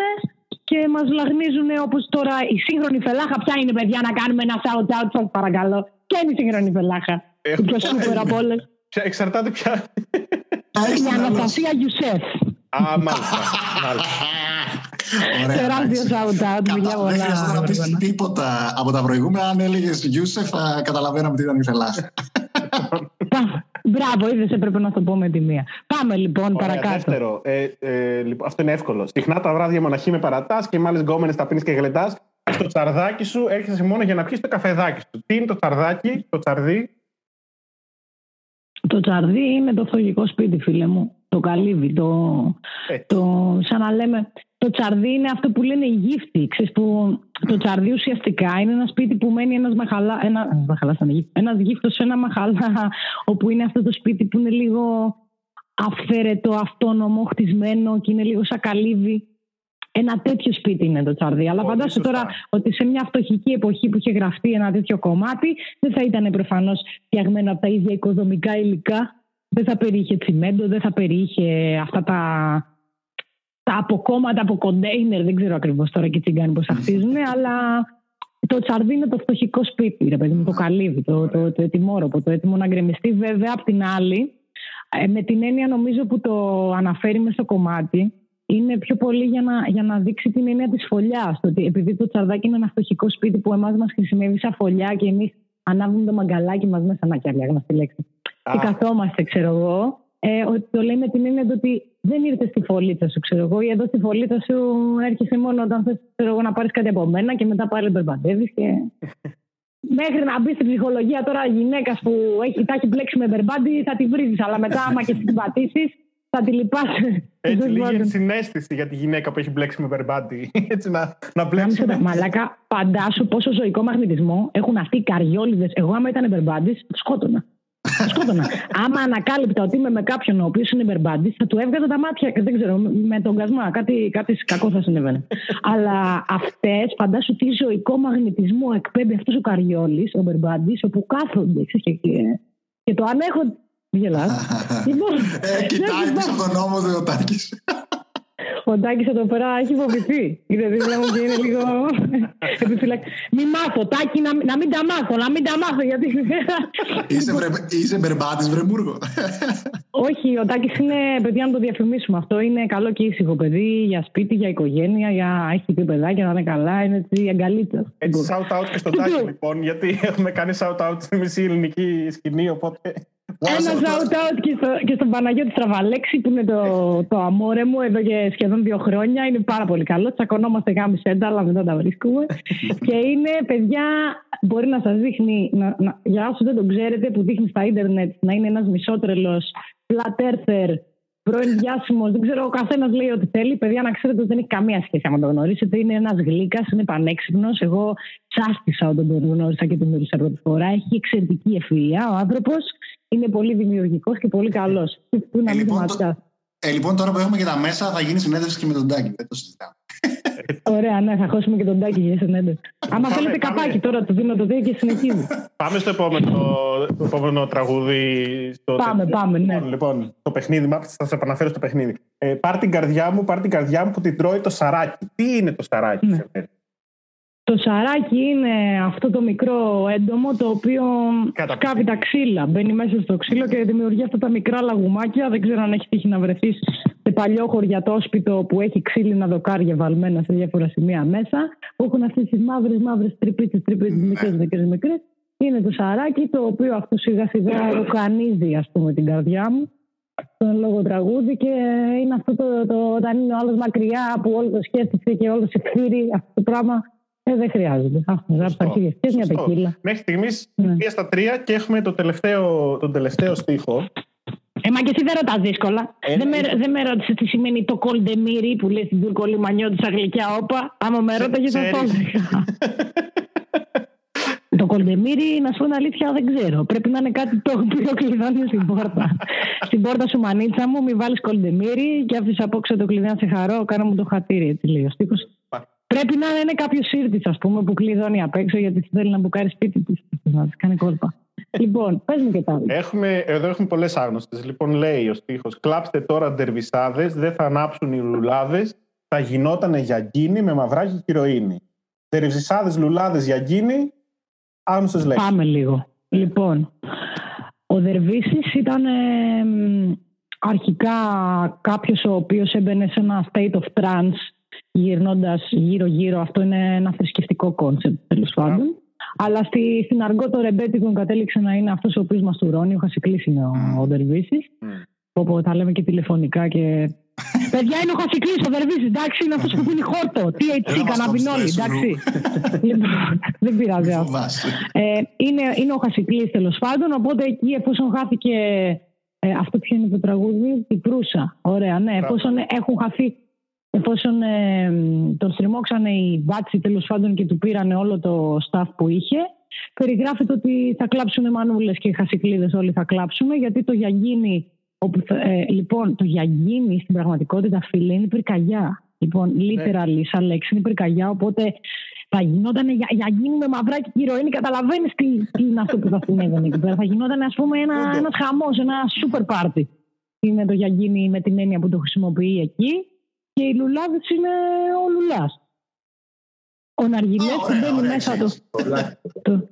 και μας λαγνίζουν όπως τώρα η σύγχρονη φελάχα. Ποια είναι, παιδιά, να κάνουμε ένα shout out, σας παρακαλώ. Ποια είναι η σύγχρονη φελάχα; Η πιο σούπερ από όλες. Εξαρτάται πια. Η Αναστασία Γιουσέφ. Α, μάλιστα. Τεράστιο shout out. Μιλιά πολλά. Δεν χρειάζεται να πεις τίποτα από τα προηγούμενα. Αν έλεγες Γιούσεφ, θα καταλαβαίναμε τι ήταν η Φελάς. Μπράβο, είδες, έπρεπε να το πω με τη μία. Πάμε λοιπόν παρακάτω. Δεύτερο, ε, ε, λοιπόν, αυτό είναι εύκολο. Συχνά τα βράδια μοναχή με παρατάς και μάλιστα γκόμενες τα πίνεις και γλεντάς. Στο τσαρδάκι σου έρχεσαι μόνο για να πιεις το καφεδάκι σου. Τι είναι το τσαρδάκι, το τσαρδί, το τσαρδί είναι το φτωχικό σπίτι, φίλε μου. Το καλύβι, το, ε. το, σαν να λέμε, το τσαρδί είναι αυτό που λένε η γύφτη. Ξέρεις, που το τσαρδί ουσιαστικά είναι ένα σπίτι που μένει ένας μαχαλά, ένα, μαχαλά ένας γύφτος σε ένα μαχαλά όπου είναι αυτό το σπίτι που είναι λίγο αυθαίρετο, αυτόνομο, χτισμένο και είναι λίγο σαν καλύβι. Ένα τέτοιο σπίτι είναι το τσαρδί. Αλλά φαντάσου τώρα ότι σε μια φτωχική εποχή που είχε γραφτεί ένα τέτοιο κομμάτι δεν θα ήταν προφανώς φτιαγμένο από τα ίδια οικοδομικά υλικά. Δεν θα περιείχε τσιμέντο, δεν θα περιείχε αυτά τα, τα αποκόμματα από κοντέινερ. Δεν ξέρω ακριβώς τώρα και τι κάνει πώς χτίζουν, αλλά το τσαρδί είναι το φτωχικό σπίτι, ρε παιδί μου, το καλύβι, το, το, το, το το έτοιμο να γκρεμιστεί. Βέβαια, απ' την άλλη, ε, με την έννοια νομίζω που το αναφέρει μες στο κομμάτι, είναι πιο πολύ για να, για να δείξει την έννοια της φωλιάς. Ότι επειδή το τσαρδάκι είναι ένα φτωχικό σπίτι που εμάς μας χρησιμεύει σαν φωλιά και εμείς ανάβουμε το μαγκαλάκι μας μέσα να κι γνωστή λέξη. Και καθόμαστε, ξέρω εγώ. Ε, ότι το λέει με την έννοια ότι δεν ήρθες στη φωλίτσα σου, ξέρω εγώ, ή εδώ στη φωλίτσα σου έρχεσαι μόνο όταν θες να πάρεις κάτι από μένα και μετά πάλι μπερμπαντεύεις. Και... Μέχρι να μπει στην ψυχολογία τώρα γυναίκα που έχει, τα έχει μπλέξει με μπερμπάντι, θα τη βρει. Αλλά μετά, άμα και την πατήσει, θα τη λυπάσαι. Έτσι, λίγη συνέστηση για τη γυναίκα που έχει μπλέξει με μπερμπάντι. Έτσι, να, να μπλέξει. Μαλάκα, φαντάσου πόσο ζωικό μαγνητισμό έχουν αυτοί οι καριόλιδες. Εγώ, άμα ήταν μπερμπάντι, του σκότωνα. Σκότωνα. Άμα ανακάλυπτα ότι είμαι με κάποιον ο οποίος είναι μπερμπάντη, θα του έβγαζα τα μάτια. Δεν ξέρω, με τον κασμά. Κάτι, κάτι κακό θα συνέβαινε. Αλλά αυτές, φαντάσου τι ζωικό μαγνητισμό εκπέμπει αυτός ο Καριόλης, ο μπερμπάντη, όπου κάθονται. και, και το ανέχονται. Γελάς. λοιπόν, ε, κοιτάει πίσω από τον νόμο του ο Τάκης. Ο Τάκης εδώ πέρα έχει φοβηθεί. Είναι δίπλα μου και είναι λίγο επιφυλακτή. Μην μάθω, Τάκη, να, να μην τα μάθω, να μην τα μάθω. Γιατί... είσαι, βρε, είσαι μπερμπάτης, βρεμούργο. Όχι, ο Τάκης είναι παιδί να το διαφημίσουμε. Αυτό είναι καλό και ήσυχο παιδί για σπίτι, για οικογένεια, για έχει πει παιδάκια, να είναι καλά, είναι έτσι αγκαλίτσα. Έτσι, shout out και στον Τάκη λοιπόν, γιατί έχουμε κάνει shout out στη μισή ελληνική σκηνή, οπότε ένα shout out και, στο, και στον Παναγιώτη Στραβαλέξη που είναι το, το αμόρε μου εδώ και σχεδόν δύο χρόνια. Είναι πάρα πολύ καλό. Τσακωνόμαστε γάμι σέντα, αλλά μετά τα βρίσκουμε. και είναι παιδιά, μπορεί να σας δείχνει, να, να, για όσους δεν τον ξέρετε, που δείχνει στα ίντερνετ να είναι ένας μισότρελος flat earther πρώην διάσημος, δεν ξέρω, ο καθένας λέει ό,τι θέλει. Παιδιά, να ξέρετε ότι δεν έχει καμία σχέση άμα το γνωρίσετε. Είναι ένας γλύκας, είναι πανέξυπνος. Εγώ τσάστησα όταν τον γνώρισα και τον γνώρισα πρώτη φορά. Έχει εξαιρετική ευφυα. Ο άνθρωπος είναι πολύ δημιουργικός και πολύ καλός. Ε, λοιπόν, ε, λοιπόν, τώρα που έχουμε και τα μέσα, θα γίνει συνέντευξη και με τον Τάκη. Δεν το συζητάμε. Ωραία, ναι, θα χώσουμε και τον Τάκη για συνέντευξη. Άμα θέλετε καπάκι τώρα, το δίνω το δύο και συνεχίζει. Πάμε στο επόμενο, το επόμενο τραγούδι. Στο πάμε, πάμε, ναι. Λοιπόν, το παιχνίδι, θα σα επαναφέρω στο παιχνίδι. Ε, πάρ την καρδιά μου, πάρ την καρδιά μου που την τρώει το σαράκι. Τι είναι το σαράκι, ναι. Το σαράκι είναι αυτό το μικρό έντομο το οποίο σκάβει τα ξύλα. Μπαίνει μέσα στο ξύλο και δημιουργεί αυτά τα μικρά λαγουμάκια. Δεν ξέρω αν έχει τύχει να βρεθείς σε παλιό χωριατόσπιτο που έχει ξύλινα δοκάρια βαλμένα σε διάφορα σημεία μέσα. Που έχουν αυτές τις μαύρες, μαύρες τρυπίτσες, τρυπίτσες, μικρές, μικρές, μικρές. Είναι το σαράκι το οποίο αυτό σιγά σιγά ροκανίζει, ας πούμε, την καρδιά μου στον λόγο τραγούδι και είναι αυτό το, το, όταν είναι ο άλλος μακριά που όλο το σκέφτεται και όλο σε αυτό το πράγμα ε, δεν χρειάζεται. Γράψει αρχίδια. Και μια τεκίλα. Μέχρι στιγμής ναι. μία στα τρία και έχουμε το τελευταίο, τον τελευταίο στίχο. Ε, μα και εσύ δεν ρωτάς δύσκολα. Ε, δεν, με, ναι. δεν με ρώτησε τι σημαίνει το κολντεμίρι που λέει στην Τούρκο Λιμανιό της Αγγλικιά όπα. Άμα με ρώταγες θα το έλεγα. Το κολντεμίρι, να σου πω αλήθεια, δεν ξέρω. Πρέπει να είναι κάτι το οποίο κλειδώνει στην πόρτα. στην πόρτα σου, μανίτσα μου, μη βάλεις κολντεμίρι και άφησα απόξω το κλειδί να σε χαρώ. Κάνω μου το χατήρι, έτσι λέει ο στίχος. Πρέπει να είναι κάποιος ήρτη, ας πούμε, που κλειδώνει απ' έξω γιατί θέλει να μπουκάρει σπίτι της. Να της κάνει κόλπα. λοιπόν, πες μου και τα Έχουμε, εδώ έχουμε πολλές άγνωστες. Λοιπόν, λέει ο στίχος: Κλάψτε τώρα ντερβισάδες, δεν θα ανάψουν οι λουλάδες. Θα γινότανε για γκίνη με μαυράκι και ηρωίνη. Ντερβισάδες, λουλάδες για γκίνη. Άγνωστες λέει. Πάμε λίγο. Λοιπόν, ο Δερβίσης ήταν ε, αρχικά κάποιος ο οποίος έμπαινε σε ένα state of trance γυρνώντας γύρω-γύρω. Αυτό είναι ένα θρησκευτικό concept τέλος πάντων. Αλλά στη, στην αργκό το ρεμπέτικο κατέληξε να είναι αυτός ο οποίος μαστουρώνει. Ο Χασικλής είναι ο, mm. ο Δερβίσης. Όπου τα λέμε και τηλεφωνικά και. Παιδιά είναι ο Χασικλής, ο Δερβίσης. Εντάξει, είναι αυτός που πίνει χόρτο. THC, κανναβινόλη. Εντάξει. λοιπόν, δεν πειράζει αυτό. Ε, είναι, είναι ο Χασικλής τέλος πάντων. Οπότε εκεί, εφόσον χάθηκε. Ε, αυτό ποιο είναι το τραγούδι, η Προύσα. Ωραία, ναι. Εφόσον έχουν χαθεί εφόσον ε, τον στριμώξανε οι μπάτσι τέλος πάντων και του πήραν όλο το staff που είχε, περιγράφεται ότι θα κλάψουν μανούλες και χασικλίδες όλοι θα κλάψουμε, γιατί το γιαγκίνι, όπου, ε, λοιπόν, το γιαγκίνι στην πραγματικότητα, φίλε, είναι πυρκαγιά. Λοιπόν, ναι. literally, σαν λέξη είναι πυρκαγιά, οπότε θα γινόταν για, για γίνει με μαυράκι και ηρωίνη. Καταλαβαίνεις τι, τι είναι αυτό που θα συνέβαινε εκεί πέρα. Θα γινόταν, ας πούμε, ένα ένας χαμός, ένα super party. Είναι το γιαγκίνι με την έννοια που το χρησιμοποιεί εκεί. Και οι λουλάδες είναι ο λουλάς. Ο Ναργιλέ που μπαίνει μέσα του.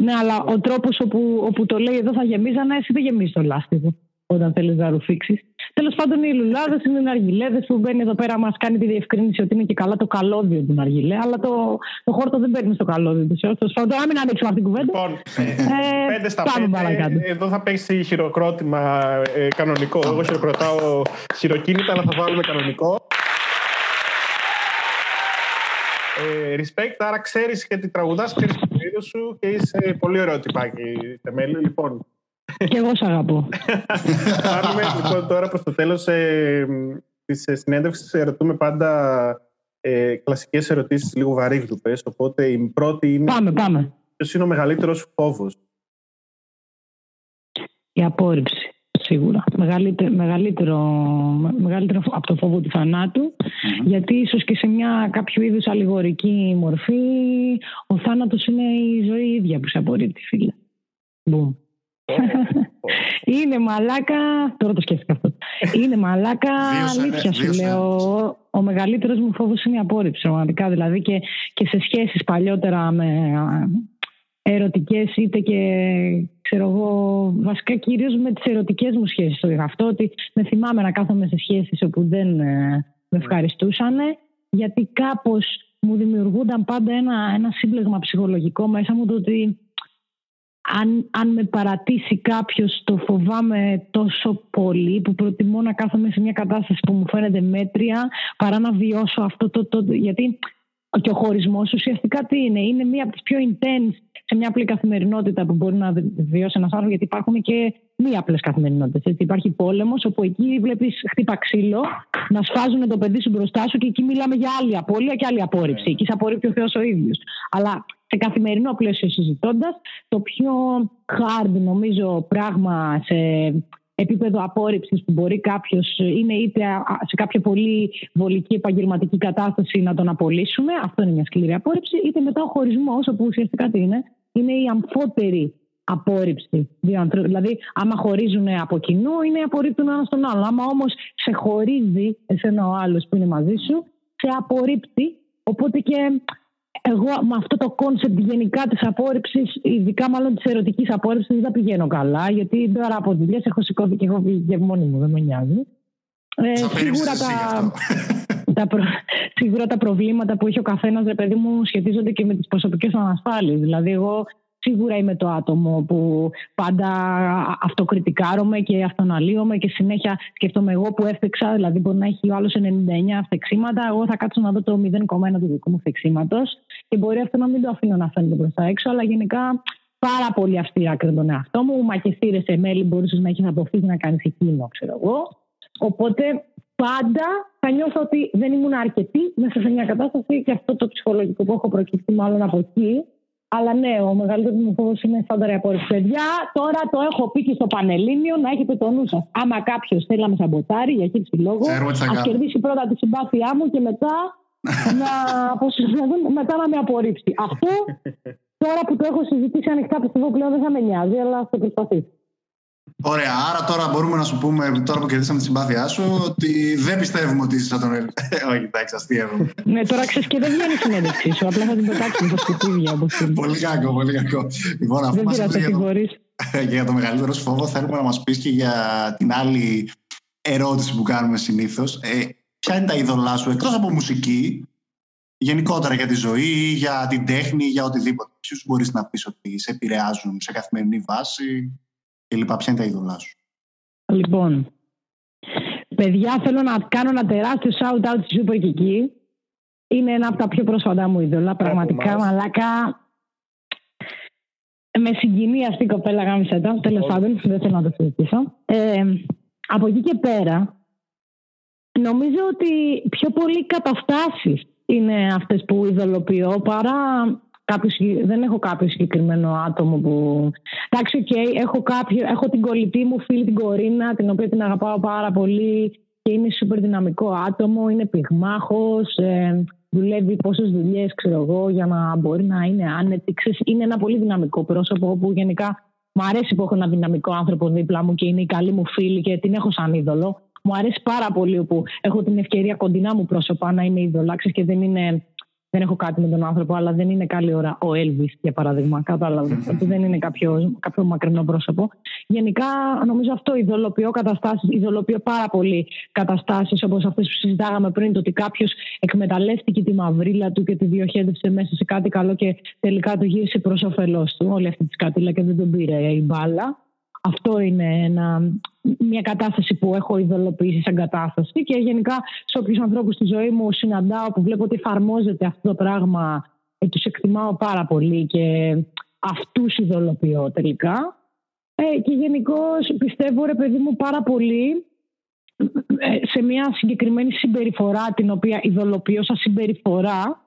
Ναι, αλλά ο τρόπος όπου, όπου το λέει εδώ θα γεμίζανε, εσύ δεν γεμίζεις το λάστιχο όταν θέλεις να ρουφήξεις. Τέλος πάντων, οι λουλάδε είναι οι αργιλέδε που μπαίνει εδώ πέρα, μας κάνει τη διευκρίνηση ότι είναι και καλά το καλώδιο του αργιλέ, αλλά το, το χόρτο δεν παίρνει στο καλώδιο του. Τέλος πάντων, να μην ανοίξουμε αυτή την κουβέντα. Λοιπόν, ε, πέντε στα πέντε. Εδώ θα παίξει χειροκρότημα ε, κανονικό. Εγώ χειροκροτάω χειροκίνητα, αλλά θα βάλουμε κανονικό. Ε, respect, άρα ξέρεις και τι τραγουδάς, ξέρεις το σου και είσαι πολύ ωραίο τυπάκι. Θεμέλη. Λοιπόν, και εγώ σ' αγαπώ. Πάμε λοιπόν τώρα προς το τέλος ε, της ε, συνέντευξης. Ερωτούμε πάντα ε, κλασικές ερωτήσεις λίγο βαρύγδουπες. Οπότε η πρώτη είναι... Πάμε, πάμε. Ποιος είναι ο μεγαλύτερος φόβος; Η απόρριψη, σίγουρα. Μεγαλύτερο, μεγαλύτερο, μεγαλύτερο από το φόβο του θανατου γιατί ίσως και σε μια κάποιο είδους αλληγορική μορφή ο θάνατος είναι η ζωή ίδια που σε απορρίπτει, φίλε. Boom. Είναι μαλάκα. Τώρα το σκέφτηκα αυτό. Είναι μαλάκα. Αλήθεια σου λέω. Ο μεγαλύτερος μου φόβος είναι η απόρριψη. Πραγματικά δηλαδή και, και σε σχέσεις παλιότερα με ερωτικές είτε και ξέρω εγώ, βασικά κυρίως με τις ερωτικές μου σχέσεις. Το είχα αυτό ότι με θυμάμαι να κάθομαι σε σχέσεις όπου δεν ε, με ευχαριστούσαν γιατί κάπως μου δημιουργούνταν πάντα ένα, ένα σύμπλεγμα ψυχολογικό μέσα μου το ότι αν, αν με παρατήσει κάποιος το φοβάμαι τόσο πολύ που προτιμώ να κάθομαι σε μια κατάσταση που μου φαίνεται μέτρια παρά να βιώσω αυτό το, το, γιατί και ο χωρισμός ουσιαστικά τι είναι, είναι μία από τις πιο intense σε μια απλή καθημερινότητα που μπορεί να βιώσει ένας άνθρωπος, γιατί υπάρχουν και μία απλές καθημερινότητες. Υπάρχει πόλεμος, όπου εκεί βλέπεις χτύπα ξύλο, να σφάζουν το παιδί σου μπροστά σου και εκεί μιλάμε για άλλη απώλεια και άλλη απόρριψη. Εκεί σε απορρίπτει ο Θεός ο ίδιος. Αλλά σε καθημερινό πλαίσιο συζητώντας, το πιο hard νομίζω πράγμα σε επίπεδο απόρριψης που μπορεί κάποιος είναι είτε σε κάποια πολύ βολική επαγγελματική κατάσταση να τον απολύσουμε, αυτό είναι μια σκληρή απόρριψη, είτε μετά ο χωρισμός, όπου ουσιαστικά τι είναι, είναι η αμφότερη απόρριψη Δηλαδή, άμα χωρίζουν από κοινού, είναι απορρίπτουν ένας τον άλλο. Άμα όμως σε χωρίζει εσένα ο άλλος που είναι μαζί σου, σε απορρίπτει. Οπότε και εγώ με αυτό το concept γενικά της απόρριψης, ειδικά μάλλον της ερωτικής απόρριψης, δεν πηγαίνω καλά. Γιατί τώρα από δουλειές έχω σηκωθεί και έχω βγει και μόνη μου, δεν με νοιάζει. Ε, σίγουρα, τα, τα προ, σίγουρα τα προβλήματα που έχει ο καθένας, ρε παιδί μου, σχετίζονται και με τις προσωπικές ανασφάλειες. Δηλαδή, εγώ Σίγουρα είμαι το άτομο που πάντα αυτοκριτικάρομαι και αυτοναλύομαι και συνέχεια σκέφτομαι εγώ που έφτεξα, δηλαδή μπορεί να έχει ο άλλος 99 φτεξίματα, εγώ θα κάτσω να δω το 0,1 του δικού μου φτεξίματο και μπορεί αυτό να μην το αφήνω να φαίνεται προς τα έξω, αλλά γενικά πάρα πολύ αυστηρά κρίνω τον εαυτό μου. Μα και σε μέλη μπορούσες να έχεις αποφύγει να κάνεις εκείνο, ξέρω εγώ. Οπότε πάντα θα νιώθω ότι δεν ήμουν αρκετή μέσα σε μια κατάσταση και αυτό το ψυχολογικό που έχω προκύψει μάλλον από εκεί αλλά ναι, ο μεγαλύτερος μου φόβο είναι στάνταρη απόρριψη. Παιδιά, τώρα το έχω πει και στο Πανελλήνιο να έχετε το νου σας. Άμα κάποιος θέλει να με σαμποτάρει για χύψη λόγο, ας κερδίσει πρώτα τη συμπάθειά μου και μετά να, μετά να με απορρίψει. Αυτό τώρα που το έχω συζητήσει ανοιχτά πιστεύω πλέον δεν θα με νοιάζει, αλλά θα το προσπαθήσω. Ωραία, άρα τώρα μπορούμε να σου πούμε, τώρα που κερδίσαμε τη συμπάθειά σου, ότι δεν πιστεύουμε ότι είσαι σαν τον Όχι, εντάξει, αστείευομαι. ναι, τώρα ξέρεις και δεν βγαίνει η συνέντευξή σου. Απλά θα την πετάξουμε στα σκουπίδια. πολύ κακό, πολύ κακό. Λοιπόν, αφού μας πει για, για το μεγαλύτερο φόβο, θέλουμε να μας πεις και για την άλλη ερώτηση που κάνουμε συνήθως. Ε, ποια είναι τα είδωλά σου εκτός από μουσική, γενικότερα για τη ζωή, για την τέχνη, για οτιδήποτε. Ποιου μπορείς να πεις ότι σε επηρεάζουν σε καθημερινή βάση; Και λοιπά. Ποια είναι τα είδωλά σου; Λοιπόν, παιδιά θέλω να κάνω ένα τεράστιο shout out στη Super Kiki. Είναι ένα από τα πιο πρόσφατα μου είδωλα. Πραγματικά, μαλάκα. Με συγκινεί αυτή η κοπέλα γάμισε το. Τέλος πάντων, δεν θέλω να το συζητήσω. Ε, από εκεί και πέρα, Νομίζω ότι πιο πολύ καταστάσεις είναι αυτές που ειδωλοποιώ παρά κάποιος, δεν έχω κάποιο συγκεκριμένο άτομο που... Εντάξει, okay, έχω, κάποιο, έχω την κολλητή μου φίλη την Κορίνα, την οποία την αγαπάω πάρα πολύ και είναι σούπερ δυναμικό άτομο, είναι πυγμάχος, ε, δουλεύει πόσες δουλειές ξέρω εγώ για να μπορεί να είναι άνετη. είναι ένα πολύ δυναμικό πρόσωπο που γενικά μου αρέσει που έχω ένα δυναμικό άνθρωπο δίπλα μου και είναι η καλή μου φίλη και την έχω σαν είδωλο. Μου αρέσει πάρα πολύ που έχω την ευκαιρία κοντινά μου πρόσωπα να είμαι είδωλα και δεν είναι δεν έχω κάτι με τον άνθρωπο, αλλά δεν είναι καλή ώρα ο Έλβη, για παράδειγμα. Κατάλαβε. ότι δεν είναι κάποιο, κάποιο μακρινό πρόσωπο. Γενικά, νομίζω αυτό ειδωλοποιώ καταστάσεις, ειδωλοποιώ πάρα πολύ καταστάσεις όπως αυτές που συζητάγαμε πριν, το ότι κάποιος εκμεταλλεύτηκε τη μαυρίλα του και τη διοχέτευσε μέσα σε κάτι καλό και τελικά το γύρισε προς όφελός του. Όλη αυτή τη σκάτηλα και δεν τον πήρε η μπάλα. Αυτό είναι ένα, μια κατάσταση που έχω ειδωλοποιήσει σαν κατάσταση και γενικά σε όποιους ανθρώπους στη ζωή μου συναντάω που βλέπω ότι εφαρμόζεται αυτό το πράγμα ε, τους εκτιμάω πάρα πολύ και αυτούς ειδωλοποιώ τελικά. Ε, και γενικώ πιστεύω ρε παιδί μου πάρα πολύ ε, σε μια συγκεκριμένη συμπεριφορά την οποία ειδωλοποιώ σαν συμπεριφορά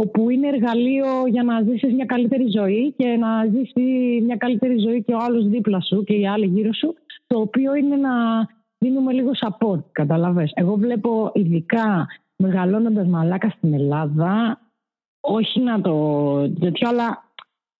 όπου είναι εργαλείο για να ζήσεις μια καλύτερη ζωή και να ζήσει μια καλύτερη ζωή και ο άλλος δίπλα σου και οι άλλοι γύρω σου, το οποίο είναι να δίνουμε λίγο support, καταλαβες. Εγώ βλέπω ειδικά μεγαλώνοντας μαλάκα στην Ελλάδα, όχι να το τέτοιο, αλλά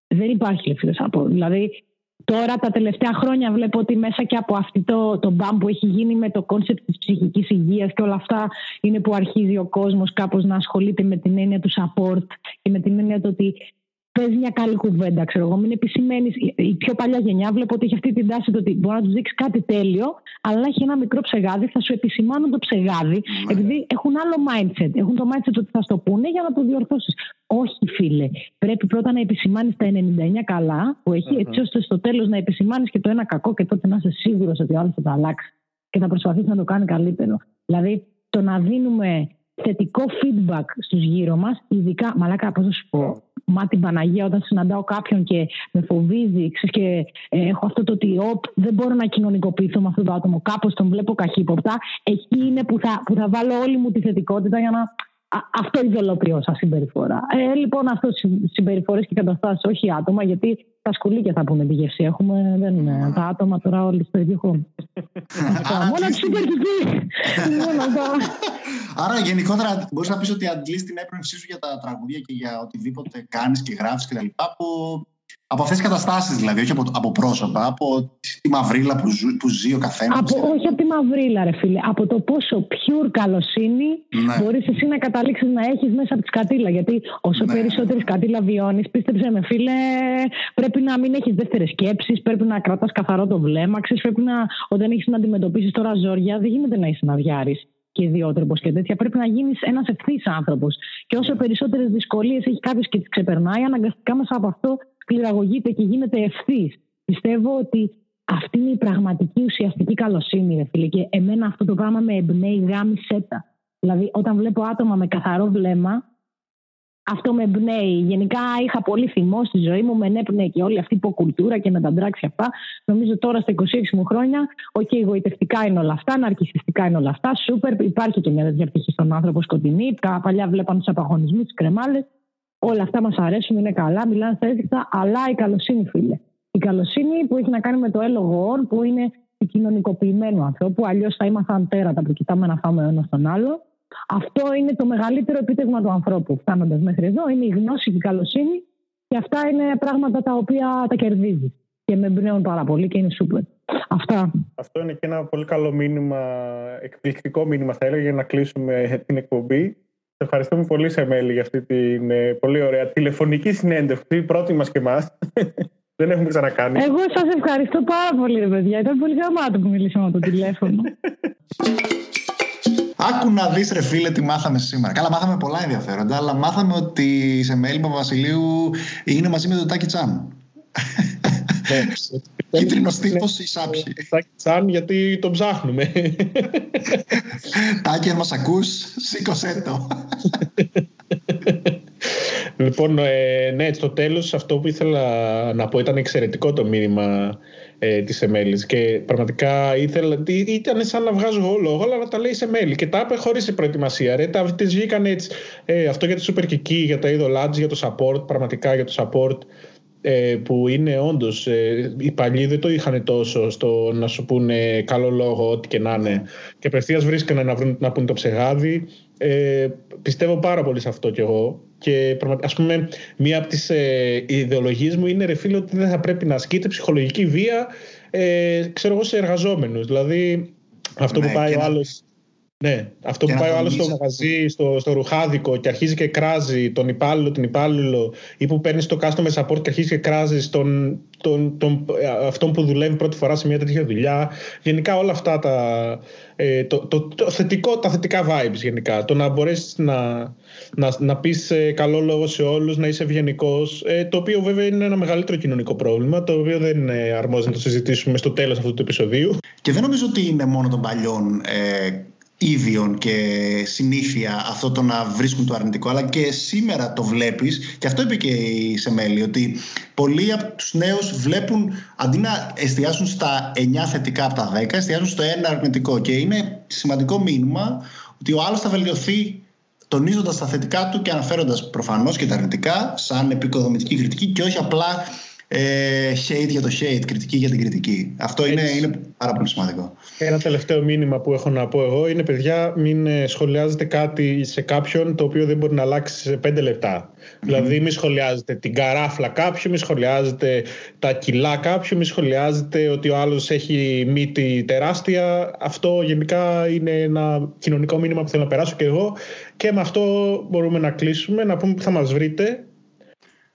δεν υπάρχει λεφτή support. Δηλαδή, Τώρα τα τελευταία χρόνια βλέπω ότι μέσα και από αυτό το, το μπαμ που έχει γίνει με το concept της ψυχικής υγείας και όλα αυτά είναι που αρχίζει ο κόσμος κάπως να ασχολείται με την έννοια του support και με την έννοια του ότι πες μια καλή κουβέντα, ξέρω εγώ. Μην επισημαίνεις. Η πιο παλιά γενιά βλέπω ότι έχει αυτή την τάση το ότι μπορεί να τους δείξει κάτι τέλειο, αλλά έχει ένα μικρό ψεγάδι, θα σου επισημάνουν το ψεγάδι, ναι. επειδή έχουν άλλο mindset. Έχουν το mindset ότι θα στο πούνε για να το διορθώσεις. Όχι, φίλε. Πρέπει πρώτα να επισημάνεις τα 99 καλά που έχει, έτσι ώστε στο τέλος να επισημάνεις και το ένα κακό και τότε να είσαι σίγουρος ότι ο άλλος θα το αλλάξει και θα προσπαθήσει να το κάνει καλύτερο. Δηλαδή, το να δίνουμε θετικό feedback στους γύρω μας, ειδικά, μαλάκα, πώς θα σου πω, μα την Παναγία όταν συναντάω κάποιον και με φοβίζει και ε, έχω αυτό το ότι οπ, δεν μπορώ να κοινωνικοποιηθώ με αυτό το άτομο, κάπως τον βλέπω καχύποπτα, εκεί είναι που θα, που θα βάλω όλη μου τη θετικότητα για να αυτό ειδωλοποιώ σαν συμπεριφορά. Ε, λοιπόν, αυτό συμπεριφορές και καταστάσεις, όχι άτομα, γιατί τα σκουλίκια θα πούνε τη γεύση. Έχουμε, δεν είναι. Τα άτομα τώρα όλοι στο ίδιο χώρο. Μόνο της συμπεριφορή. Άρα, γενικότερα, μπορείς να πεις ότι αντλείς την έπνευσή σου για τα τραγούδια και για οτιδήποτε κάνεις και γράφεις κτλ. που από αυτές τις καταστάσεις δηλαδή, όχι από, από πρόσωπα, από τη μαυρίλα που, ζου, που ζει ο καθένας. Όχι από τη μαυρίλα, ρε φίλε. Από το πόσο pure καλοσύνη ναι. μπορείς εσύ να καταλήξεις να έχεις μέσα από τη σκατήλα. Γιατί όσο ναι. περισσότερη σκατήλα βιώνεις, πίστεψε με, φίλε, πρέπει να μην έχεις δεύτερες σκέψεις, πρέπει να κρατάς καθαρό το βλέμμα. Ξέρεις, πρέπει να, όταν έχεις να αντιμετωπίσεις τώρα ζόρια, δεν γίνεται να είσαι να διάρει και ιδιότροπος και τέτοια. Πρέπει να γίνεις ένας ευθύς άνθρωπος. Και όσο περισσότερες δυσκολίες έχει κάποιος και τις ξεπερνάει, αναγκαστικά μέσα από αυτό σκληραγωγείται και γίνεται ευθύς. Πιστεύω ότι αυτή είναι η πραγματική ουσιαστική καλοσύνη, ρε φίλε. Και εμένα αυτό το πράγμα με εμπνέει γάμησέ τα. Δηλαδή, όταν βλέπω άτομα με καθαρό βλέμμα, αυτό με εμπνέει. Γενικά είχα πολύ θυμό στη ζωή μου, με ενέπνεε και όλη αυτή η υποκουλτούρα και με τα drugs κι αυτά. Νομίζω τώρα στα 26 μου χρόνια, OK, okay, γοητευτικά είναι όλα αυτά, ναρκισσιστικά είναι όλα αυτά. Σούπερ, υπάρχει και μια τέτοια πτυχή στον άνθρωπο σκοτεινή. Τα παλιά βλέπαν τους απαγχονισμούς, τις κρεμάλες. Όλα αυτά μας αρέσουν, είναι καλά, μιλάνε στα έθικα, αλλά η καλοσύνη, φίλε. Η καλοσύνη που έχει να κάνει με το έλογο όρ, που είναι του κοινωνικοποιημένου ανθρώπου. Αλλιώς θα ήμασταν τέρατα που κοιτάμε να φάμε ο ένας τον άλλο. Αυτό είναι το μεγαλύτερο επίτευγμα του ανθρώπου. Φτάνοντας μέχρι εδώ, είναι η γνώση και η καλοσύνη. Και αυτά είναι πράγματα τα οποία τα κερδίζει. Και με εμπνέουν πάρα πολύ και είναι σούπερ. Αυτά. Αυτό είναι και ένα πολύ καλό μήνυμα, εκπληκτικό μήνυμα θα έλεγα για να κλείσουμε την εκπομπή. Σε ευχαριστούμε πολύ Σεμέλη για αυτή την ε, πολύ ωραία τηλεφωνική συνέντευξη, πρώτη μας και εμάς. Δεν έχουμε ξανακάνει. Εγώ σας ευχαριστώ πάρα πολύ ρε παιδιά. Ήταν πολύ γαμάτο που μιλήσαμε από το τηλέφωνο. Άκου να δεις, ρε φίλε, τι μάθαμε σήμερα. Καλά, μάθαμε πολλά ενδιαφέροντα, αλλά μάθαμε ότι η Σεμέλη Παπασιλείου είναι μαζί με τον Τάκη Τσάν. Ναι. Κίτρινος τύπος ή σάπιε. Σαν γιατί τον ψάχνουμε. Τάκη, αν μας ακούς, σήκωσέ το. Λοιπόν, ε, ναι, στο τέλος αυτό που ήθελα να πω ήταν εξαιρετικό το μήνυμα ε, της Εμέλης. Και πραγματικά ήθελα, ήταν σαν να βγάζω εγώ λόγο, αλλά να τα λέει σε Εμέλη. Και τα είπε χωρίς προετοιμασία. Ρε, τα, τις βγήκαν έτσι. Ε, αυτό για τη Super Kiki, για τα είδωλά για το support, πραγματικά για το support. Ε, που είναι όντως. Ε, οι παλιοί δεν το είχαν τόσο στο να σου πούνε καλό λόγο, ό,τι και να είναι. Και απευθείας βρίσκανε να, βρουν, να πούνε το ψεγάδι. Ε, πιστεύω πάρα πολύ σε αυτό κι εγώ. Και ας πούμε, μία από τις ε, ιδεολογίες μου είναι ρε φίλε ότι δεν θα πρέπει να ασκείται ψυχολογική βία ε, ξέρω εγώ σε εργαζόμενους. Δηλαδή αυτό που ναι, πάει ο άλλος ναι, αυτό που πάει ο άλλος στο μαγαζί, στο, στο ρουχάδικο και αρχίζει και κράζει τον υπάλληλο, την υπάλληλο, ή που παίρνεις το customer support και αρχίζει και κράζεις τον, τον, τον, αυτόν που δουλεύει πρώτη φορά σε μια τέτοια δουλειά. Γενικά όλα αυτά τα, ε, το, το, το, θετικό, τα θετικά vibes γενικά. Το να μπορέσεις να, να, να πεις ε, καλό λόγο σε όλους, να είσαι ευγενικός. Ε, το οποίο βέβαια είναι ένα μεγαλύτερο κοινωνικό πρόβλημα, το οποίο δεν είναι αρμόζει να το συζητήσουμε στο τέλος αυτού του επεισοδίου. Και δεν νομίζω ότι είναι μόνο των παλιών. Ε ίδιων και συνήθεια αυτό το να βρίσκουν το αρνητικό. Αλλά και σήμερα το βλέπεις και αυτό είπε και η Σεμέλη ότι πολλοί από τους νέους βλέπουν αντί να εστιάσουν στα 9 θετικά από τα 10 εστιάζουν στο 1 αρνητικό. Και είναι σημαντικό μήνυμα ότι ο άλλος θα βελτιωθεί τονίζοντας τα θετικά του και αναφέροντας προφανώς και τα αρνητικά σαν επικοδομητική κριτική και όχι απλά ε, hate για το hate, κριτική για την κριτική. Αυτό είναι, είναι πάρα πολύ σημαντικό. Ένα τελευταίο μήνυμα που έχω να πω εγώ είναι παιδιά μην ε, σχολιάζετε κάτι σε κάποιον το οποίο δεν μπορεί να αλλάξει σε πέντε λεπτά. Δηλαδή μην σχολιάζετε την καράφλα κάποιου, μην σχολιάζετε τα κιλά κάποιου, μην σχολιάζετε ότι ο άλλος έχει μύτη τεράστια. Αυτό γενικά είναι ένα κοινωνικό μήνυμα που θέλω να περάσω και εγώ και με αυτό μπορούμε να κλείσουμε, να πούμε που θα μας βρείτε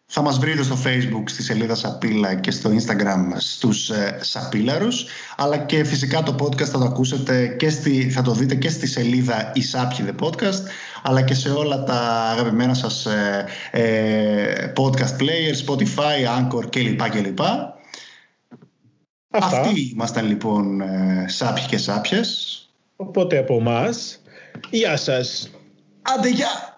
θα μας βρείτε στο facebook στη σελίδα Σαπίλα και στο instagram στους ε, Σαπίλαρους αλλά και φυσικά το podcast θα το ακούσετε και στη, θα το δείτε και στη σελίδα η The Podcast αλλά και σε όλα τα αγαπημένα σας ε, ε, podcast players, Spotify, Anchor κλπ. κλπ. Αυτοί ήμασταν λοιπόν ε, σάπιοι και σάπιες. Οπότε από εμάς, γεια σας. Άντε γεια!